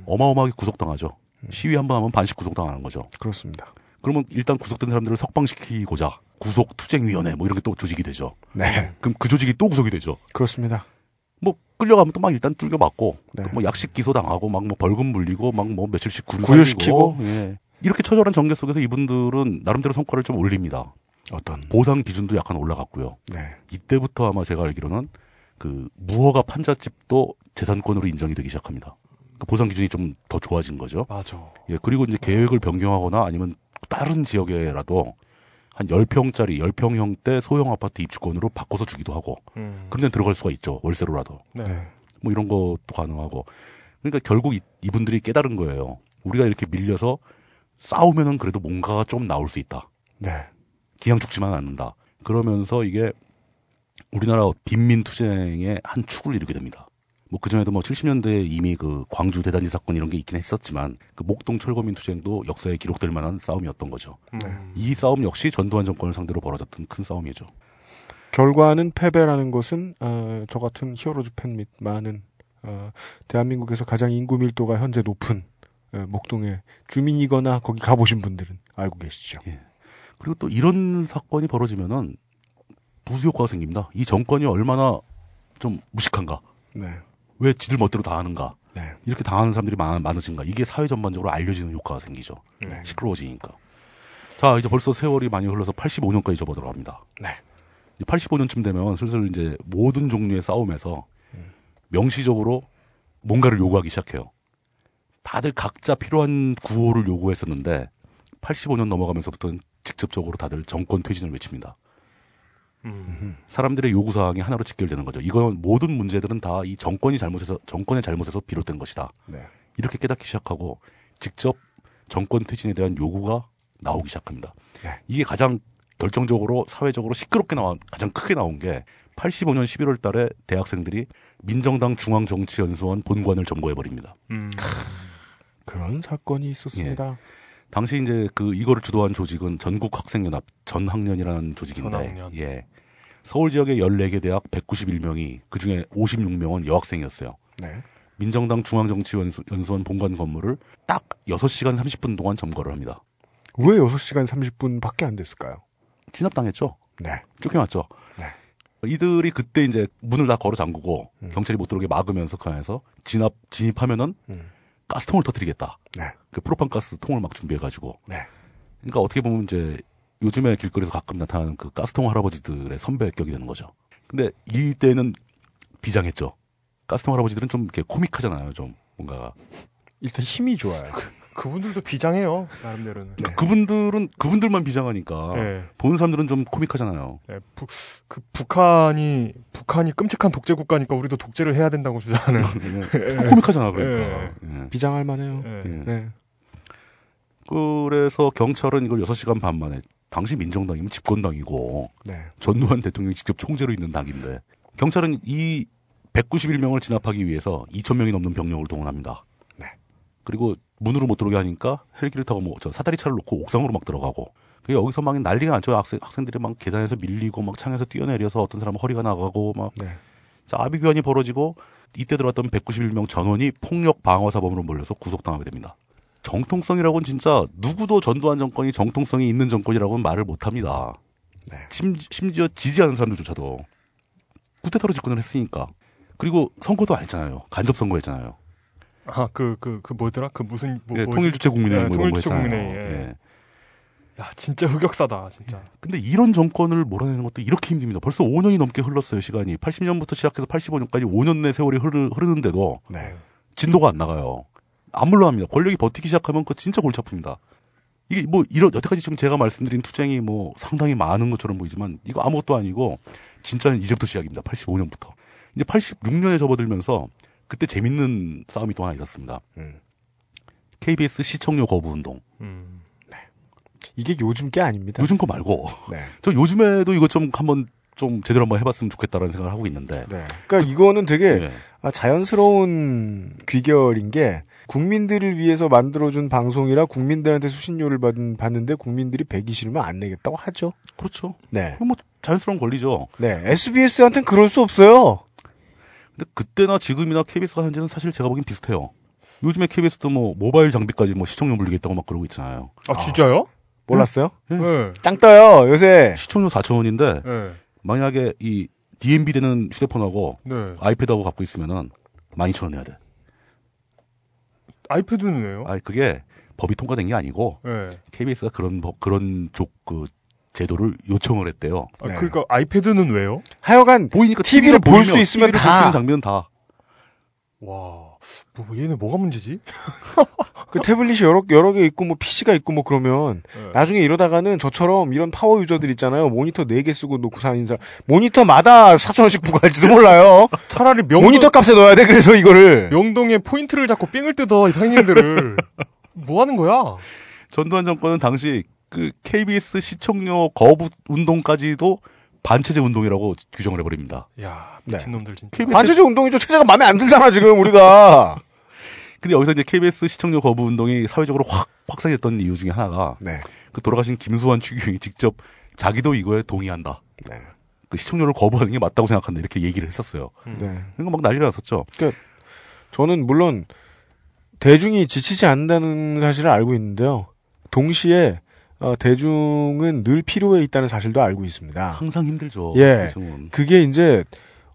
어마어마하게 구속당하죠. 시위 한 번 하면 반씩 구속당하는 거죠. 그렇습니다. 그러면 일단 구속된 사람들을 석방시키고자 구속투쟁위원회 뭐 이런 게 또 조직이 되죠. 네. 그럼 그 조직이 또 구속이 되죠. 그렇습니다. 뭐 끌려가면 또 막 일단 뚫겨 맞고 네. 뭐 약식 기소 당하고 막 뭐 벌금 물리고 막 뭐 며칠씩 구류 구휼시키고. 살리고, 예. 이렇게 처절한 전개 속에서 이분들은 나름대로 성과를 좀 올립니다. 어떤 보상 기준도 약간 올라갔고요. 네. 이때부터 아마 제가 알기로는 그 무허가 판잣집도 재산권으로 인정이 되기 시작합니다. 그러니까 보상 기준이 좀 더 좋아진 거죠. 맞아. 예, 그리고 이제 계획을 변경하거나 아니면 다른 지역에라도 한 10평짜리 10평형 대 소형 아파트 입주권으로 바꿔서 주기도 하고 음. 그런 데는 들어갈 수가 있죠. 월세로라도. 네. 뭐 이런 것도 가능하고. 그러니까 결국 이, 이분들이 깨달은 거예요. 우리가 이렇게 밀려서 싸우면은 그래도 뭔가가 좀 나올 수 있다. 네. 기양 죽지만 않는다. 그러면서 이게 우리나라 빈민 투쟁의 한 축을 이루게 됩니다. 뭐 그전에도 뭐 70년대에 이미 그 광주 대단지 사건 이런 게 있긴 했었지만 그 목동 철거민 투쟁도 역사에 기록될 만한 싸움이었던 거죠. 음. 이 싸움 역시 전두환 정권을 상대로 벌어졌던 큰 싸움이죠. 결과는 패배라는 것은 어, 저 같은 히어로즈 팬 및 많은 어, 대한민국에서 가장 인구 밀도가 현재 높은 어, 목동의 주민이거나 거기 가보신 분들은 알고 계시죠. 그리고 또 이런 사건이 벌어지면은 부수 효과가 생깁니다. 이 정권이 얼마나 좀 무식한가. 네. 왜 지들 멋대로 다 하는가. 네. 이렇게 당하는 사람들이 많, 많아진가. 이게 사회 전반적으로 알려지는 효과가 생기죠. 네. 시끄러워지니까. 자, 이제 벌써 세월이 많이 흘러서 85년까지 접어들어갑니다. 네. 85년쯤 되면 슬슬 이제 모든 종류의 싸움에서 음. 명시적으로 뭔가를 요구하기 시작해요. 다들 각자 필요한 구호를 요구했었는데 85년 넘어가면서부터는 직접적으로 다들 정권 퇴진을 외칩니다. 음. 사람들의 요구 사항이 하나로 직결되는 거죠. 이건 모든 문제들은 다 이 정권이 잘못해서 정권의 잘못에서 비롯된 것이다. 네. 이렇게 깨닫기 시작하고 직접 정권 퇴진에 대한 요구가 나오기 시작합니다. 네. 이게 가장 결정적으로 사회적으로 시끄럽게 나와 가장 크게 나온 게 85년 11월 달에 대학생들이 민정당 중앙정치연수원 본관을 점거해 버립니다. 음. 그런 사건이 있었습니다. 당시 이제 그 이거를 주도한 조직은 전국학생연합 전학년이라는 조직인데 전학년. 예. 서울 지역의 14개 대학 191명이 그중에 56명은 여학생이었어요. 네. 민정당 중앙정치연수원 본관 건물을 딱 6시간 30분 동안 점거를 합니다. 왜 6시간 30분밖에 안 됐을까요? 진압당했죠. 네. 쫓겨났죠. 네. 이들이 그때 이제 문을 다 걸어 잠그고 음. 경찰이 못 들어오게 막으면서 그 안에서 진압 진입하면은 음. 가스통을 터뜨리겠다. 네. 그 프로판 가스 통을 막 준비해 가지고. 네. 그러니까 어떻게 보면 이제 요즘에 길거리에서 가끔 나타나는 그 가스통 할아버지들의 선배격이 되는 거죠. 근데 이때는 비장했죠. 가스통 할아버지들은 좀 이렇게 코믹하잖아요. 좀 뭔가 일단 힘이 좋아요. 그 분들도 비장해요 나름대로는. 네. 그분들은 그분들만 비장하니까 네. 보는 사람들은 좀 코믹하잖아요. 네, 부, 그 북한이 북한이 끔찍한 독재 국가니까 우리도 독재를 해야 된다고 주장하는. 네. 코믹하잖아 그러니까. 예. 비장할 만해요. 예. 네. 그래서 경찰은 이걸 6시간 반 만에 당시 민정당이면 집권당이고 네. 전두환 대통령이 직접 총재로 있는 당인데 경찰은 이 191명을 진압하기 위해서 2,000명이 넘는 병력을 동원합니다. 네. 그리고 문으로 못 들어오게 하니까 헬기를 타고 뭐 저 사다리 차를 놓고 옥상으로 막 들어가고 그 여기서 막 난리가 났죠. 학생, 학생들이 막 계단에서 밀리고 막 창에서 뛰어내려서 어떤 사람은 허리가 나가고 막 네. 자, 아비규환이 벌어지고 이때 들어왔던 191명 전원이 폭력 방어 사범으로 몰려서 구속당하게 됩니다. 정통성이라고는 진짜 누구도 전두환 정권이 정통성이 있는 정권이라고는 말을 못 합니다. 심, 심지어 지지하는 사람들조차도 쿠데타로 집권을 했으니까. 그리고 선거도 안 했잖아요. 간접 선거 했잖아요. 아 그 그 그 뭐더라 그 무슨 뭐, 예, 뭐지? 통일주체 국민회의 뭐 이런 거 통일주체 했잖아요. 국민회의. 예. 예. 야 진짜 흑역사다 진짜. 근데 이런 정권을 몰아내는 것도 이렇게 힘듭니다. 벌써 5년이 넘게 흘렀어요, 시간이. 80년부터 시작해서 85년까지 5년 내 세월이 흐르, 흐르는데도 네. 진도가 안 나가요. 안 물러납니다. 권력이 버티기 시작하면 그 진짜 골치 아픕니다. 이게 뭐 이런 여태까지 지금 제가 말씀드린 투쟁이 뭐 상당히 많은 것처럼 보이지만 이거 아무것도 아니고 진짜는 이제부터 시작입니다. 85년부터. 이제 86년에 접어들면서 그때 재밌는 싸움이 또 하나 있었습니다. KBS 시청료 거부 운동. 음. 이게 요즘 게 아닙니다. 요즘 거 말고. 네. 저 요즘에도 이거 좀 한번 좀 제대로 한번 해봤으면 좋겠다라는 생각을 하고 있는데. 네. 그러니까 이거는 되게 네. 아, 자연스러운 귀결인 게 국민들을 위해서 만들어준 방송이라 국민들한테 수신료를 받은, 받는데 국민들이 배기 싫으면 안 내겠다고 하죠. 그렇죠. 네. 뭐 자연스러운 권리죠. 네. SBS한테는 그럴 수 없어요. 근데 그때나 지금이나 KBS가 현재는 사실 제가 보기엔 비슷해요. 요즘에 KBS도 뭐 모바일 장비까지 뭐 시청료 물리겠다고 막 그러고 있잖아요. 아 진짜요? 몰랐어요? 네. 짱 떠요, 요새. 시청료 4천 원인데 네. 만약에 이 DMB 되는 휴대폰하고 네. 아이패드하고 갖고 있으면은 12,000원 내야 돼. 아이패드는 왜요? 아, 그게 법이 통과된 게 아니고 네. KBS가 그런 법 그런 쪽그 제도를 요청을 했대요. 아, 그러니까 아이패드는 왜요? 하여간 보이니까 TV를 볼 수 있으면 TV를 다 장면 다. 와, 뭐 얘네 뭐가 문제지? 그 태블릿이 여러 여러 개 있고 뭐 PC가 있고 뭐 그러면 네. 나중에 이러다가는 저처럼 이런 파워 유저들 있잖아요. 모니터 4개 쓰고 놓고 사는 사람 모니터마다 4,000원씩 부과할지도 몰라요. 차라리 명동, 모니터 값에 넣어야 돼. 그래서 이거를 명동에 포인트를 잡고 삥을 뜯어 이 상인들을 뭐 하는 거야? 전두환 정권은 당시 그 KBS 시청료 거부 운동까지도 반체제 운동이라고 규정을 해버립니다. 야 네. 미친놈들 진짜. KBS 반체제 운동이죠. 체제가 마음에 안 들잖아 지금 우리가. 근데 여기서 이제 KBS 시청료 거부 운동이 사회적으로 확 확산했던 이유 중에 하나가 네. 그 돌아가신 김수환 추기경이 직접 자기도 이거에 동의한다. 네. 그 시청료를 거부하는 게 맞다고 생각한다 이렇게 얘기를 했었어요. 네. 그러니까 막 난리가 났었죠. 그러니까 저는 물론 대중이 지치지 않는다는 사실을 알고 있는데요. 동시에 어, 대중은 늘 필요해 있다는 사실도 알고 있습니다. 항상 힘들죠. 예. 대중은. 그게 이제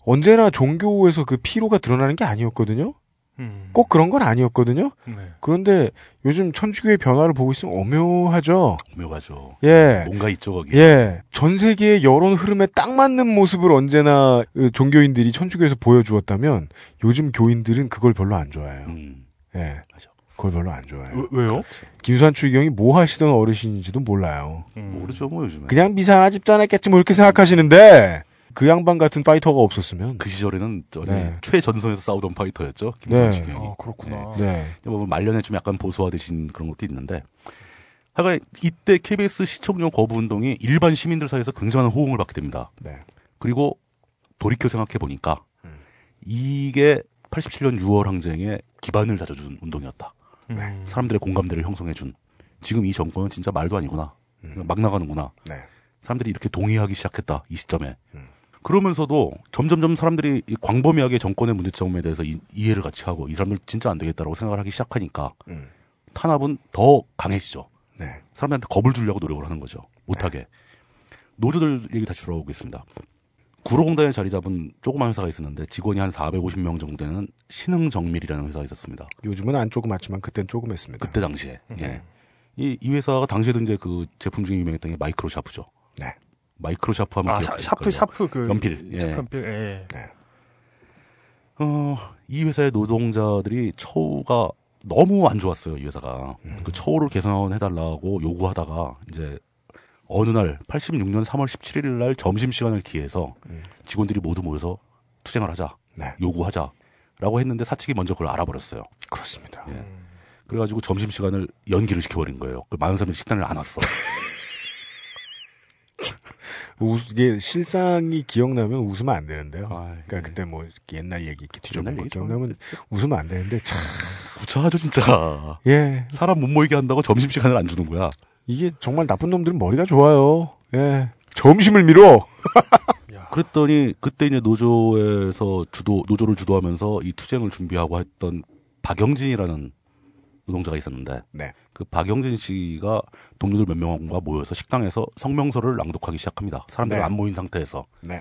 언제나 종교에서 그 피로가 드러나는 게 아니었거든요. 음. 꼭 그런 건 아니었거든요. 네. 그런데 요즘 천주교의 변화를 보고 있으면 오묘하죠. 오묘하죠. 예. 뭔가 있죠 거기. 예. 전 세계의 여론 흐름에 딱 맞는 모습을 언제나 그 종교인들이 천주교에서 보여주었다면 요즘 교인들은 그걸 별로 안 좋아해요. 음. 예. 그걸 별로 안 좋아해요. 왜, 요 김수환 추기경이 뭐 하시던 어르신인지도 몰라요. 모르죠 뭐 요즘에. 그냥 미사나 집단했겠지 뭐 이렇게 생각하시는데 그 양반 같은 파이터가 없었으면 그 시절에는 저 네. 최전선에서 싸우던 파이터였죠. 김수환 네. 추기경이. 아 그렇구나. 네. 뭐 말년에 좀 약간 보수화되신 그런 것도 있는데. 하여간 이때 KBS 시청료 거부 운동이 일반 시민들 사이에서 굉장한 호응을 받게 됩니다. 네. 그리고 돌이켜 생각해 보니까 음. 이게 87년 6월 항쟁의 기반을 다져준 운동이었다. 음. 사람들의 공감대를 형성해준. 지금 이 정권은 진짜 말도 아니구나. 막 나가는구나. 네. 사람들이 이렇게 동의하기 시작했다. 이 시점에. 그러면서도 점점점 사람들이 이 광범위하게 정권의 문제점에 대해서 이, 해를 같이 하고 이 사람들 진짜 안 되겠다라고 생각을 하기 시작하니까 음. 탄압은 더 강해지죠. 네. 사람들한테 겁을 주려고 노력을 하는 거죠. 못하게. 노조들 얘기 다시 돌아오겠습니다. 구로공단에 자리 잡은 조그만 회사가 있었는데 직원이 한 450명 정도 되는 신흥정밀이라는 회사가 있었습니다. 요즘은 안 조그맣지만 그땐 조그맸습니다. 그때 당시에. 예. 이, 이 회사가 당시에도 이제 그 제품 중에 유명했던 게 마이크로 샤프죠. 네. 마이크로 샤프 하면 아 샤, 샤프 거예요. 샤프 그 연필. 예. 연필. 예. 네. 어, 이 회사의 노동자들이 처우가 너무 안 좋았어요 이 회사가 그 처우를 개선해 달라고 요구하다가 이제 어느 날 86년 3월 17일 날 점심 시간을 기해서 직원들이 모두 모여서 투쟁을 하자 요구하자라고 했는데 사측이 먼저 그걸 알아버렸어요. 그렇습니다. 예. 그래가지고 점심 시간을 연기를 시켜버린 거예요. 그 많은 사람들이 식단을 안 왔어. 웃, 이게 실상이 기억나면 웃으면 안 되는데요. 그러니까 그때 뭐 옛날 얘기 이렇게 뒤져본 거 기억나면 웃으면 안 되는데 참 구차하죠 진짜. 예. 사람 못 모이게 한다고 점심 시간을 안 주는 거야. 이게 정말 나쁜 놈들은 머리가 좋아요. 예. 점심을 미뤄. 그랬더니 그때 이제 노조에서 주도 노조를 주도하면서 이 투쟁을 준비하고 했던 박영진이라는 노동자가 있었는데 네. 그 박영진 씨가 동료들 몇 명과 모여서 식당에서 성명서를 낭독하기 시작합니다. 사람들이 네. 안 모인 상태에서 네.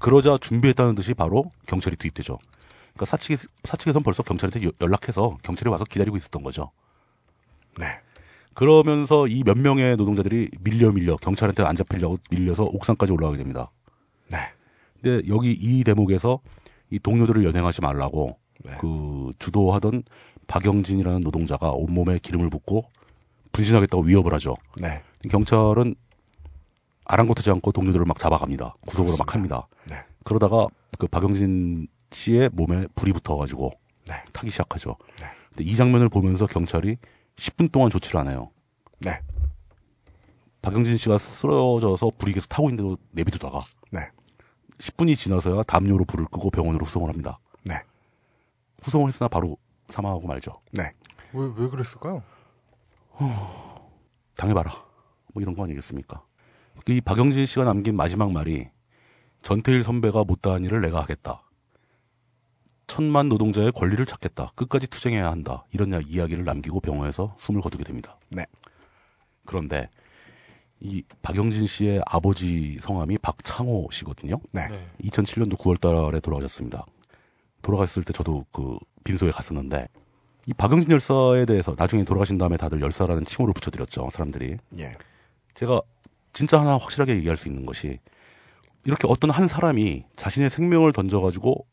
그러자 준비했다는 듯이 바로 경찰이 투입되죠. 그러니까 사측이 사측에선 벌써 경찰한테 여- 연락해서 경찰이 와서 기다리고 있었던 거죠. 네. 그러면서 이 몇 명의 노동자들이 밀려 밀려 경찰한테 안 잡히려고 밀려서 옥상까지 올라가게 됩니다. 네. 근데 여기 이 대목에서 이 동료들을 연행하지 말라고 네. 그 주도하던 박영진이라는 노동자가 온몸에 기름을 붓고 분신하겠다고 위협을 하죠. 네. 경찰은 아랑곳하지 않고 동료들을 막 잡아갑니다. 구속으로 막 합니다. 네. 그러다가 그 박영진 씨의 몸에 불이 붙어가지고 네. 타기 시작하죠. 근데 이 장면을 보면서 경찰이 10분 동안 조치를 안 해요. 네. 박영진 씨가 쓰러져서 불이 계속 타고 있는데도 내비두다가 네. 10분이 지나서야 담요로 불을 끄고 병원으로 후송을 합니다. 네. 후송을 했으나 바로 사망하고 말죠. 네. 왜, 왜 그랬을까요? 당해봐라. 뭐 이런 거 아니겠습니까? 이 박영진 씨가 남긴 마지막 말이 전태일 선배가 못다한 일을 내가 하겠다. 천만 노동자의 권리를 찾겠다. 끝까지 투쟁해야 한다. 이런 야- 이야기를 남기고 병원에서 숨을 거두게 됩니다. 네. 그런데 이 박영진 씨의 아버지 성함이 박창호 씨거든요. 네. 2007년도 9월 달에 돌아가셨습니다. 돌아갔을 때 저도 그 빈소에 갔었는데 이 박영진 열사에 대해서 나중에 돌아가신 다음에 다들 열사라는 칭호를 붙여드렸죠. 사람들이. 예. 제가 진짜 하나 확실하게 얘기할 수 있는 것이 이렇게 어떤 한 사람이 자신의 생명을 던져가지고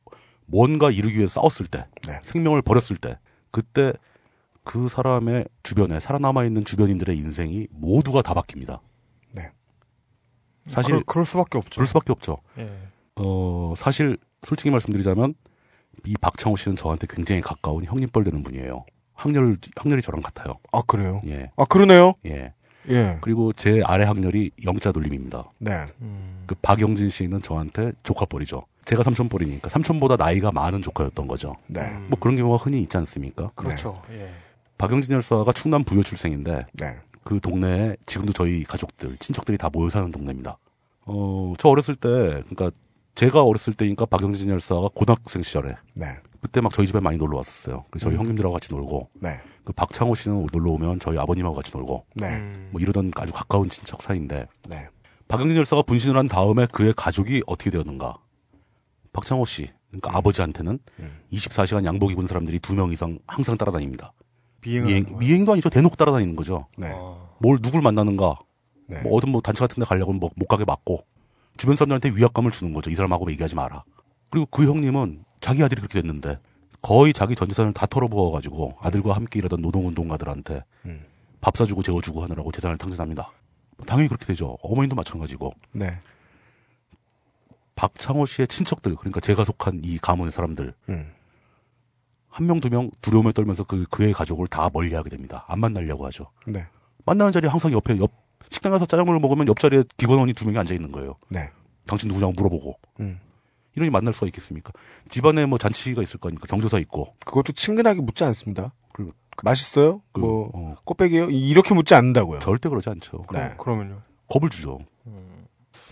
뭔가 이루기 위해 싸웠을 때, 네. 생명을 버렸을 때, 그때 그 사람의 주변에 살아남아 있는 주변인들의 인생이 모두가 다 바뀝니다. 네. 사실 그럴, 그럴 수밖에 없죠. 그럴 수밖에 없죠. 예. 어, 사실 솔직히 말씀드리자면 이 박창호 씨는 저한테 굉장히 가까운 형님뻘 되는 분이에요. 학렬 학렬이 저랑 같아요. 아 그래요? 예. 아 그러네요. 예. 예. 그리고 제 아래 학렬이 영자 돌림입니다. 네. 그 박영진 씨는 저한테 조카뻘이죠. 제가 삼촌뻘이니까 삼촌보다 나이가 많은 조카였던 거죠. 네. 뭐 그런 경우가 흔히 있지 않습니까? 그렇죠. 예. 박영진 열사가 충남 부여 출생인데 네. 그 동네에 지금도 저희 가족들, 친척들이 다 모여 사는 동네입니다. 어, 저 어렸을 때, 그러니까 제가 어렸을 때니까 박영진 열사가 고등학생 시절에 네. 그때 막 저희 집에 많이 놀러 왔었어요. 그 저희 음. 형님들하고 같이 놀고, 네. 그 박창호 씨는 놀러 오면 저희 아버님하고 같이 놀고, 네. 뭐 이러던 아주 가까운 친척 사이인데, 네. 박영진 열사가 분신을 한 다음에 그의 가족이 어떻게 되었는가? 박창호 씨, 그러니까 음. 아버지한테는 24시간 양복 입은 사람들이 두 명 이상 항상 따라다닙니다. 미행? 미행도 아니죠. 대놓고 따라다니는 거죠. 네. 뭘 누굴 만나는가? 네. 뭐 어떤 뭐 단체 같은 데 가려고 뭐 못 가게 막고 주변 사람들한테 위압감을 주는 거죠. 이 사람하고 얘기하지 마라. 그리고 그 형님은 자기 아들이 그렇게 됐는데 거의 자기 전 재산을 다 털어부어 가지고 아들과 함께 일하던 노동운동가들한테 음. 밥 사주고 재워주고 하느라고 재산을 탕진합니다. 당연히 그렇게 되죠. 어머님도 마찬가지고. 네. 박창호 씨의 친척들, 그러니까 제가 속한 이 가문의 사람들, 음. 한 명, 두 명 두려움에 떨면서 그, 그의 가족을 다 멀리 하게 됩니다. 안 만나려고 하죠. 네. 만나는 자리에 항상 옆에, 옆, 식당 가서 짜장면을 먹으면 옆자리에 직원원이 두 명이 앉아 있는 거예요. 네. 당신 누구냐고 물어보고. 음. 이러니 만날 수가 있겠습니까? 집안에 뭐 잔치가 있을 거 아닙니까? 경조사 있고. 그것도 친근하게 묻지 않습니다. 그리고 맛있어요? 그, 뭐 어. 꽃배기요? 이렇게 묻지 않는다고요. 절대 그러지 않죠. 네. 그러면요. 겁을 주죠.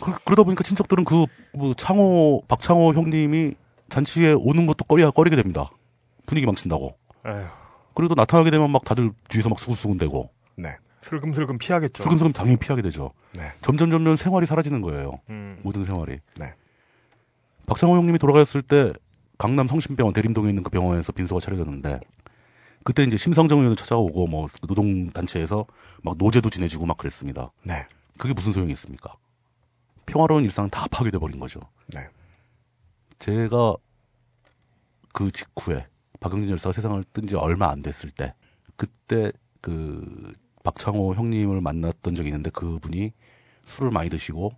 그, 러다 보니까 친척들은 그, 뭐, 창호, 박창호 형님이 잔치에 오는 것도 꺼리, 꺼리게 됩니다. 분위기 망친다고. 에휴. 그리고 또 나타나게 되면 막 다들 뒤에서 막 수근수근대고. 네. 슬금슬금 피하겠죠. 슬금슬금 당연히 피하게 되죠. 네. 점점 점점 생활이 사라지는 거예요. 음. 모든 생활이. 네. 박창호 형님이 돌아가셨을 때 강남 성심병원 대림동에 있는 그 병원에서 빈소가 차려졌는데 그때 이제 심상정 의원을 찾아오고 뭐 노동 단체에서 막 노제도 지내주고 막 그랬습니다. 네. 그게 무슨 소용이 있습니까? 평화로운 일상은 다 파괴돼 버린 거죠. 네. 제가 그 직후에 박영진 열사가 세상을 뜬 지 얼마 안 됐을 때 그때 그 박창호 형님을 만났던 적이 있는데 그분이 술을 많이 드시고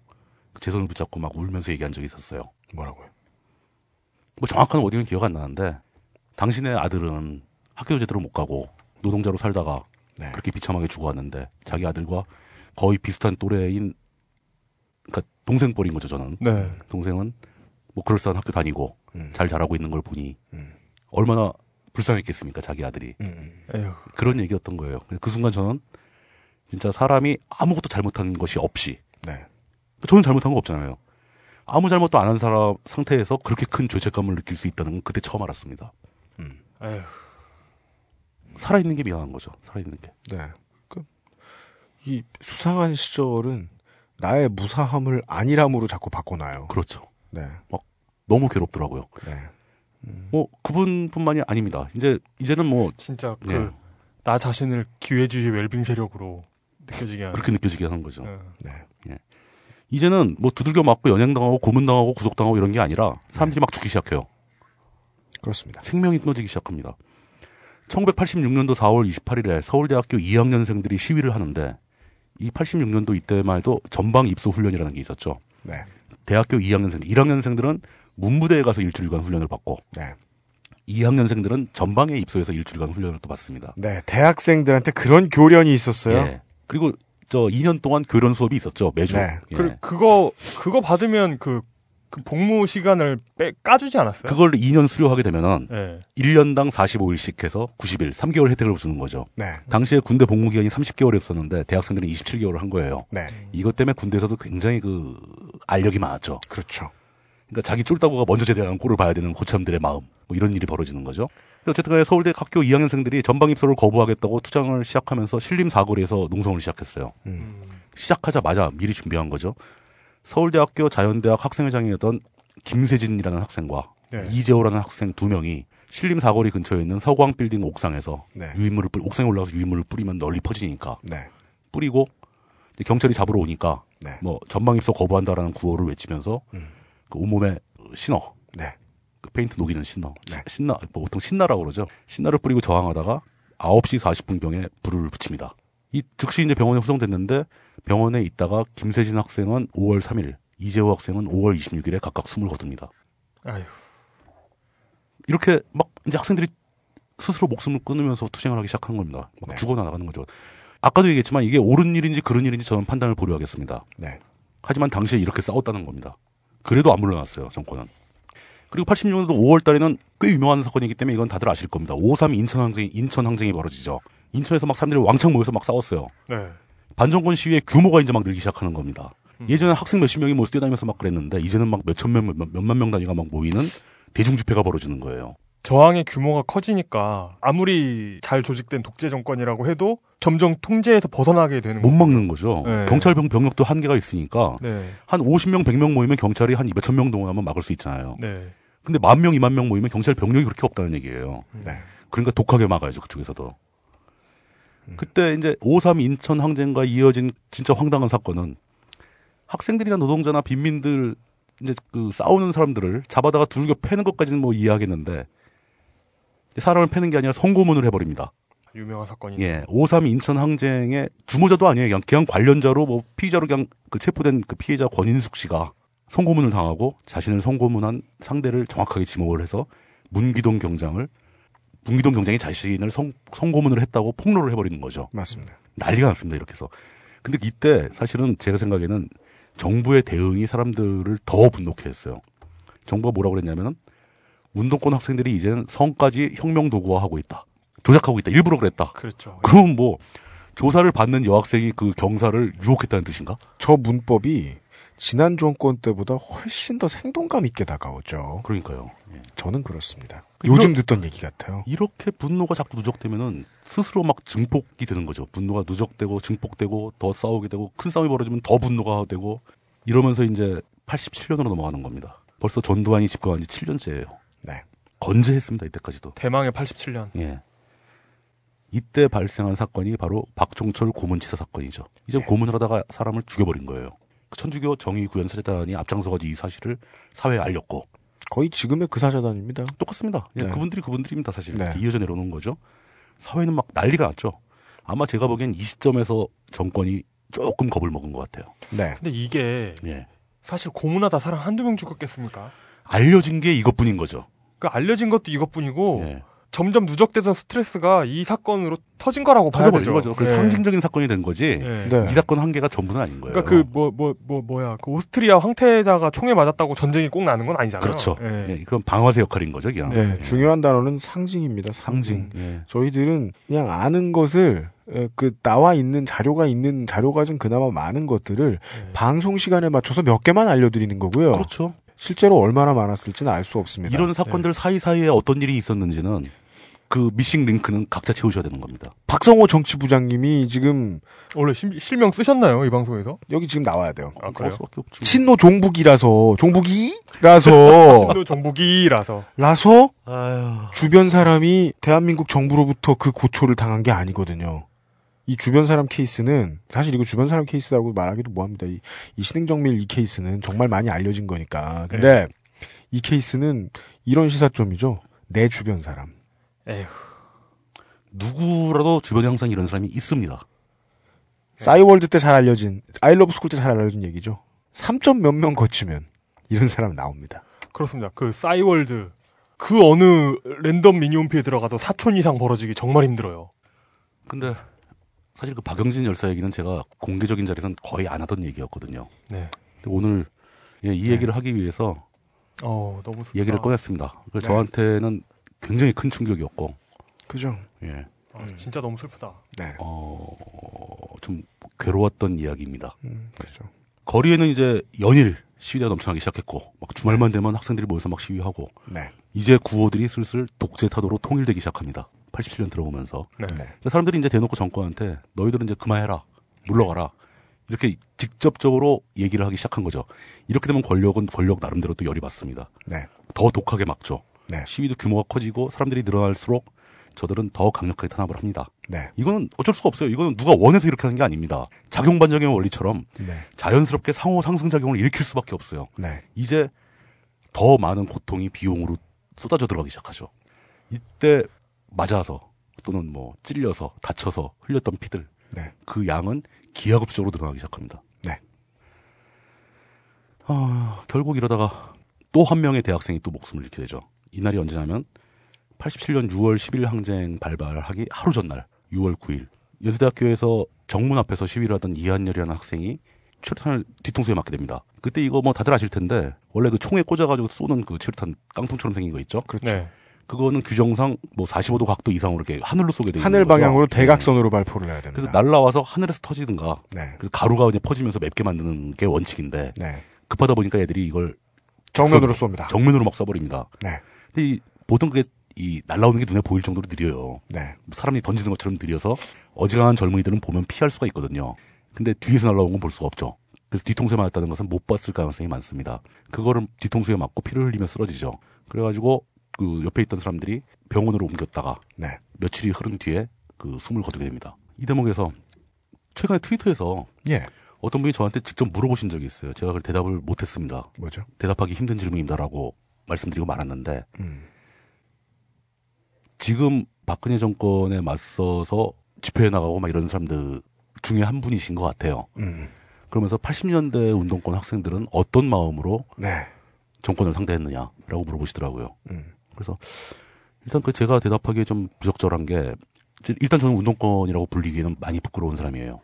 제 손을 붙잡고 막 울면서 얘기한 적이 있었어요. 뭐라고요? 뭐 정확한 워딩은 기억 안 나는데 당신의 아들은 학교 제대로 못 가고 노동자로 살다가 네. 그렇게 비참하게 죽어왔는데 자기 아들과 거의 비슷한 또래인 동생 뻘인 거죠 저는. 네. 동생은 뭐 그럴싸한 학교 다니고 음. 잘 자라고 있는 걸 보니 얼마나 불쌍했겠습니까 자기 아들이. 음. 에휴. 그런 얘기였던 거예요. 그 순간 저는 진짜 사람이 아무것도 잘못한 것이 없이 네. 저는 잘못한 거 없잖아요. 아무 잘못도 안 한 사람 상태에서 그렇게 큰 죄책감을 느낄 수 있다는 건 그때 처음 알았습니다. 에휴. 살아있는 게 미안한 거죠. 살아있는 게. 네. 그, 이 수상한 시절은 나의 무사함을 안일함으로 자꾸 바꿔놔요. 그렇죠. 네. 막 너무 괴롭더라고요. 네. 뭐 그분뿐만이 아닙니다. 이제 이제는 뭐 진짜 그 네. 나 자신을 기회주의 웰빙 세력으로 느껴지게 하는. 그렇게 느껴지게 하는 거죠. 네. 예. 이제는 뭐 두들겨 맞고 연행당하고 고문당하고 구속당하고 이런 게 아니라 사람들이 막 죽기 시작해요. 그렇습니다. 생명이 끊어지기 시작합니다. 1986년도 4월 28일에 서울대학교 2학년생들이 시위를 하는데 이 86년도 이때만 해도 전방 입소 훈련이라는 게 있었죠. 네. 대학교 2학년생, 1학년생들은 문부대에 가서 일주일간 훈련을 받고 네. 2학년생들은 전방에 입소해서 일주일간 훈련을 또 받습니다. 네. 대학생들한테 그런 교련이 있었어요. 예. 그리고 저 2년 동안 교련 수업이 있었죠. 매주. 네. 예. 그, 그거 그거 받으면 그, 그 복무 시간을 빼 까주지 않았어요? 그걸 2년 수료하게 되면은 네. 1년당 45일씩 해서 90일, 3개월 혜택을 주는 거죠. 네. 당시에 군대 복무 기간이 30개월이었었는데 대학생들은 27개월을 한 거예요. 네. 이것 때문에 군대에서도 굉장히 그 알력이 많았죠. 그렇죠. 그러니까 자기 쫄따구가 먼저 제대한 꼴을 봐야 되는 고참들의 마음, 뭐 이런 일이 벌어지는 거죠. 어쨌든 간에 서울대 학교 2학년생들이 전방 입소를 거부하겠다고 투쟁을 시작하면서 신림 사거리에서 농성을 시작했어요. 음. 시작하자마자 미리 준비한 거죠. 서울대학교 자연대학 학생회장이었던 김세진이라는 학생과 네. 이재호라는 학생 두 명이 신림 사거리 근처에 있는 서광 빌딩 옥상에서 네. 유인물을 뿌리, 옥상에 올라가서 유인물을 뿌리면 널리 퍼지니까 네. 뿌리고 경찰이 잡으러 오니까 네. 뭐 전방 입소 거부한다라는 구호를 외치면서 그 온몸에 신너 네. 그 페인트 녹이는 신너 신나 뭐 보통 신나라고 그러죠 신나를 뿌리고 저항하다가 9시 40분 경에 불을 붙입니다 이 즉시 이제 병원에 후송됐는데 병원에 있다가 김세진 학생은 5월 3일 이재호 학생은 5월 26일에 각각 숨을 거둡니다 아휴. 이렇게 막 이제 학생들이 스스로 목숨을 끊으면서 투쟁을 하기 시작한 겁니다. 막 죽어 나가는 거죠. 아까도 얘기했지만 이게 옳은 일인지 그른 일인지 저는 판단을 보류하겠습니다. 네. 하지만 당시에 이렇게 싸웠다는 겁니다. 그래도 안 물러났어요, 정권은. 그리고 86년도 5월 달에는 꽤 유명한 사건이기 때문에 이건 다들 아실 겁니다. 5.3 인천 항쟁이, 인천 항쟁이 벌어지죠. 인천에서 막 사람들이 왕창 모여서 막 싸웠어요. 네. 반정권 시위의 규모가 이제 막 늘기 시작하는 겁니다. 예전에 학생 몇십 명이 뭐 뛰어다니면서 막 그랬는데 이제는 막 몇천 명, 몇, 몇만 명 단위가 막 모이는 대중 집회가 벌어지는 거예요. 저항의 규모가 커지니까 아무리 잘 조직된 독재 정권이라고 해도 점점 통제에서 벗어나게 되는 못. 막는 거죠. 네. 경찰 병, 병력도 한계가 있으니까 네. 한 50명, 100명 모이면 경찰이 한 몇천 명 동원하면 막을 수 있잖아요. 네. 근데 만 명, 2만 명 모이면 경찰 병력이 그렇게 없다는 얘기예요. 네. 그러니까 독하게 막아야죠, 그쪽에서도. 그때 이제 5.3 인천 항쟁과 이어진 진짜 황당한 사건은 학생들이나 노동자나 빈민들 이제 그 싸우는 사람들을 잡아다가 두들겨 패는 것까지는 뭐 이해하겠는데 사람을 패는 게 아니라 성고문을 해버립니다. 유명한 사건이. 예, 5.3 인천 항쟁의 주모자도 아니에요. 그냥, 그냥 관련자로 뭐 피의자로 그냥 그 체포된 그 피해자 권인숙 씨가 성고문을 당하고 자신을 성고문한 상대를 정확하게 지목을 해서 문기동 경장을 문기동 경장이 자신을 성, 성고문을 했다고 폭로를 해버리는 거죠. 맞습니다. 난리가 났습니다. 이렇게 해서. 근데 이때 사실은 제가 생각에는 정부의 대응이 사람들을 더 분노케 했어요. 정부가 뭐라고 그랬냐면은 운동권 학생들이 이제는 성까지 혁명 도구화하고 있다. 조작하고 있다. 일부러 그랬다. 그렇죠. 그럼 뭐 조사를 받는 여학생이 그 경사를 유혹했다는 뜻인가? 저 문법이 지난 정권 때보다 훨씬 더 생동감 있게 다가오죠. 그러니까요. 저는 그렇습니다. 요즘 이런- 듣던 얘기 같아요. 이렇게 분노가 자꾸 누적되면은 스스로 막 증폭이 되는 거죠. 분노가 누적되고 증폭되고 더 싸우게 되고 큰 싸움이 벌어지면 더 분노가 되고 이러면서 이제 87년으로 넘어가는 겁니다. 벌써 전두환이 집권한 지 7년째예요. 네. 건재했습니다. 이때까지도. 대망의 87년. 예. 이때 발생한 사건이 바로 박종철 고문치사 사건이죠. 이제 고문을 하다가 사람을 죽여버린 거예요. 그 천주교 정의구현사재단이 앞장서가지고 이 사실을 사회에 알렸고 거의 지금의 그 사자단입니다. 똑같습니다. 예, 네. 그분들이 그분들입니다. 사실 네. 이어져 내려오는 거죠. 사회는 막 난리가 났죠. 아마 제가 보기엔 이 시점에서 정권이 조금 겁을 먹은 것 같아요. 네. 근데 이게 예. 사실 고문하다 사람 한두 명 죽었겠습니까? 알려진 게 이것뿐인 거죠. 그러니까 알려진 것도 이것뿐이고 예. 점점 누적돼서 스트레스가 이 사건으로 터진 거라고 봐야 되죠. 거죠. 그 예. 상징적인 사건이 된 거지. 예. 네. 이 사건 한계가 전부는 아닌 거예요. 그러니까 그 뭐 뭐 뭐 뭐, 야그 오스트리아 황태자가 총에 맞았다고 전쟁이 꼭 나는 건 아니잖아요. 그렇죠. 예. 예, 그건 방아쇠 역할인 거죠, 그냥. 네, 중요한 단어는 상징입니다. 상징. 상징. 예. 저희들은 그냥 아는 것을 에, 그 나와 있는 자료가 있는 자료가 좀 그나마 많은 것들을 방송 시간에 맞춰서 몇 개만 알려드리는 거고요. 그렇죠. 실제로 얼마나 많았을지는 알 수 없습니다. 이런 사건들 사이사이에 어떤 일이 있었는지는 그 미싱 링크는 각자 채우셔야 되는 겁니다. 박성호 정치부장님이 지금 원래 실, 실명 쓰셨나요 이 방송에서? 여기 지금 나와야 돼요. 아 그래요? 친노 종북이라서 종북이라서 친노 종북이라서 라서 주변 사람이 대한민국 정부로부터 그 고초를 당한 게 아니거든요. 이 주변 사람 케이스는 사실 이거 주변 사람 케이스라고 말하기도 뭐합니다. 이, 이 신행정밀 이 케이스는 정말 많이 알려진 거니까. 근데 이 케이스는 이런 시사점이죠. 내 주변 사람. 에휴. 누구라도 주변에 항상 이런 사람이 있습니다. 싸이월드 때 잘 알려진 아이러브 스쿨 때 잘 알려진 얘기죠. 3점 몇 명 거치면 이런 사람 나옵니다. 그렇습니다. 그 싸이월드 그 어느 랜덤 미니홈피에 들어가도 4촌 이상 벌어지기 정말 힘들어요. 근데 사실 그 박영진 열사 얘기는 제가 공개적인 자리에서는 거의 안 하던 얘기였거든요. 네. 근데 오늘 예, 이 얘기를 하기 위해서 어 너무 슬프다. 얘기를 꺼냈습니다. 네. 저한테는 굉장히 큰 충격이었고. 그죠. 예. 아, 진짜 너무 슬프다. 네. 어, 좀 괴로웠던 이야기입니다. 음, 그죠. 거리에는 이제 연일 시위가 넘쳐나기 시작했고, 막 주말만 되면 학생들이 모여서 막 시위하고, 네. 이제 구호들이 슬슬 독재 타도로 통일되기 시작합니다. 87년 들어오면서. 네. 그러니까 사람들이 이제 대놓고 정권한테 너희들은 이제 그만해라. 물러가라. 이렇게 직접적으로 얘기를 하기 시작한 거죠. 이렇게 되면 권력은 권력 나름대로 또 열이 받습니다. 네. 더 독하게 막죠. 네. 시위도 규모가 커지고 사람들이 늘어날수록 저들은 더 강력하게 탄압을 합니다. 네. 이거는 어쩔 수가 없어요. 이거는 누가 원해서 이렇게 하는 게 아닙니다. 작용 반작용의 원리처럼 네. 자연스럽게 상호 상승 작용을 일으킬 수밖에 없어요. 네. 이제 더 많은 고통이 비용으로 쏟아져 들어가기 시작하죠. 이때 맞아서 또는 뭐 찔려서 다쳐서 흘렸던 피들 네. 그 양은 기하급수적으로 늘어나기 시작합니다. 네. 아, 결국 이러다가 또 한 명의 대학생이 또 목숨을 잃게 되죠. 이날이 언제냐면 87년 6월 10일 항쟁 발발하기 하루 전날 6월 9일 연세대학교에서 정문 앞에서 시위를 하던 이한열이라는 학생이 최루탄을 뒤통수에 맞게 됩니다. 그때 이거 뭐 다들 아실 텐데 원래 그 총에 꽂아가지고 쏘는 그 최루탄 깡통처럼 생긴 거 있죠? 그렇죠. 네. 그거는 규정상 뭐 45도 각도 이상으로 이렇게 하늘로 쏘게 돼 있는 하늘 거죠. 방향으로 대각선으로 발포를 해야 됩니다. 그래서 날라와서 하늘에서 터지든가 네. 그래서 가루가 이제 퍼지면서 맵게 만드는 게 원칙인데 네. 급하다 보니까 애들이 이걸 정면으로 쏘- 쏩니다. 정면으로 막 쏴버립니다. 네. 근데 이, 보통 그게 이 날라오는 게 눈에 보일 정도로 느려요. 네. 사람이 던지는 것처럼 느려서 어지간한 젊은이들은 보면 피할 수가 있거든요. 근데 뒤에서 날라온 건 볼 수가 없죠. 그래서 뒤통수에 맞았다는 것은 못 봤을 가능성이 많습니다. 그거를 뒤통수에 맞고 피를 흘리며 쓰러지죠. 그래가지고 그 옆에 있던 사람들이 병원으로 옮겼다가 네. 며칠이 흐른 뒤에 그 숨을 거두게 됩니다. 이 대목에서 최근에 트위터에서 예. 어떤 분이 저한테 직접 물어보신 적이 있어요. 제가 그 대답을 못했습니다. 뭐죠? 대답하기 힘든 질문입니다라고 말씀드리고 말았는데 음. 지금 박근혜 정권에 맞서서 집회에 나가고 막 이런 사람들 중에 한 분이신 것 같아요. 음. 그러면서 80년대 운동권 학생들은 어떤 마음으로 네. 정권을 상대했느냐라고 물어보시더라고요. 음. 그래서 일단 그 제가 대답하기에 좀 부적절한 게 일단 저는 운동권이라고 불리기에는 많이 부끄러운 사람이에요.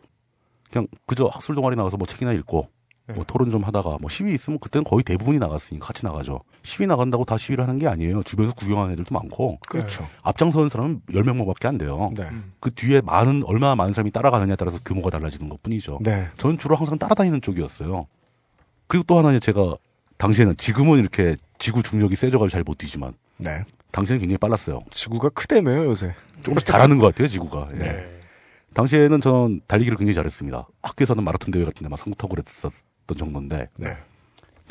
그냥 그저 학술 동아리 나가서 뭐 책이나 읽고 뭐 토론 좀 하다가 뭐 시위 있으면 그때는 거의 대부분이 나갔으니까 같이 나가죠. 시위 나간다고 다 시위를 하는 게 아니에요. 주변에서 구경하는 애들도 많고. 그렇죠. 앞장서는 사람은 10명밖에 안 돼요. 네. 그 뒤에 많은 얼마나 많은 사람이 따라가느냐에 따라서 규모가 달라지는 것뿐이죠. 네. 저는 주로 항상 따라다니는 쪽이었어요. 그리고 또 하나 제가 당시에는 지금은 이렇게 지구 중력이 세져가지고 잘 못 뛰지만 네. 당시에는 굉장히 빨랐어요. 지구가 크다며요 요새. 조금씩 잘하는 것 같아요 지구가. 예. 네. 당시에는 저는 달리기를 굉장히 잘했습니다. 학교에서는 마라톤 대회 같은 데막 상부 타고 그랬었 던 정도인데 네.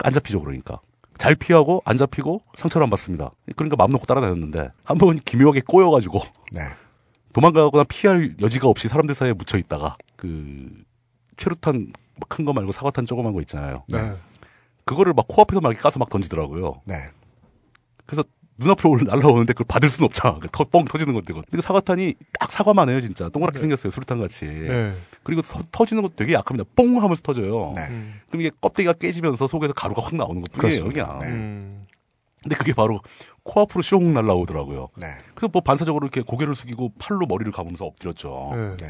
안 잡히죠 그러니까. 잘 피하고 안 잡히고 상처를 안 받습니다. 그러니까 마음 놓고 따라다녔는데 한 번 기묘하게 꼬여가지고 네. 도망가거나 피할 여지가 없이 사람들 사이에 묻혀 있다가 그 최루탄 큰 거 말고 사과탄 조그만 거 있잖아요. 네. 그거를 막 코앞에서 막 까서 막 던지더라고요. 네. 그래서 눈앞으로 올- 날라오는데 그걸 받을 수는 없잖아. 그 터- 뻥 터지는 건데. 근데 사과탄이 딱 사과만 해요, 진짜. 동그랗게 생겼어요, 수류탄 같이. 네. 그리고 서- 터지는 것도 되게 약합니다. 뽕 하면서 터져요. 네. 그럼 이게 껍데기가 깨지면서 속에서 가루가 확 나오는 것 뿐이에요. 그냥. 네. 음. 근데 그게 바로 코앞으로 숑 날라오더라고요. 네. 그래서 뭐 반사적으로 이렇게 고개를 숙이고 팔로 머리를 감으면서 엎드렸죠. 네.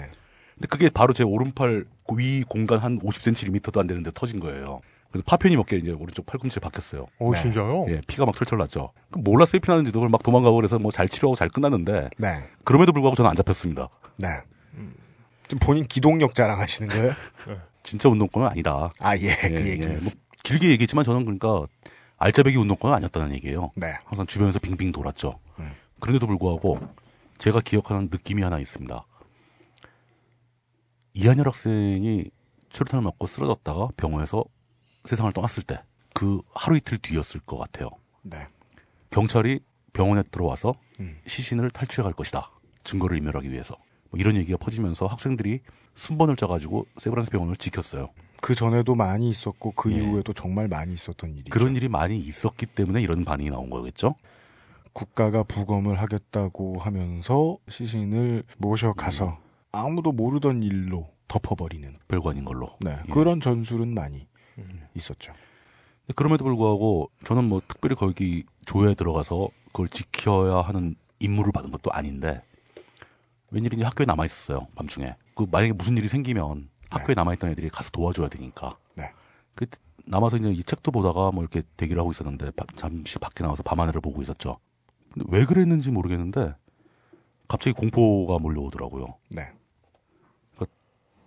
근데 그게 바로 제 오른팔 위 공간 한 50cm, 1m도 안 되는데 터진 거예요. 그래서 파편이 몇 개 이제 오른쪽 팔꿈치에 박혔어요. 오, 진짜요? 예, 피가 막 철철 났죠. 그럼 몰랐어요, 피 나는지도. 그걸 막 도망가고 그래서 뭐 잘 치료하고 잘 끝났는데. 네. 그럼에도 불구하고 저는 안 잡혔습니다. 네. 좀 본인 기동력 자랑하시는 거예요? 진짜 운동권은 아니다. 아, 예, 그 얘기. 뭐 길게 얘기했지만 저는 그러니까 알짜배기 운동권은 아니었다는 얘기예요. 네. 항상 주변에서 빙빙 돌았죠. 그런데도 불구하고 제가 기억하는 느낌이 하나 있습니다. 이한열 학생이 최루탄을 맞고 쓰러졌다가 병원에서 세상을 떠났을 때 그 하루 이틀 뒤였을 것 같아요. 네. 경찰이 병원에 들어와서 음. 시신을 탈취해 갈 것이다. 증거를 인멸하기 위해서. 뭐 이런 얘기가 퍼지면서 학생들이 순번을 짜가지고 세브란스 병원을 지켰어요. 그 전에도 많이 있었고 그 이후에도 정말 많이 있었던 일이. 그런 일이 많이 있었기 때문에 이런 반응이 나온 거겠죠? 국가가 부검을 하겠다고 하면서 시신을 모셔가서 아무도 모르던 일로 덮어버리는 아닌 걸로. 네, 예. 그런 전술은 많이 있었죠. 그럼에도 불구하고 저는 뭐 특별히 거기 조에 들어가서 그걸 지켜야 하는 임무를 받은 것도 아닌데 웬일인지 학교에 남아 있었어요 밤중에. 그 만약에 무슨 일이 생기면 학교에 남아 있던 애들이 가서 도와줘야 되니까. 네. 그 남아서 이제 이 책도 보다가 뭐 이렇게 대기를 하고 있었는데 바- 잠시 밖에 나와서 밤하늘을 보고 있었죠. 근데 왜 그랬는지 모르겠는데 갑자기 공포가 몰려오더라고요. 네.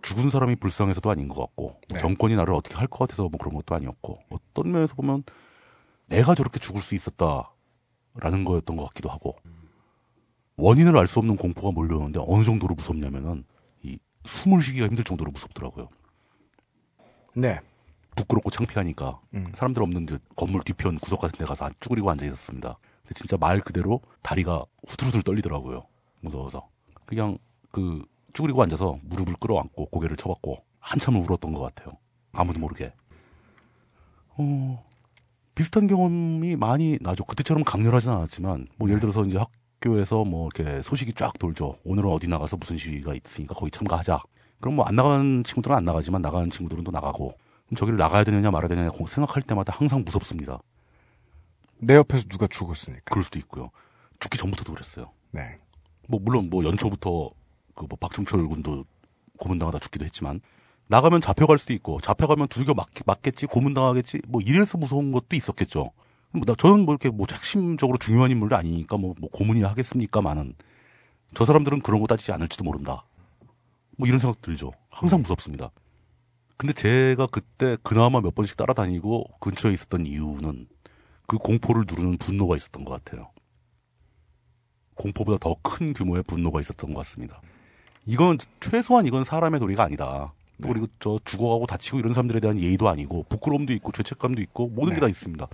죽은 사람이 불쌍해서도 아닌 것 같고 뭐 네. 정권이 나를 어떻게 할 것 같아서 뭐 그런 것도 아니었고 어떤 면에서 보면 내가 저렇게 죽을 수 있었다라는 거였던 것 같기도 하고 원인을 알 수 없는 공포가 몰려오는데 어느 정도로 무섭냐면은 이 숨을 쉬기가 힘들 정도로 무섭더라고요. 네. 부끄럽고 창피하니까 음. 사람들 없는 건물 뒤편 구석 같은 데 가서 쭈그리고 앉아 있었습니다. 근데 진짜 말 그대로 다리가 후들후들 떨리더라고요. 무서워서. 그냥 그 쭈그리고 앉아서 무릎을 끌어안고 고개를 쳐박고 한참을 울었던 것 같아요. 아무도 모르게. 어, 비슷한 경험이 많이 나죠. 그때처럼 강렬하진 않았지만, 뭐 예를 들어서 이제 학교에서 뭐 이렇게 소식이 쫙 돌죠. 오늘은 어디 나가서 무슨 시위가 있으니까 거기 참가하자. 그럼 뭐 안 나가는 친구들은 안 나가지만 나가는 친구들은 또 나가고. 그럼 저기를 나가야 되느냐 말아야 되느냐 생각할 때마다 항상 무섭습니다. 내 옆에서 누가 죽었으니까. 그럴 수도 있고요. 죽기 전부터도 그랬어요. 네. 뭐 물론 뭐 연초부터 그 뭐 박종철 군도 고문당하다 죽기도 했지만 나가면 잡혀갈 수도 있고 잡혀가면 두들겨 맞, 맞겠지 고문당하겠지 뭐 이래서 무서운 것도 있었겠죠. 뭐 나, 저는 뭐 이렇게 뭐 핵심적으로 중요한 인물도 아니니까 뭐, 뭐 고문이나 하겠습니까만은 저 사람들은 그런 거 따지지 않을지도 모른다. 뭐 이런 생각 들죠. 항상 무섭습니다. 근데 제가 그때 그나마 몇 번씩 따라다니고 근처에 있었던 이유는 그 공포를 누르는 분노가 있었던 것 같아요. 공포보다 더 큰 규모의 분노가 있었던 것 같습니다. 이건 최소한 이건 사람의 도리가 아니다. 또 그리고 저 죽어가고 다치고 이런 사람들에 대한 예의도 아니고 부끄러움도 있고 죄책감도 있고 모든 게 다 있습니다.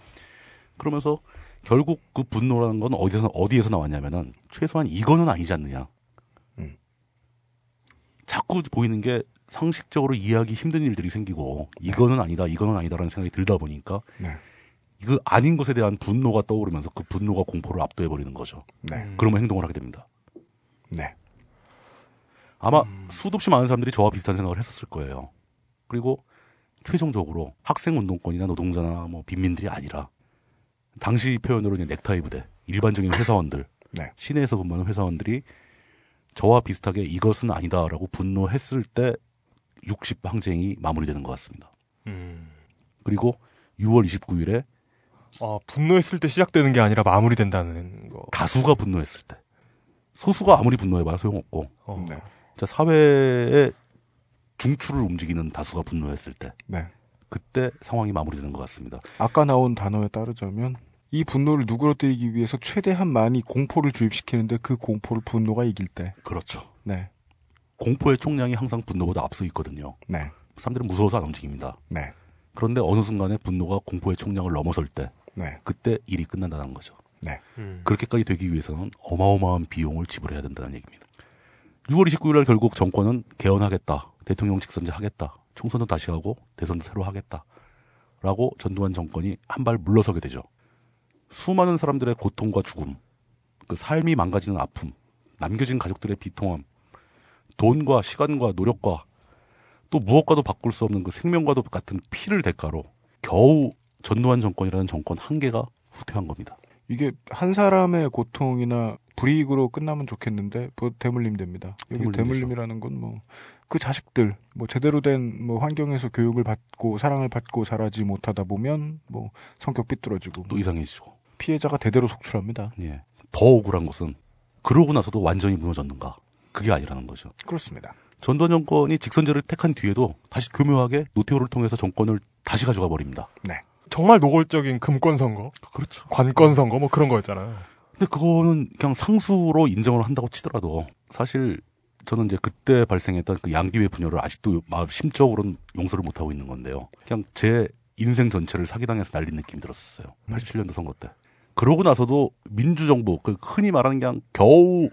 그러면서 결국 그 분노라는 건 어디서 어디에서 나왔냐면은 최소한 이거는 아니지 않느냐. 자꾸 보이는 게 상식적으로 이해하기 힘든 일들이 생기고 이거는 아니다, 이거는 아니다라는 생각이 들다 보니까 네. 이거 아닌 것에 대한 분노가 떠오르면서 그 분노가 공포를 압도해 버리는 거죠. 네. 그러면 행동을 하게 됩니다. 네. 아마 수도 없이 많은 사람들이 저와 비슷한 생각을 했었을 거예요. 그리고 최종적으로 학생 운동권이나 노동자나 뭐 빈민들이 아니라 당시 표현으로 이제 넥타이 부대, 일반적인 회사원들, 네. 시내에서 근무하는 회사원들이 저와 비슷하게 이것은 아니다라고 분노했을 때 60 항쟁이 마무리되는 것 같습니다. 음. 그리고 6월 29일에 아, 분노했을 때 시작되는 게 아니라 마무리된다는 거. 다수가 분노했을 때 소수가 아무리 분노해봐야 소용없고 어. 네. 자 사회의 중추를 움직이는 다수가 분노했을 때 네. 그때 상황이 마무리되는 것 같습니다. 아까 나온 단어에 따르자면 이 분노를 누그러뜨리기 위해서 최대한 많이 공포를 주입시키는데 그 공포를 분노가 이길 때. 그렇죠. 네. 공포의 총량이 항상 분노보다 앞서 있거든요. 네. 사람들은 무서워서 안 움직입니다. 네. 그런데 어느 순간에 분노가 공포의 총량을 넘어설 때 네. 그때 일이 끝난다는 거죠. 네. 음. 그렇게까지 되기 위해서는 어마어마한 비용을 지불해야 된다는 얘기입니다. 6월 29일 날 결국 정권은 개헌하겠다. 대통령 직선제 하겠다. 총선도 다시 하고 대선도 새로 하겠다. 라고 전두환 정권이 한 발 물러서게 되죠. 수많은 사람들의 고통과 죽음, 그 삶이 망가지는 아픔, 남겨진 가족들의 비통함, 돈과 시간과 노력과 또 무엇과도 바꿀 수 없는 그 생명과도 같은 피를 대가로 겨우 전두환 정권이라는 정권 한계가 후퇴한 겁니다. 이게 한 사람의 고통이나 불이익으로 끝나면 좋겠는데 뭐 대물림 됩니다. 여기 대물림 대물림이라는 건 뭐 그 자식들 뭐 제대로 된 뭐 환경에서 교육을 받고 사랑을 받고 자라지 못하다 보면 뭐 성격 삐뚤어지고 또 이상해지고 피해자가 대대로 속출합니다. 예. 더 억울한 것은 그러고 나서도 완전히 무너졌는가? 그게 아니라는 거죠. 그렇습니다. 전두환 정권이 직선제를 택한 뒤에도 다시 교묘하게 노태우를 통해서 정권을 다시 가져가 버립니다. 네. 정말 노골적인 금권 선거, 그렇죠. 관권 선거 뭐 그런 거였잖아요. 근데 그거는 그냥 상수로 인정을 한다고 치더라도 사실 저는 이제 그때 발생했던 그 양기회 분열을 아직도 마음 심적으로는 용서를 못 하고 있는 건데요. 그냥 제 인생 전체를 사기당해서 날린 느낌이 들었었어요. 87년도 선거 때. 그러고 나서도 민주정부, 그 흔히 말하는 그냥 겨우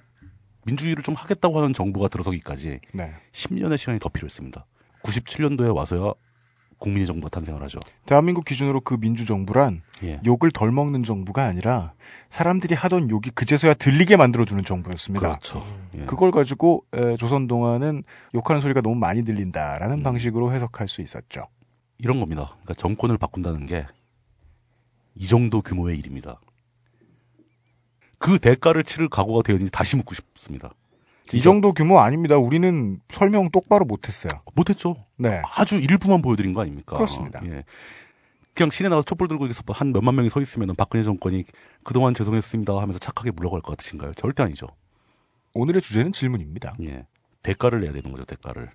민주주의를 좀 하겠다고 하는 정부가 들어서기까지 네. 10년의 시간이 더 필요했습니다. 97년도에 와서야 국민의 정부가 탄생을 하죠. 대한민국 기준으로 그 민주정부란 예. 욕을 덜 먹는 정부가 아니라 사람들이 하던 욕이 그제서야 들리게 만들어주는 정부였습니다. 그렇죠. 예. 그걸 가지고 에, 조선 동안은 욕하는 소리가 너무 많이 들린다라는 방식으로 해석할 수 있었죠. 이런 겁니다. 그러니까 정권을 바꾼다는 게 이 정도 규모의 일입니다. 그 대가를 치를 각오가 되었는지 다시 묻고 싶습니다. 이 정도 규모 아닙니다. 우리는 설명 똑바로 못했어요. 못했죠. 네. 아주 일부만 보여드린 거 아닙니까? 그렇습니다. 예. 그냥 시내 나가서 촛불 들고 있어서 한 몇만 명이 서 있으면 박근혜 정권이 그동안 죄송했습니다 하면서 착하게 물러갈 것 같으신가요? 절대 아니죠. 오늘의 주제는 질문입니다. 예. 대가를 내야 되는 거죠, 대가를.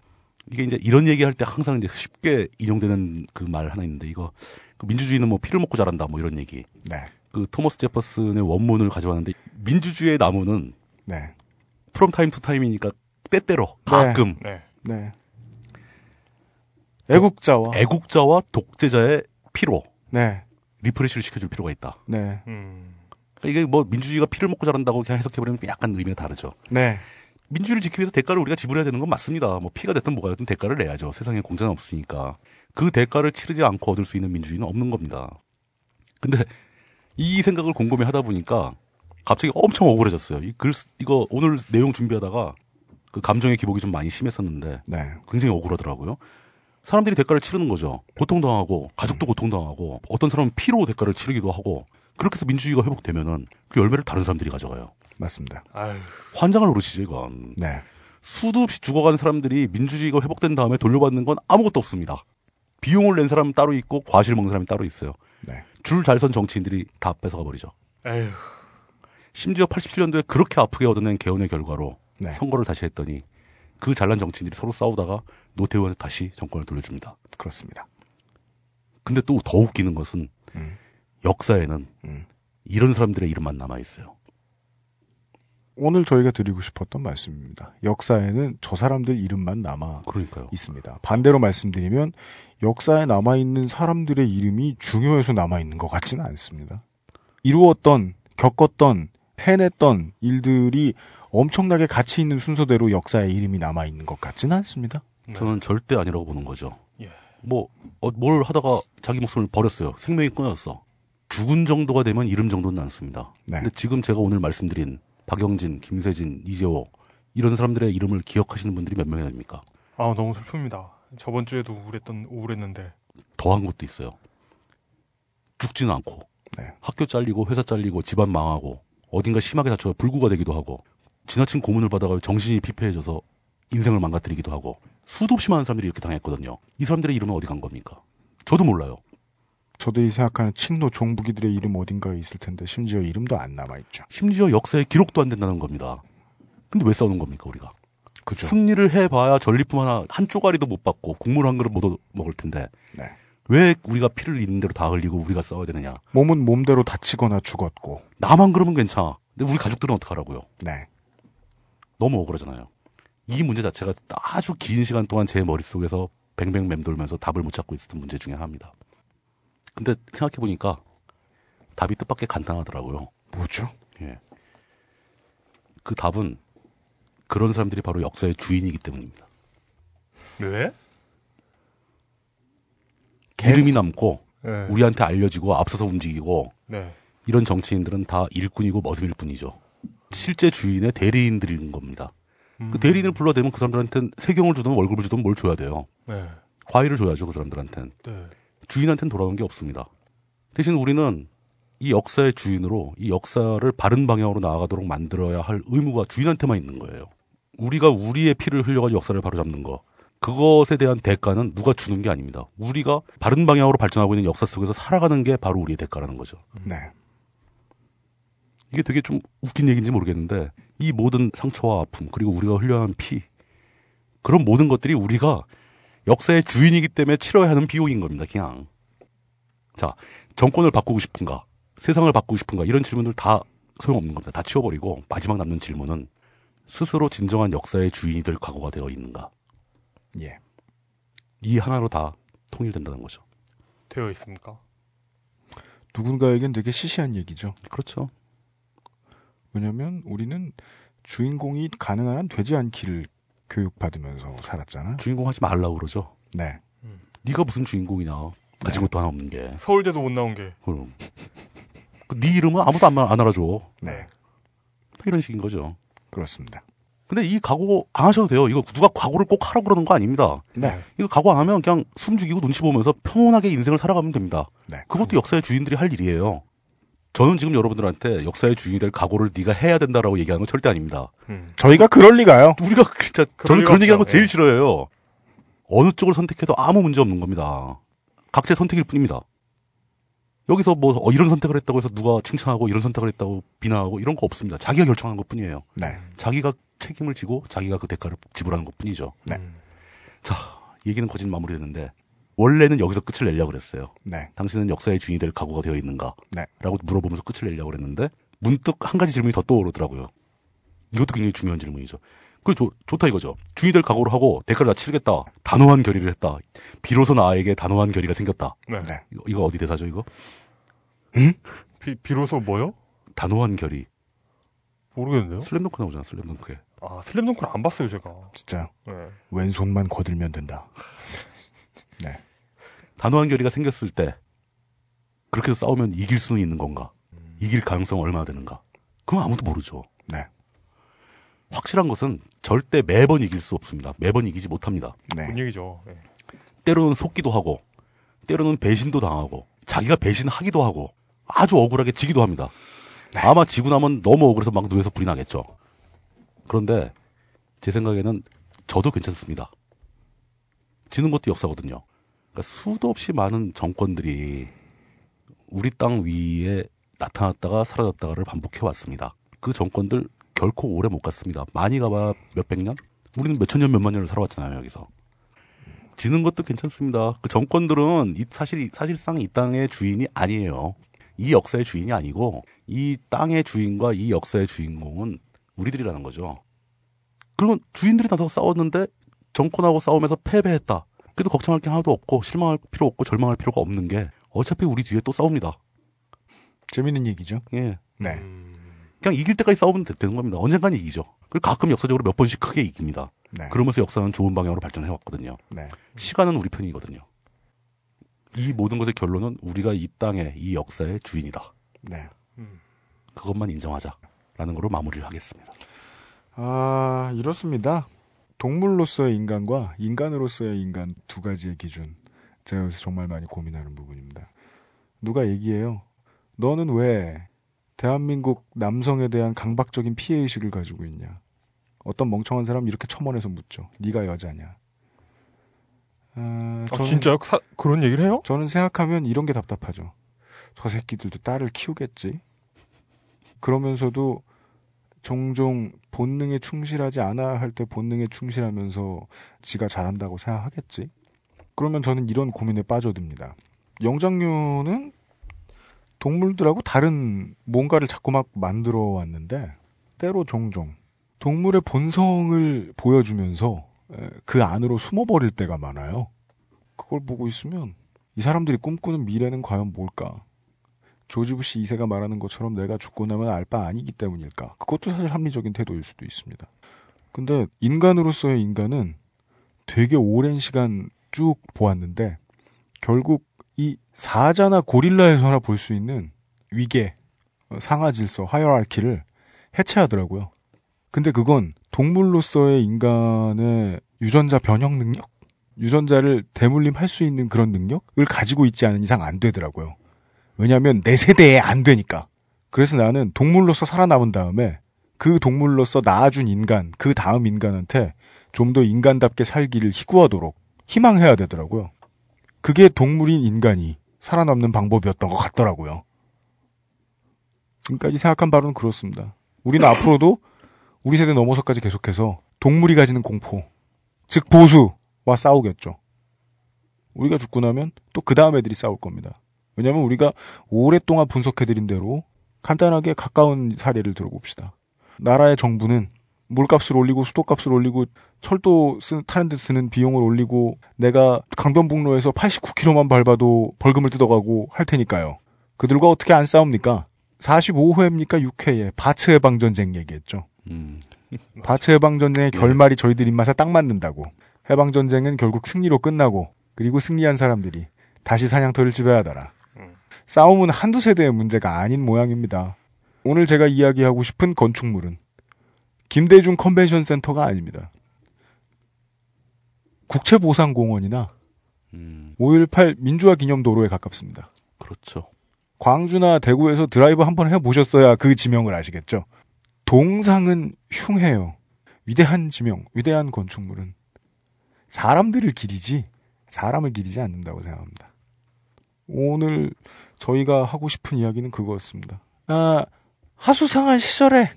이게 이제 이런 얘기 할 때 항상 이제 쉽게 인용되는 그 말 하나 있는데 이거 그 민주주의는 뭐 피를 먹고 자란다 뭐 이런 얘기. 네. 그 토머스 제퍼슨의 원문을 가져왔는데 민주주의의 나무는 네. from time to time이니까 때때로 가끔 네. 네. 애국자와 애국자와 독재자의 피로 네. refresh를 시켜줄 필요가 있다. 네. 음. 그러니까 이게 뭐 민주주의가 피를 먹고 자란다고 그냥 해석해버리면 약간 의미가 다르죠. 네. 민주주의를 지키기 위해서 대가를 우리가 지불해야 되는 건 맞습니다. 뭐 피가 됐든 뭐가 됐든 대가를 내야죠. 세상에 공짜는 없으니까. 그 대가를 치르지 않고 얻을 수 있는 민주주의는 없는 겁니다. 근데 이 생각을 곰곰이 하다 보니까 갑자기 엄청 억울해졌어요. 이 글, 이거 오늘 내용 준비하다가 그 감정의 기복이 좀 많이 심했었는데 네. 굉장히 억울하더라고요. 사람들이 대가를 치르는 거죠. 고통당하고 가족도 고통당하고 어떤 사람은 피로 대가를 치르기도 하고 그렇게 해서 민주주의가 회복되면은 그 열매를 다른 사람들이 가져가요. 맞습니다. 아유. 환장을 노리시죠, 이건. 네. 수도 없이 죽어간 사람들이 민주주의가 회복된 다음에 돌려받는 건 아무것도 없습니다. 비용을 낸 사람은 따로 있고 과실 먹는 사람이 따로 있어요. 네. 줄 잘 선 정치인들이 다 뺏어가 버리죠. 에휴. 심지어 87년도에 그렇게 아프게 얻어낸 개헌의 결과로 네. 선거를 다시 했더니 그 잘난 정치인들이 서로 싸우다가 노태우한테 다시 정권을 돌려줍니다. 그렇습니다. 근데 또 더 웃기는 것은 음. 역사에는 음. 이런 사람들의 이름만 남아 있어요. 오늘 저희가 드리고 싶었던 말씀입니다. 역사에는 저 사람들 이름만 남아 그러니까요. 있습니다. 반대로 말씀드리면 역사에 남아 있는 사람들의 이름이 중요해서 남아 있는 것 같지는 않습니다. 이루었던 겪었던 해냈던 일들이 엄청나게 가치 있는 순서대로 역사에 이름이 남아 있는 것 같지는 않습니다. 저는 절대 아니라고 보는 거죠. 예. 뭐, 어, 뭘 하다가 자기 목숨을 버렸어요. 생명이 끊었어. 죽은 정도가 되면 이름 정도는 않습니다. 네. 근데 지금 제가 오늘 말씀드린 박영진, 김세진, 이재호 이런 사람들의 이름을 기억하시는 분들이 몇 명이 됩니까? 아 너무 슬픕니다. 저번 주에도 우울했던 우울했는데 더한 것도 있어요. 죽지는 않고 네. 학교 잘리고 회사 잘리고 집안 망하고 어딘가 심하게 다쳐서 불구가 되기도 하고 지나친 고문을 받아가 정신이 피폐해져서 인생을 망가뜨리기도 하고 수도 없이 많은 사람들이 이렇게 당했거든요. 이 사람들의 이름은 어디 간 겁니까? 저도 몰라요. 저들이 생각하는 친노 종북이들의 이름 어딘가에 있을 텐데 심지어 이름도 안 남아 있죠. 심지어 역사에 기록도 안 된다는 겁니다. 근데 왜 싸우는 겁니까 우리가? 그죠. 승리를 해봐야 전리품 하나 한 쪼가리도 못 받고 국물 한 그릇 못 얻- 먹을 텐데 네. 왜 우리가 피를 있는 대로 다 흘리고 우리가 싸워야 되느냐? 몸은 몸대로 다치거나 죽었고. 나만 그러면 괜찮아. 근데 우리 가족들은 어떡하라고요? 네. 너무 억울하잖아요. 이 문제 자체가 아주 긴 시간 동안 제 머릿속에서 뱅뱅 맴돌면서 답을 못 찾고 있었던 문제 중에 하나입니다. 근데 생각해보니까 답이 뜻밖의 간단하더라고요. 뭐죠? 예. 그 답은 그런 사람들이 바로 역사의 주인이기 때문입니다. 왜? 이름이 남고 네. 우리한테 알려지고 앞서서 움직이고 네. 이런 정치인들은 다 일꾼이고 머슴일 뿐이죠. 실제 주인의 대리인들인 겁니다. 그 대리인을 불러대면 그 사람들한테는 세경을 주든 월급을 주든 뭘 줘야 돼요. 네. 과일을 줘야죠 그 사람들한테는. 네. 주인한테는 돌아오는 게 없습니다. 대신 우리는 이 역사의 주인으로 이 역사를 바른 방향으로 나아가도록 만들어야 할 의무가 주인한테만 있는 거예요. 우리가 우리의 피를 흘려가지고 역사를 바로잡는 거. 그것에 대한 대가는 누가 주는 게 아닙니다. 우리가 바른 방향으로 발전하고 있는 역사 속에서 살아가는 게 바로 우리의 대가라는 거죠. 네. 이게 되게 좀 웃긴 얘기인지 모르겠는데 이 모든 상처와 아픔 그리고 우리가 흘려한 피 그런 모든 것들이 우리가 역사의 주인이기 때문에 치러야 하는 비용인 겁니다. 그냥 자 정권을 바꾸고 싶은가 세상을 바꾸고 싶은가 이런 질문들 다 소용없는 겁니다. 다 치워버리고 마지막 남는 질문은 스스로 진정한 역사의 주인이 될 각오가 되어 있는가 예. 이 하나로 다 통일된다는 거죠. 되어 있습니까? 누군가에겐 되게 시시한 얘기죠. 그렇죠. 왜냐면 우리는 주인공이 가능한 한 되지 않기를 교육받으면서 살았잖아. 주인공 하지 말라고 그러죠. 네. 네가 무슨 주인공이냐 가진 것도 하나 없는 게 서울대도 못 나온 게. 그럼 그네 이름은 아무도 안, 안 알아줘. 네. 다 이런 식인 거죠. 그렇습니다. 근데 이 각오 안 하셔도 돼요. 이거 누가 각오를 꼭 하라고 그러는 거 아닙니다. 네. 이거 각오 안 하면 그냥 숨 죽이고 눈치 보면서 평온하게 인생을 살아가면 됩니다. 네. 그것도 역사의 주인들이 할 일이에요. 저는 지금 여러분들한테 역사의 주인이 될 각오를 네가 해야 된다라고 얘기하는 건 절대 아닙니다. 저희가 그럴 리가요. 우리가 진짜 저는 그런 얘기하는 거. 제일 싫어해요. 어느 쪽을 선택해도 아무 문제 없는 겁니다. 각자의 선택일 뿐입니다. 여기서 뭐 어, 이런 선택을 했다고 해서 누가 칭찬하고 이런 선택을 했다고 비난하고 이런 거 없습니다. 자기가 결정한 것 뿐이에요. 네. 자기가 책임을 지고 자기가 그 대가를 지불하는 것 뿐이죠. 네. 자, 얘기는 거진 마무리됐는데 원래는 여기서 끝을 내려고 그랬어요. 네. 당신은 역사의 주인이 될 각오가 되어 있는가? 네. 라고 물어보면서 끝을 내려고 그랬는데 문득 한 가지 질문이 더 떠오르더라고요. 이것도 굉장히 중요한 질문이죠. 그 좋, 좋다 이거죠. 주인이 될 각오를 하고 대가를 다 치르겠다. 단호한 결의를 했다. 비로소 나에게 단호한 결의가 생겼다. 네. 이거, 이거 어디 대사죠 이거? 비, 비로소 뭐요? 단호한 결의. 모르겠는데요. 슬램덩크 나오잖아 슬램덩크에. 아 슬램덩크를 안 봤어요 제가. 진짜요? 네. 왼손만 거들면 된다. 네. 단호한 결의가 생겼을 때 그렇게 해서 싸우면 이길 수는 있는 건가? 이길 가능성 얼마나 되는가? 그건 아무도 모르죠. 네. 확실한 것은 절대 매번 이길 수 없습니다. 매번 이기지 못합니다. 네. 뭔 얘기죠. 네. 때로는 속기도 하고, 때로는 배신도 당하고, 자기가 배신하기도 하고, 아주 억울하게 지기도 합니다. 아마 지고 나면 너무 억울해서 막 눈에서 불이 나겠죠. 그런데 제 생각에는 저도 괜찮습니다. 지는 것도 역사거든요. 그러니까 수도 없이 많은 정권들이 우리 땅 위에 나타났다가 사라졌다가를 반복해 왔습니다. 그 정권들 결코 오래 못 갔습니다. 많이 가봐 몇백 년? 우리는 몇천 년, 몇만 년을 살아왔잖아요, 여기서. 지는 것도 괜찮습니다. 그 정권들은 이 사실 사실상 이 땅의 주인이 아니에요. 이 역사의 주인이 아니고 이 땅의 주인과 이 역사의 주인공은 우리들이라는 거죠. 그러면 주인들이 나서 싸웠는데 정권하고 싸우면서 패배했다. 그래도 걱정할 게 하나도 없고 실망할 필요 없고 절망할 필요가 없는 게 어차피 우리 뒤에 또 싸웁니다. 재밌는 얘기죠. 예. 네. 그냥 이길 때까지 싸우면 되- 되는 겁니다. 언젠간 이기죠. 그리고 가끔 역사적으로 몇 번씩 크게 이깁니다. 네. 그러면서 역사는 좋은 방향으로 발전해 왔거든요. 네. 시간은 우리 편이거든요. 이 모든 것의 결론은 우리가 이 땅의 이 역사의 주인이다. 네. 그것만 인정하자 라는 걸로 마무리를 하겠습니다. 아, 이렇습니다. 동물로서의 인간과 인간으로서의 인간 두 가지의 기준. 제가 여기서 정말 많이 고민하는 부분입니다. 누가 얘기해요. 너는 왜 대한민국 남성에 대한 강박적인 피해의식을 가지고 있냐. 어떤 멍청한 사람 이렇게 첨언해서 묻죠. 네가 여자냐. 아, 아, 진짜요? 사- 그런 얘기를 해요? 저는 생각하면 이런 게 답답하죠. 저 새끼들도 딸을 키우겠지. 그러면서도 종종 본능에 충실하지 않아야 할때 본능에 충실하면서 지가 잘한다고 생각하겠지. 그러면 저는 이런 고민에 빠져듭니다. 영장류는 동물들하고 다른 뭔가를 자꾸 막 만들어 왔는데 때로 종종 동물의 본성을 보여주면서 에, 그 안으로 숨어버릴 때가 많아요. 그걸 보고 있으면 이 사람들이 꿈꾸는 미래는 과연 뭘까? 조지 부시 2세가 말하는 것처럼 내가 죽고 나면 알 바 아니기 때문일까? 그것도 사실 합리적인 태도일 수도 있습니다. 근데 인간으로서의 인간은 되게 오랜 시간 쭉 보았는데 결국 이 사자나 고릴라에서나 볼 수 있는 위계 어, 상하 질서, 하이어알키를 해체하더라고요. 근데 그건 동물로서의 인간의 유전자 변형 능력? 유전자를 대물림 할 수 있는 그런 능력을 가지고 있지 않은 이상 안 되더라고요. 왜냐하면 내 세대에 안 되니까. 그래서 나는 동물로서 살아남은 다음에 그 동물로서 낳아준 인간, 그 다음 인간한테 좀 더 인간답게 살기를 희구하도록 희망해야 되더라고요. 그게 동물인 인간이 살아남는 방법이었던 것 같더라고요. 지금까지 생각한 바로는 그렇습니다. 우리는 앞으로도 우리 세대 넘어서까지 계속해서 동물이 가지는 공포, 즉 보수와 싸우겠죠. 우리가 죽고 나면 또 그 다음 애들이 싸울 겁니다. 왜냐하면 우리가 오랫동안 분석해드린 대로 간단하게 가까운 사례를 들어봅시다. 나라의 정부는 물값을 올리고 수도값을 올리고 철도 쓰, 타는 데 쓰는 비용을 올리고 내가 강변북로에서 89km만 밟아도 벌금을 뜯어가고 할 테니까요. 그들과 어떻게 안 싸웁니까? 45회입니까? 6회에 바츠 해방 전쟁 얘기했죠. 바츠 해방 전쟁의 결말이 저희들 입맛에 딱 맞는다고. 해방 전쟁은 결국 승리로 끝나고 그리고 승리한 사람들이 다시 사냥터를 지배하더라. 싸움은 한두 세대의 문제가 아닌 모양입니다. 오늘 제가 이야기하고 싶은 건축물은 김대중 컨벤션 센터가 아닙니다. 국채보상공원이나 5.18 민주화 기념도로에 가깝습니다. 그렇죠. 광주나 대구에서 드라이브 한번 해보셨어야 그 지명을 아시겠죠. 동상은 흉해요. 위대한 지명, 위대한 건축물은 사람들을 기리지 사람을 기리지 않는다고 생각합니다. 오늘 저희가 하고 싶은 이야기는 그거였습니다. 아, 하수상한 시절에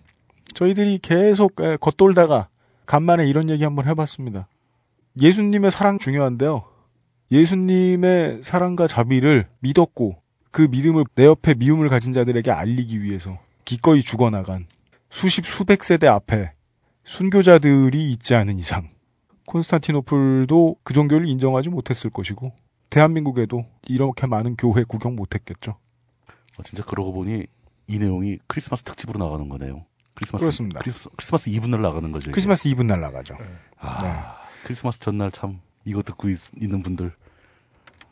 저희들이 계속 에, 겉돌다가 간만에 이런 얘기 한번 해봤습니다. 예수님의 사랑 중요한데요. 예수님의 사랑과 자비를 믿었고 그 믿음을 내 옆에 미움을 가진 자들에게 알리기 위해서 기꺼이 죽어나간 수십 수백 세대 앞에 순교자들이 있지 않은 이상 콘스탄티노플도 그 종교를 인정하지 못했을 것이고 대한민국에도 이렇게 많은 교회 구경 못했겠죠. 어, 진짜 그러고 보니 이 내용이 크리스마스 특집으로 나가는 거네요. 크리스마스 그렇습니다. 크리스, 크리스마스 이브 날 나가는 거죠. 크리스마스 이브 날 나가죠. 아, 네. 크리스마스 전날 참 이거 듣고 있, 는 분들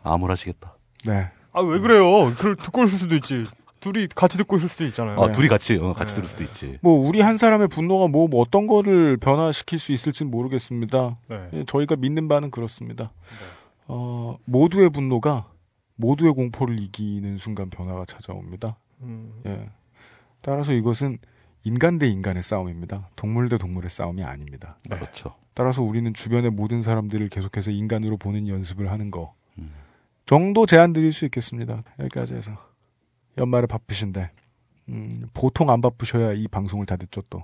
암울하시겠다. 네. 아 왜 그래요? 그걸 듣고 있을 수도 있지. 둘이 같이 듣고 있을 수도 있잖아요. 아, 둘이 같이 어, 같이 들을 수도 있지. 뭐 우리 한 사람의 분노가 뭐, 뭐 어떤 거를 변화시킬 수 있을지는 모르겠습니다. 네. 예, 저희가 믿는 바는 그렇습니다. 어, 모두의 분노가 모두의 공포를 이기는 순간 변화가 찾아옵니다. 음. 예. 따라서 이것은 인간 대 인간의 싸움입니다. 동물 대 동물의 싸움이 아닙니다. 그렇죠. 따라서 우리는 주변의 모든 사람들을 계속해서 인간으로 보는 연습을 하는 거 정도 제안 드릴 수 있겠습니다. 여기까지 해서 연말에 바쁘신데 음, 보통 안 바쁘셔야 이 방송을 다 듣죠 또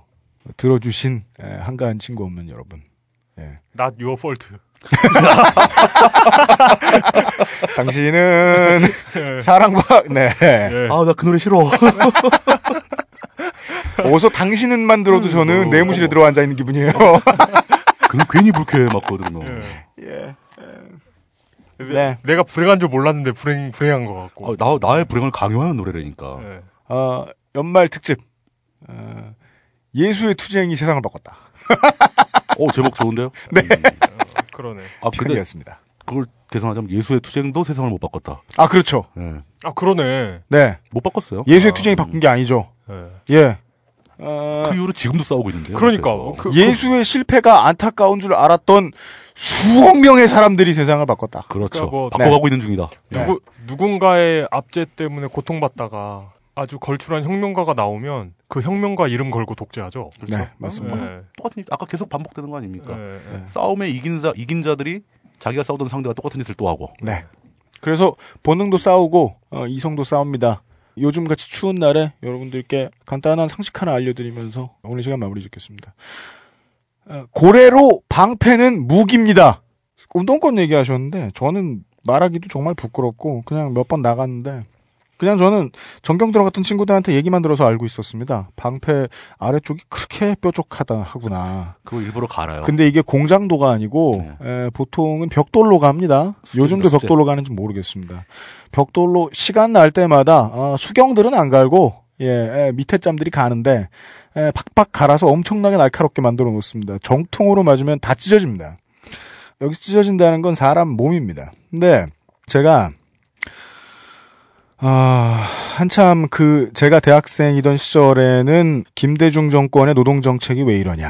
들어주신 에, 한가한 친구 없는 여러분 예. Not your fault. 당신은 사랑과 네. 아, 나 그 노래 싫어. 어서 당신은만 들어도 저는 내무실에 들어 앉아 있는 기분이에요. 그건 괜히 불쾌해 맞거든요. 예. 네. 내가 불행한 줄 몰랐는데 불행 불행한 것 같고. 아, 나 나의 불행을 강요하는 노래라니까. 네. 어, 연말 특집 어, 예수의 투쟁이 세상을 바꿨다. 어 제목 좋은데요? 네. 그러네. 아 근데 편이었습니다. 그걸 개선하자면 예수의 투쟁도 세상을 못 바꿨다. 아 그렇죠. 네. 아 그러네. 네. 못 바꿨어요. 예수의 투쟁이 바꾼 게 아니죠. 네. 예. 어, 그 이후로 지금도 싸우고 있는데요. 그러니까 그래서. 그, 예수의 실패가 안타까운 줄 알았던 수억 명의 사람들이 세상을 바꿨다. 그렇죠. 그러니까 뭐- 바꿔가고 있는 중이다. 누구 누군가의 압제 때문에 고통받다가 아주 걸출한 혁명가가 나오면 그 혁명가 이름 걸고 독재하죠. 네, 맞습니다. 네. 똑같은 아까 계속 반복되는 거 아닙니까? 네, 네. 싸움에 이긴 자 이긴 자들이 자기가 싸우던 상대와 똑같은 짓을 또 하고. 네. 그래서 본능도 싸우고 어, 이성도 싸웁니다. 요즘 같이 추운 날에 여러분들께 간단한 상식 하나 알려드리면서 오늘 시간 마무리 짓겠습니다. 어, 고래로 방패는 무기입니다. 운동권 얘기하셨는데 저는 말하기도 정말 부끄럽고 그냥 몇 번 나갔는데 그냥 저는 전경 들어갔던 친구들한테 얘기만 들어서 알고 있었습니다. 방패 아래쪽이 그렇게 뾰족하다 하구나. 그거 일부러 갈아요. 근데 이게 공장도가 아니고 에, 보통은 벽돌로 갑니다. 요즘도 수제. 벽돌로 가는지 모르겠습니다. 벽돌로 시간 날 때마다 어, 수경들은 안 갈고 예, 에, 밑에 짬들이 가는데 에, 팍팍 갈아서 엄청나게 날카롭게 만들어 놓습니다. 정통으로 맞으면 다 찢어집니다. 여기서 찢어진다는 건 사람 몸입니다. 근데 제가 아, 한참 그 제가 대학생이던 시절에는 김대중 정권의 노동 정책이 왜 이러냐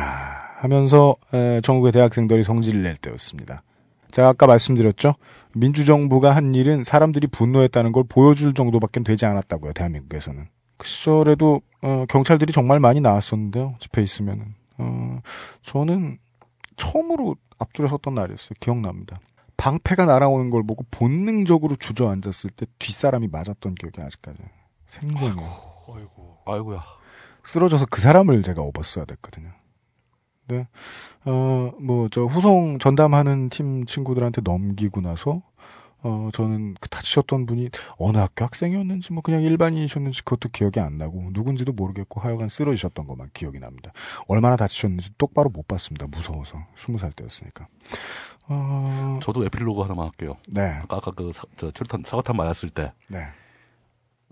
하면서 에, 전국의 대학생들이 성질을 낼 때였습니다. 제가 아까 말씀드렸죠. 민주정부가 한 일은 사람들이 분노했다는 걸 보여줄 정도밖에 되지 않았다고요. 대한민국에서는. 그 시절에도 어, 경찰들이 정말 많이 나왔었는데요. 집회 있으면은. 어, 저는 처음으로 앞줄에 섰던 날이었어요. 기억납니다. 방패가 날아오는 걸 보고 본능적으로 주저앉았을 때 뒷사람이 맞았던 기억이 아직까지 생생해요. 아이고, 아이고야. 쓰러져서 그 사람을 제가 업었어야 됐거든요. 네. 어, 뭐, 저 후송 전담하는 팀 친구들한테 넘기고 나서, 어, 저는 그 다치셨던 분이 어느 학교 학생이었는지 뭐 그냥 일반인이셨는지 그것도 기억이 안 나고 누군지도 모르겠고 하여간 쓰러지셨던 것만 기억이 납니다. 얼마나 다치셨는지 똑바로 못 봤습니다. 무서워서. 스무 살 때였으니까. 어... 저도 에필로그 하나만 할게요. 네. 아까, 아까 그 사, 저 철탄 사과탄 맞았을 때. 네.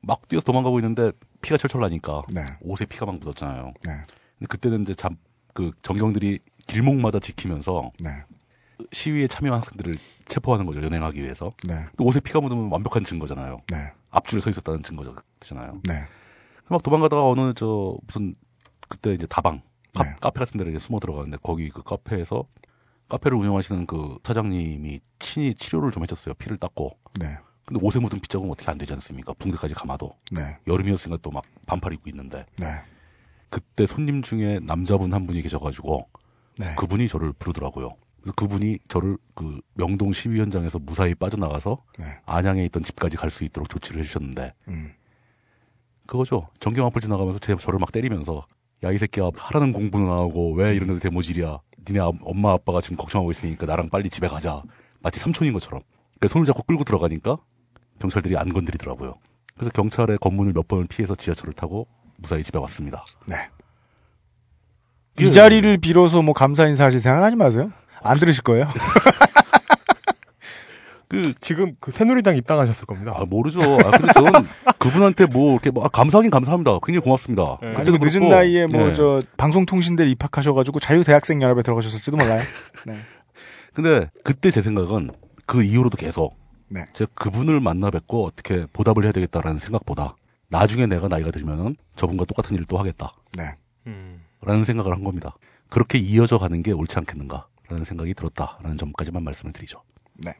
막 뛰어서 도망가고 있는데 피가 철철 나니까 네. 옷에 피가 막 묻었잖아요. 네. 근데 그때는 이제 잠, 그 정경들이 길목마다 지키면서 네. 시위에 참여한 학생들을 체포하는 거죠. 연행하기 위해서. 네. 또 옷에 피가 묻으면 완벽한 증거잖아요. 네. 앞줄에 서 있었다는 증거잖아요. 네. 막 도망가다가 어느 저 무슨 그때 이제 다방 카, 네. 카페 같은 데를 이제 숨어 들어가는데 거기 그 카페에서 카페를 운영하시는 그 사장님이 친히 치료를 좀 해줬어요. 피를 닦고. 네. 근데 옷에 묻은 피 자국은 어떻게 안 되지 않습니까? 붕대까지 감아도. 네. 여름이었으니까 또 막 반팔 입고 있는데. 네. 그때 손님 중에 남자분 한 분이 계셔가지고 네. 그분이 저를 부르더라고요. 그래서 그분이 저를 그 명동 시위 현장에서 무사히 빠져나가서 네. 안양에 있던 집까지 갈 수 있도록 조치를 해주셨는데 음. 그거죠. 전경 앞을 지나가면서 제 저를 막 때리면서 야 이 새끼야 하라는 공부는 안 하고 왜 이런 데도 대모질이야. 니네 아- 엄마 아빠가 지금 걱정하고 있으니까 나랑 빨리 집에 가자. 마치 삼촌인 것처럼. 그래서 손을 잡고 끌고 들어가니까 경찰들이 안 건드리더라고요. 그래서 경찰의 검문을 몇 번을 피해서 지하철을 타고 무사히 집에 왔습니다. 네. 예. 이 자리를 빌어서 뭐 감사 인사하실 생각 하지 마세요. 안 들으실 거예요. 그 지금 그 새누리당 입당하셨을 겁니다. 아 모르죠. 아 근데 저는 그분한테 뭐 이렇게 뭐 아, 감사하긴 감사합니다. 굉장히 고맙습니다. 네. 아니, 늦은 나이에 뭐 네. 저 방송통신대에 입학하셔가지고 자유대학생 연합에 들어가셨을지도 몰라요. 네. 근데 그때 제 생각은 그 이후로도 계속 네. 제가 그분을 만나 뵙고 어떻게 보답을 해야 되겠다라는 생각보다 나중에 내가 나이가 들면은 저분과 똑같은 일을 또 하겠다. 네. 라는 생각을 한 겁니다. 그렇게 이어져 가는 게 옳지 않겠는가라는 생각이 들었다라는 점까지만 말씀을 드리죠. 네.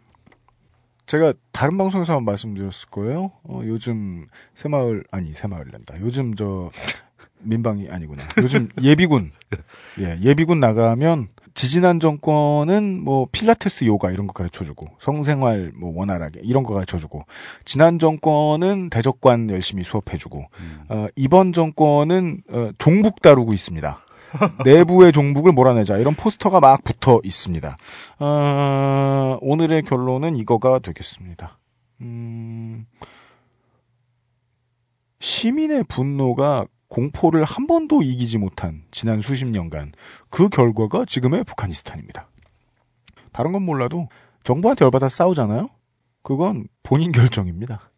제가 다른 방송에서 한번 말씀드렸을 거예요. 어, 요즘 새마을 아니 새마을랜다. 요즘 저 민방위 아니구나. 요즘 예비군 예 예비군 나가면 지지난 정권은 뭐 필라테스 요가 이런 거 가르쳐주고 성생활 뭐 원활하게 이런 거 가르쳐주고 지난 정권은 대적관 열심히 수업해주고 어, 이번 정권은 어, 종북 다루고 있습니다. 내부의 종북을 몰아내자 이런 포스터가 막 붙어 있습니다. 어, 오늘의 결론은 이거가 되겠습니다. 음, 시민의 분노가 공포를 한 번도 이기지 못한 지난 수십 년간 그 결과가 지금의 북한이스탄입니다. 다른 건 몰라도 정부한테 열받아 싸우잖아요? 그건 본인 결정입니다.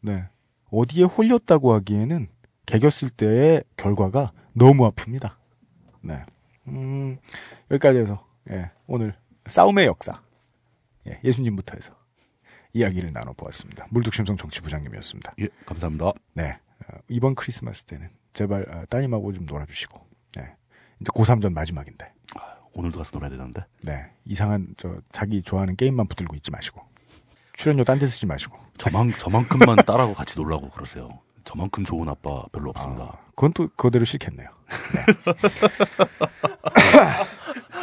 네. 어디에 홀렸다고 하기에는 개겼을 때의 결과가 너무 아픕니다. 네. 음, 여기까지 해서, 예, 오늘 싸움의 역사. 예, 예수님부터 해서 이야기를 나눠보았습니다. 물뚝심성 정치부장님이었습니다. 예, 감사합니다. 네. 어, 이번 크리스마스 때는 제발 어, 따님하고 좀 놀아주시고, 네. 이제 고3 전 마지막인데. 오늘도 가서 놀아야 되는데. 네. 이상한, 저, 자기 좋아하는 게임만 붙들고 있지 마시고. 출연료 딴 데 쓰지 마시고. 저만 저만큼만 딸하고 같이 놀라고 그러세요. 저만큼 좋은 아빠 별로 없습니다. 그건 또 그대로 싫겠네요. 네.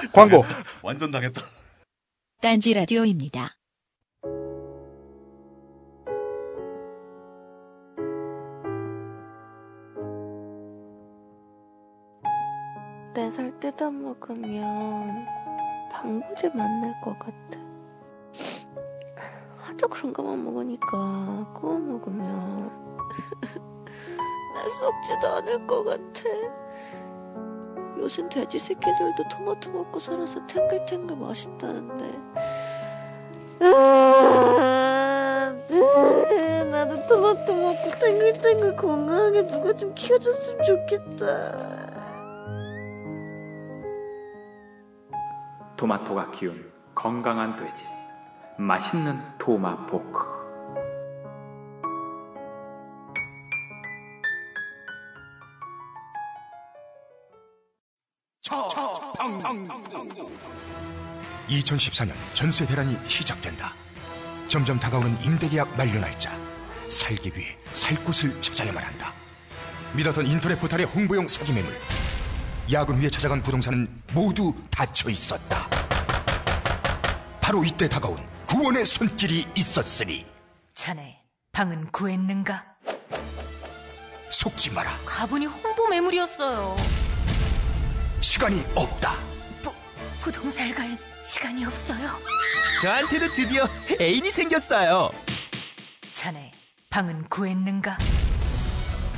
광고. 완전 당했다. 딴지 라디오입니다. 네 살 뜯어 먹으면 방부제 만날 것 같아. 하도 그런 것만 먹으니까 구워 먹으면 나 썩지도 않을 것 같아. 요즘 돼지 새끼들도 토마토 먹고 살아서 탱글탱글 맛있다는데. 나도 토마토 먹고 탱글탱글 건강하게 누가 좀 키워줬으면 좋겠다. 토마토가 키운 건강한 돼지 맛있는 토마포크 차방구 2014년 전세 대란이 시작된다. 점점 다가오는 임대계약 만료 날짜. 살기 위해 살 곳을 찾아야만 한다. 믿었던 인터넷 포털의 홍보용 사기 매물. 야근 후에 찾아간 부동산은 모두 닫혀 있었다. 바로 이때 다가온 구원의 손길이 있었으니 자네, 방은 구했는가? 속지 마라. 가보니 홍보 매물이었어요. 시간이 없다. 부동산을 갈 시간이 없어요. 저한테도 드디어 애인이 생겼어요. 자네, 방은 구했는가?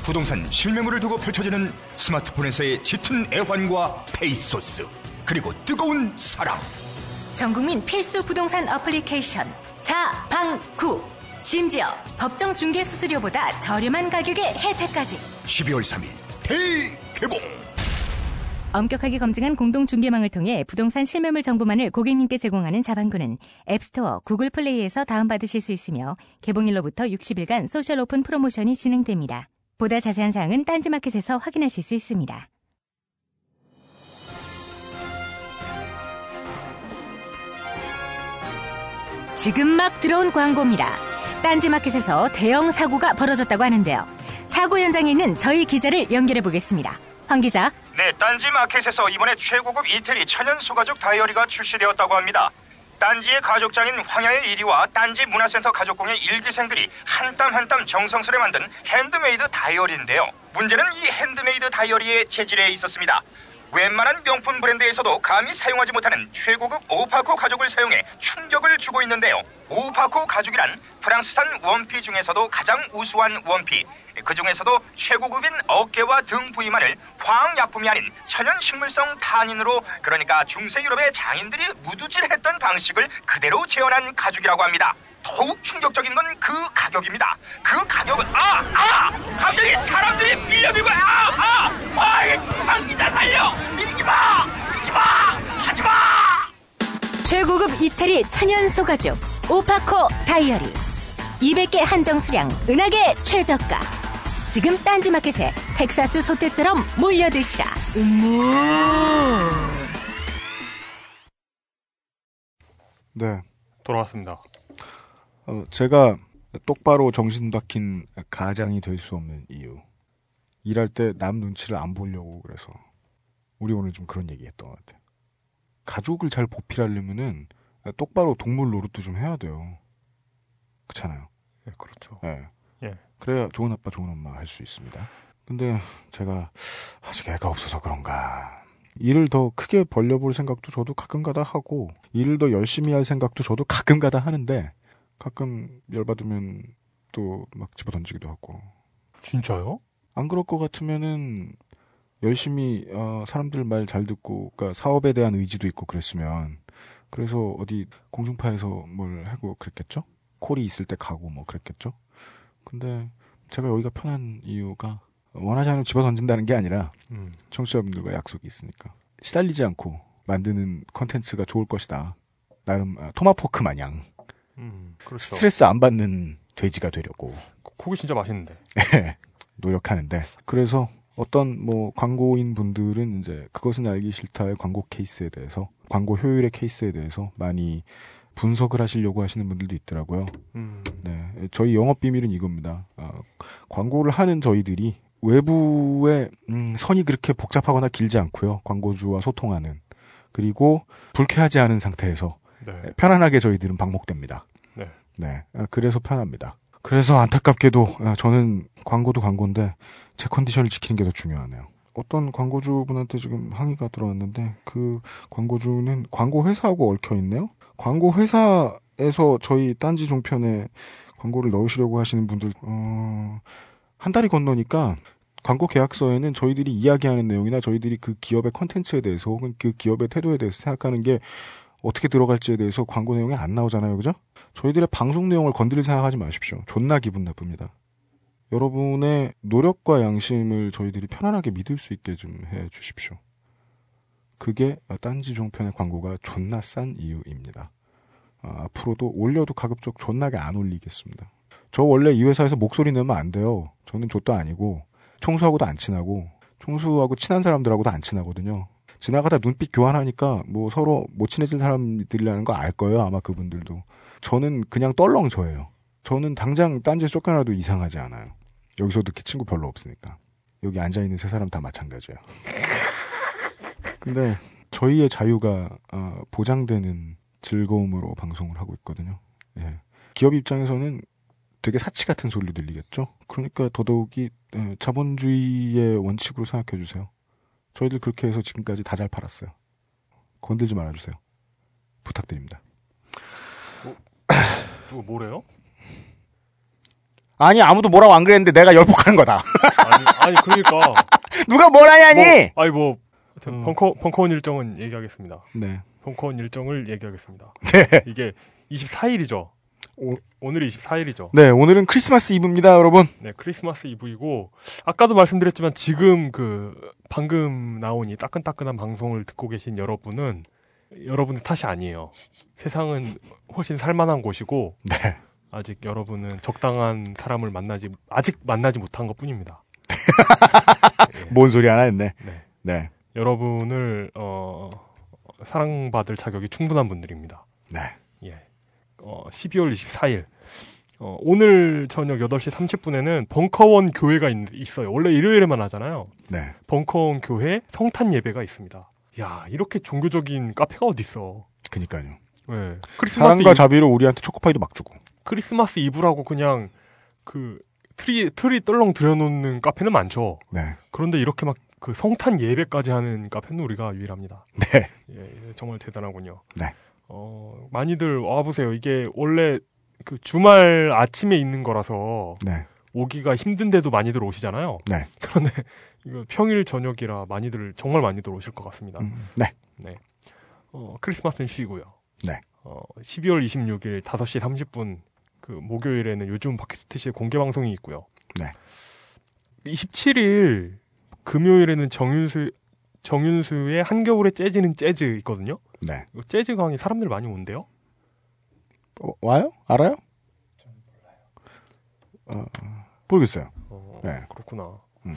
부동산 실매물을 두고 펼쳐지는 스마트폰에서의 짙은 애환과 페이소스 그리고 뜨거운 사랑 전국민 필수 부동산 어플리케이션 자방구 심지어 법정 중개 수수료보다 저렴한 가격의 혜택까지 12월 3일 대개봉 엄격하게 검증한 공동 중개망을 통해 부동산 실매물 정보만을 고객님께 제공하는 자방구는 앱스토어, 구글 플레이에서 다운받으실 수 있으며 개봉일로부터 60일간 소셜 오픈 프로모션이 진행됩니다. 보다 자세한 사항은 딴지마켓에서 확인하실 수 있습니다. 지금 막 들어온 광고입니다. 딴지마켓에서 대형 사고가 벌어졌다고 하는데요. 사고 현장에 있는 저희 기자를 연결해 보겠습니다. 황 기자. 네, 딴지 마켓에서 이번에 최고급 이태리 천연 소가죽 다이어리가 출시되었다고 합니다. 딴지의 가죽장인 황야의 이리와 딴지 문화센터 가죽공예 일기생들이 한 땀 한 땀 정성스레 만든 핸드메이드 다이어리인데요. 문제는 이 핸드메이드 다이어리의 재질에 있었습니다. 웬만한 명품 브랜드에서도 감히 사용하지 못하는 최고급 오파코 가죽을 사용해 충격을 주고 있는데요. 오파코 가죽이란 프랑스산 원피 중에서도 가장 우수한 원피. 그 중에서도 최고급인 어깨와 등 부위만을 화학약품이 아닌 천연 식물성 탄닌으로 그러니까 중세 유럽의 장인들이 무두질했던 방식을 그대로 재현한 가죽이라고 합니다. 더욱 충격적인 건 그 가격입니다. 그 가격은 아! 아! 갑자기 사람들이 밀려들고 아! 아! 아! 이 기자 살려! 밀지 마! 밀지 마! 하지 마! 최고급 이태리 천연 소가죽 오파코 다이어리 200개 한정 수량 은하계 최저가 지금 딴지마켓에 텍사스 소떼처럼 몰려드시라 음모 네. 돌아왔습니다. 어, 제가 똑바로 정신 박힌 가장이 될 수 없는 이유. 일할 때 남 눈치를 안 보려고 그래서. 우리 오늘 좀 그런 얘기 했던 것 같아요. 가족을 잘 보필하려면은 똑바로 동물 노릇도 좀 해야 돼요. 그렇잖아요. 네, 그렇죠. 예. 예. 그래야 좋은 아빠, 좋은 엄마 할 수 있습니다. 근데 제가 아직 애가 없어서 그런가. 일을 더 크게 벌려볼 생각도 저도 가끔가다 하고, 일을 더 열심히 할 생각도 저도 가끔가다 하는데, 가끔 열받으면 또 막 집어 던지기도 하고. 진짜요? 안 그럴 것 같으면은 열심히 어, 사람들 말 잘 듣고, 그러니까 사업에 대한 의지도 있고 그랬으면 그래서 어디 공중파에서 뭘 하고 그랬겠죠? 콜이 있을 때 가고 뭐 그랬겠죠? 근데 제가 여기가 편한 이유가 원하지 않으면 집어 던진다는 게 아니라 음. 청취자분들과 약속이 있으니까 시달리지 않고 만드는 컨텐츠가 좋을 것이다. 나름 아, 토마포크 마냥 음, 그렇죠. 스트레스 안 받는 돼지가 되려고 고기 진짜 맛있는데. 노력하는데 그래서 어떤 뭐 광고인 분들은 이제 그것은 알기 싫다의 광고 케이스에 대해서 광고 효율의 케이스에 대해서 많이 분석을 하시려고 하시는 분들도 있더라고요. 음. 네, 저희 영업 비밀은 이겁니다. 어, 광고를 하는 저희들이 외부의 음, 선이 그렇게 복잡하거나 길지 않고요. 광고주와 소통하는 그리고 불쾌하지 않은 상태에서 네. 편안하게 저희들은 방목됩니다. 네. 네, 아, 그래서 편합니다. 그래서 안타깝게도 아, 저는 광고도 광고인데 제 컨디션을 지키는 게 더 중요하네요. 어떤 광고주분한테 지금 항의가 들어왔는데 그 광고주는 광고 회사하고 얽혀 있네요. 광고 회사에서 저희 딴지 종편에 광고를 넣으시려고 하시는 분들 어, 한 달이 건너니까 광고 계약서에는 저희들이 이야기하는 내용이나 저희들이 그 기업의 컨텐츠에 대해서 혹은 그 기업의 태도에 대해서 생각하는 게 어떻게 들어갈지에 대해서 광고 내용이 안 나오잖아요. 그죠? 저희들의 방송 내용을 건드릴 생각하지 마십시오. 존나 기분 나쁩니다. 여러분의 노력과 양심을 저희들이 편안하게 믿을 수 있게 좀 해 주십시오. 그게 딴지 종편의 광고가 존나 싼 이유입니다. 아, 앞으로도 올려도 가급적 존나게 안 올리겠습니다. 저 원래 이 회사에서 목소리 내면 안 돼요. 저는 족도 아니고 총수하고도 안 친하고 총수하고 친한 사람들하고도 안 친하거든요. 지나가다 눈빛 교환하니까 뭐 서로 못 친해진 사람들이라는 거 알 거예요. 아마 그분들도. 저는 그냥 떨렁져예요. 저는 당장 딴지 쫓겨나도 이상하지 않아요. 여기서도 이렇게 친구 별로 없으니까. 여기 앉아있는 세 사람 다 마찬가지예요. 근데 저희의 자유가 어, 보장되는 즐거움으로 방송을 하고 있거든요. 예. 기업 입장에서는 되게 사치 같은 소리로 들리겠죠. 그러니까 더더욱이 예, 자본주의의 원칙으로 생각해 주세요. 저희들 그렇게 해서 지금까지 다 잘 팔았어요. 건들지 말아주세요. 부탁드립니다. 누가 뭐래요? 아니 아무도 뭐라고 안 그랬는데 내가 열폭하는 거다. 아니, 아니 그러니까 누가 뭘 하냐니? 뭐, 아니 뭐 하여튼 벙커 벙커원 일정은 얘기하겠습니다. 네. 벙커원 일정을 얘기하겠습니다. 네. 이게 24일이죠. 오, 늘이 24일이죠. 네, 오늘은 크리스마스 이브입니다, 여러분. 네, 크리스마스 이브이고 아까도 말씀드렸지만 지금 그 방금 나온 이 따끈따끈한 방송을 듣고 계신 여러분은 여러분의 탓이 아니에요. 세상은 훨씬 살만한 곳이고 네. 아직 여러분은 적당한 사람을 만나지 아직 만나지 못한 것뿐입니다. 뭔 소리 하나 했네. 네. 네. 여러분을 어, 사랑받을 자격이 충분한 분들입니다. 네. 예. 어, 12월 24일 어, 오늘 저녁 8시 30분에는 벙커원 교회가 있, 어요 원래 일요일에만 하잖아요. 네. 벙커원 교회 성탄 예배가 있습니다. 야, 이렇게 종교적인 카페가 어디 있어? 그니까요. 네. 크리스마스 사랑과 이브- 자비로 우리한테 초코파이도 막 주고. 크리스마스 이브라고 그냥 그 트리 트리 떨렁 들여놓는 카페는 많죠. 네. 그런데 이렇게 막 그 성탄 예배까지 하는 카페는 우리가 유일합니다. 네. 예, 예, 정말 대단하군요. 네. 어, 많이들 와보세요. 이게 원래 그 주말 아침에 있는 거라서 네. 오기가 힘든데도 많이들 오시잖아요. 네. 그런데 이거 평일 저녁이라 많이들 정말 많이들 오실 것 같습니다. 네. 네. 어, 크리스마스는 쉬고요. 네. 어, 12월 26일 5시 30분 그 목요일에는 요즘 팟캐스트 시의 공개 방송이 있고요. 네. 27일 금요일에는 정윤수 정윤수의 한겨울에 재즈는 재즈 있거든요. 네. 재즈 강의 사람들 많이 온대요. 어, 와요? 알아요? 어, 모르겠어요. 네. 그렇구나. 음.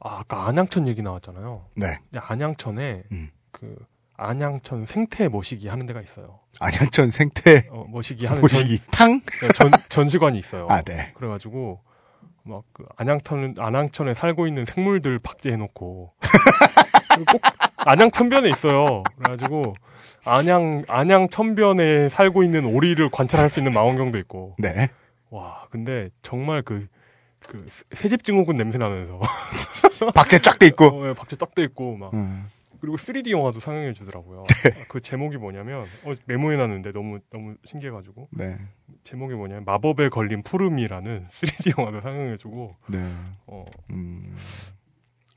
아, 아까 안양천 얘기 나왔잖아요. 네. 안양천에 음. 그 안양천 생태 모시기 하는 데가 있어요. 안양천 생태 어, 모시기 하는 모시기. 전, 탕? 네, 전 전시관이 있어요. 아, 네. 그래가지고 막 그 안양천 안양천에 살고 있는 생물들 박제해놓고 꼭 안양천변에 있어요. 그래가지고 안양 안양천변에 살고 있는 오리를 관찰할 수 있는 망원경도 있고. 네. 와, 근데 정말 그, 그, 새집 증후군 냄새 나면서. 박제 쫙 돼 있고. 어, 예, 박제 쫙 돼 있고, 막. 음. 그리고 3D 영화도 상영해 주더라고요. 그 제목이 뭐냐면, 어, 메모해 놨는데 너무, 너무 신기해가지고. 네. 제목이 뭐냐면, 마법에 걸린 푸름이라는 3D 영화도 상영해 주고. 네. 어, 음.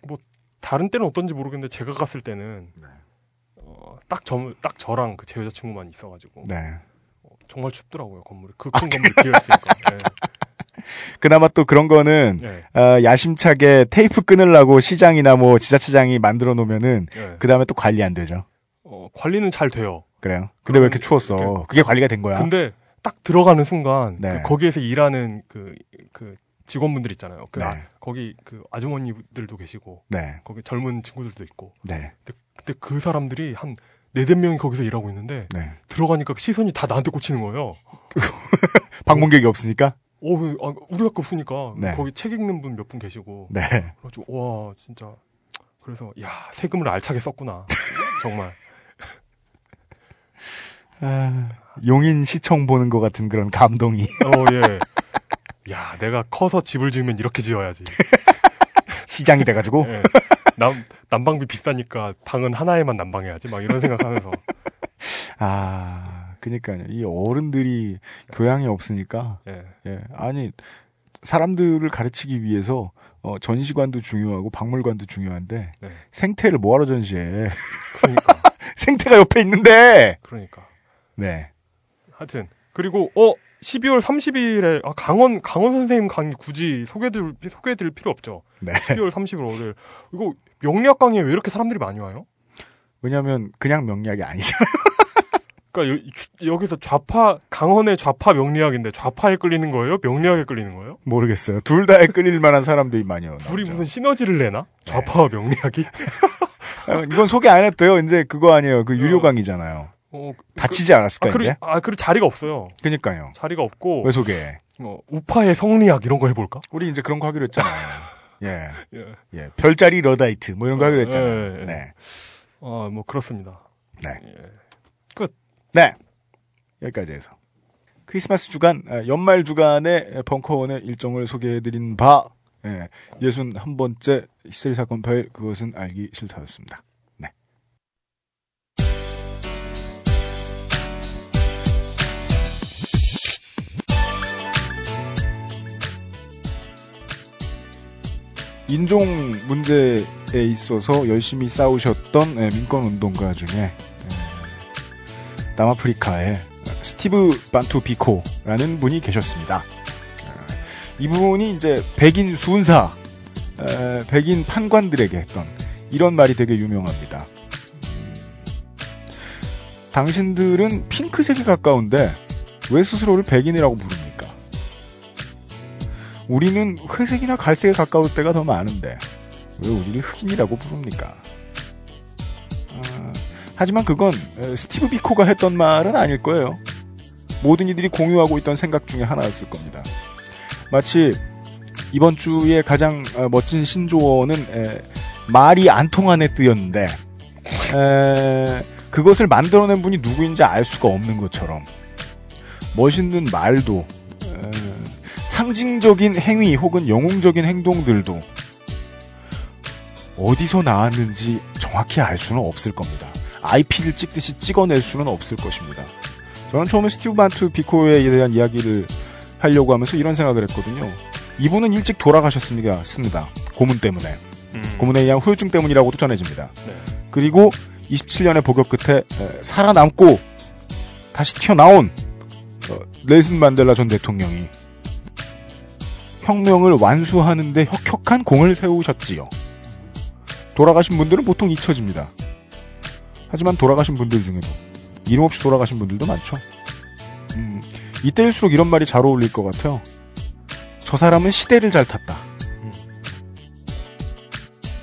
뭐, 다른 때는 어떤지 모르겠는데, 제가 갔을 때는. 네. 어, 딱 저, 딱 저랑 그 제 여자친구만 있어가지고. 네. 정말 춥더라고요, 건물이. 그 큰 건물이 비어 있으니까. 예. 그나마 또 그런 거는 네. 어, 야심차게 테이프 끊으려고 시장이나 뭐 지자체장이 만들어 놓으면은 네. 그 다음에 또 관리 안 되죠. 어, 관리는 잘 돼요. 그래요. 근데 왜 이렇게 추웠어? 그게 관리가 된 거야. 근데 딱 들어가는 순간 네. 그 거기에서 일하는 그, 그 직원분들 있잖아요. 그 네. 아, 거기 그 아주머니들도 계시고 네. 거기 젊은 친구들도 있고. 네. 근데, 근데 그 사람들이 한 네댓 명이 거기서 일하고 있는데 네. 들어가니까 시선이 다 나한테 꽂히는 거예요. 방문객이 없으니까. 어, 아, 우리밖에 없으니까 네. 거기 책 읽는 분 몇 분 계시고. 네. 그래가지고 와 진짜 그래서 야 세금을 알차게 썼구나 정말. 아, 용인 시청 보는 것 같은 그런 감동이. 어 예. 야 내가 커서 집을 지으면 이렇게 지어야지. 시장이 돼가지고. 예. 남 난방비 비싸니까 방은 하나에만 난방해야지 막 이런 생각하면서. 아, 그니까요. 이 어른들이 교양이 없으니까. 예. 예. 아니, 사람들을 가르치기 위해서 어, 전시관도 중요하고 박물관도 중요한데 네. 생태를 뭐하러 전시해? 그러니까. 생태가 옆에 있는데. 그러니까. 네. 하여튼 그리고 어 12월 30일에 아, 강원 강원 선생님 강의 굳이 소개드릴 소개드릴 필요 없죠. 네. 12월 30일 월요일 이거 명리학 강의에 왜 이렇게 사람들이 많이 와요? 왜냐하면 그냥 명리학이 아니잖아요. 그러니까 여, 기서 좌파 강원의 좌파 명리학인데 좌파에 끌리는 거예요? 명리학에 끌리는 거예요? 모르겠어요. 둘 다에 끌릴 만한 사람들이 많이 오나. 둘이 무슨 시너지를 내나? 좌파와 명리학이? 아, 이건 소개 안 했대요. 이제 그거 아니에요. 그 유료 강의잖아요. 어, 다치지 않았을까 아, 그리, 이제? 아, 그리고 자리가 없어요. 그니까요. 자리가 없고. 왜 소개해? 어, 우파의 성리학 이런 거 해볼까? 우리 이제 그런 거 하기로 했잖아요. 예. 예. 예. 별자리 러다이트 뭐 이런 거 하기로 했잖아요. 예, 예. 네. 아, 뭐 그렇습니다. 네. 끝. 네. 여기까지 해서. 크리스마스 주간, 아, 연말 주간의 벙커원의 일정을 소개해드린 바, 예, 61번째 히스테리 사건 파일, 그것은 알기 싫다였습니다. 네. 인종 문제에 있어서 열심히 싸우셨던 예, 민권 운동가 중에 예, 남아프리카의 스티브 반투 비코라는 분이 계셨습니다. 예, 이분이 이제 백인 수은사, 에, 백인 판관들에게 했던 이런 말이 되게 유명합니다. 음, 당신들은 핑크색에 가까운데 왜 스스로를 백인이라고 부릅니까? 우리는 회색이나 갈색에 가까울 때가 더 많은데 왜 우리를 흑인이라고 부릅니까? 아, 하지만 그건 에, 스티브 비코가 했던 말은 아닐 거예요. 모든 이들이 공유하고 있던 생각 중에 하나였을 겁니다. 마치 이번 주에 가장 어, 멋진 신조어는 에, 말이 안 통하는 뜨였는데 에, 그것을 만들어낸 분이 누구인지 알 수가 없는 것처럼 멋있는 말도 에, 상징적인 행위 혹은 영웅적인 행동들도 어디서 나왔는지 정확히 알 수는 없을 겁니다. IP를 찍듯이 찍어낼 수는 없을 것입니다. 저는 처음에 스티브 반투 비코에 대한 이야기를 하려고 하면서 이런 생각을 했거든요. 이분은 일찍 돌아가셨습니다. 습니다. 고문 때문에. 고문에 의한 후유증 때문이라고도 전해집니다. 그리고 27년의 복역 끝에 에, 살아남고 다시 튀어나온 어, 넬슨 만델라 전 대통령이 혁명을 완수하는데 혁혁한 공을 세우셨지요. 돌아가신 분들은 보통 잊혀집니다. 하지만 돌아가신 분들 중에도 이름 없이 돌아가신 분들도 많죠. 음, 이때일수록 이런 말이 잘 어울릴 것 같아요. 저 사람은 시대를 잘 탔다.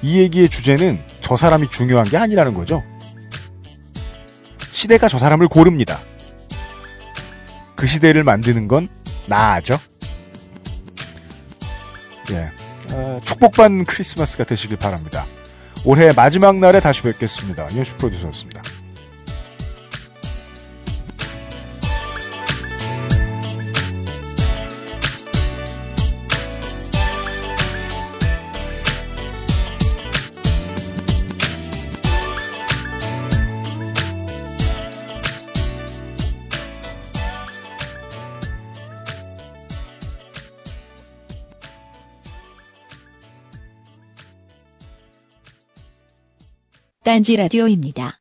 이 얘기의 주제는 저 사람이 중요한 게 아니라는 거죠. 시대가 저 사람을 고릅니다. 그 시대를 만드는 건 나죠. 예. 아, 축복받는 크리스마스가 되시길 바랍니다. 올해 마지막 날에 다시 뵙겠습니다. 이현수 프로듀서였습니다. 딴지 라디오입니다.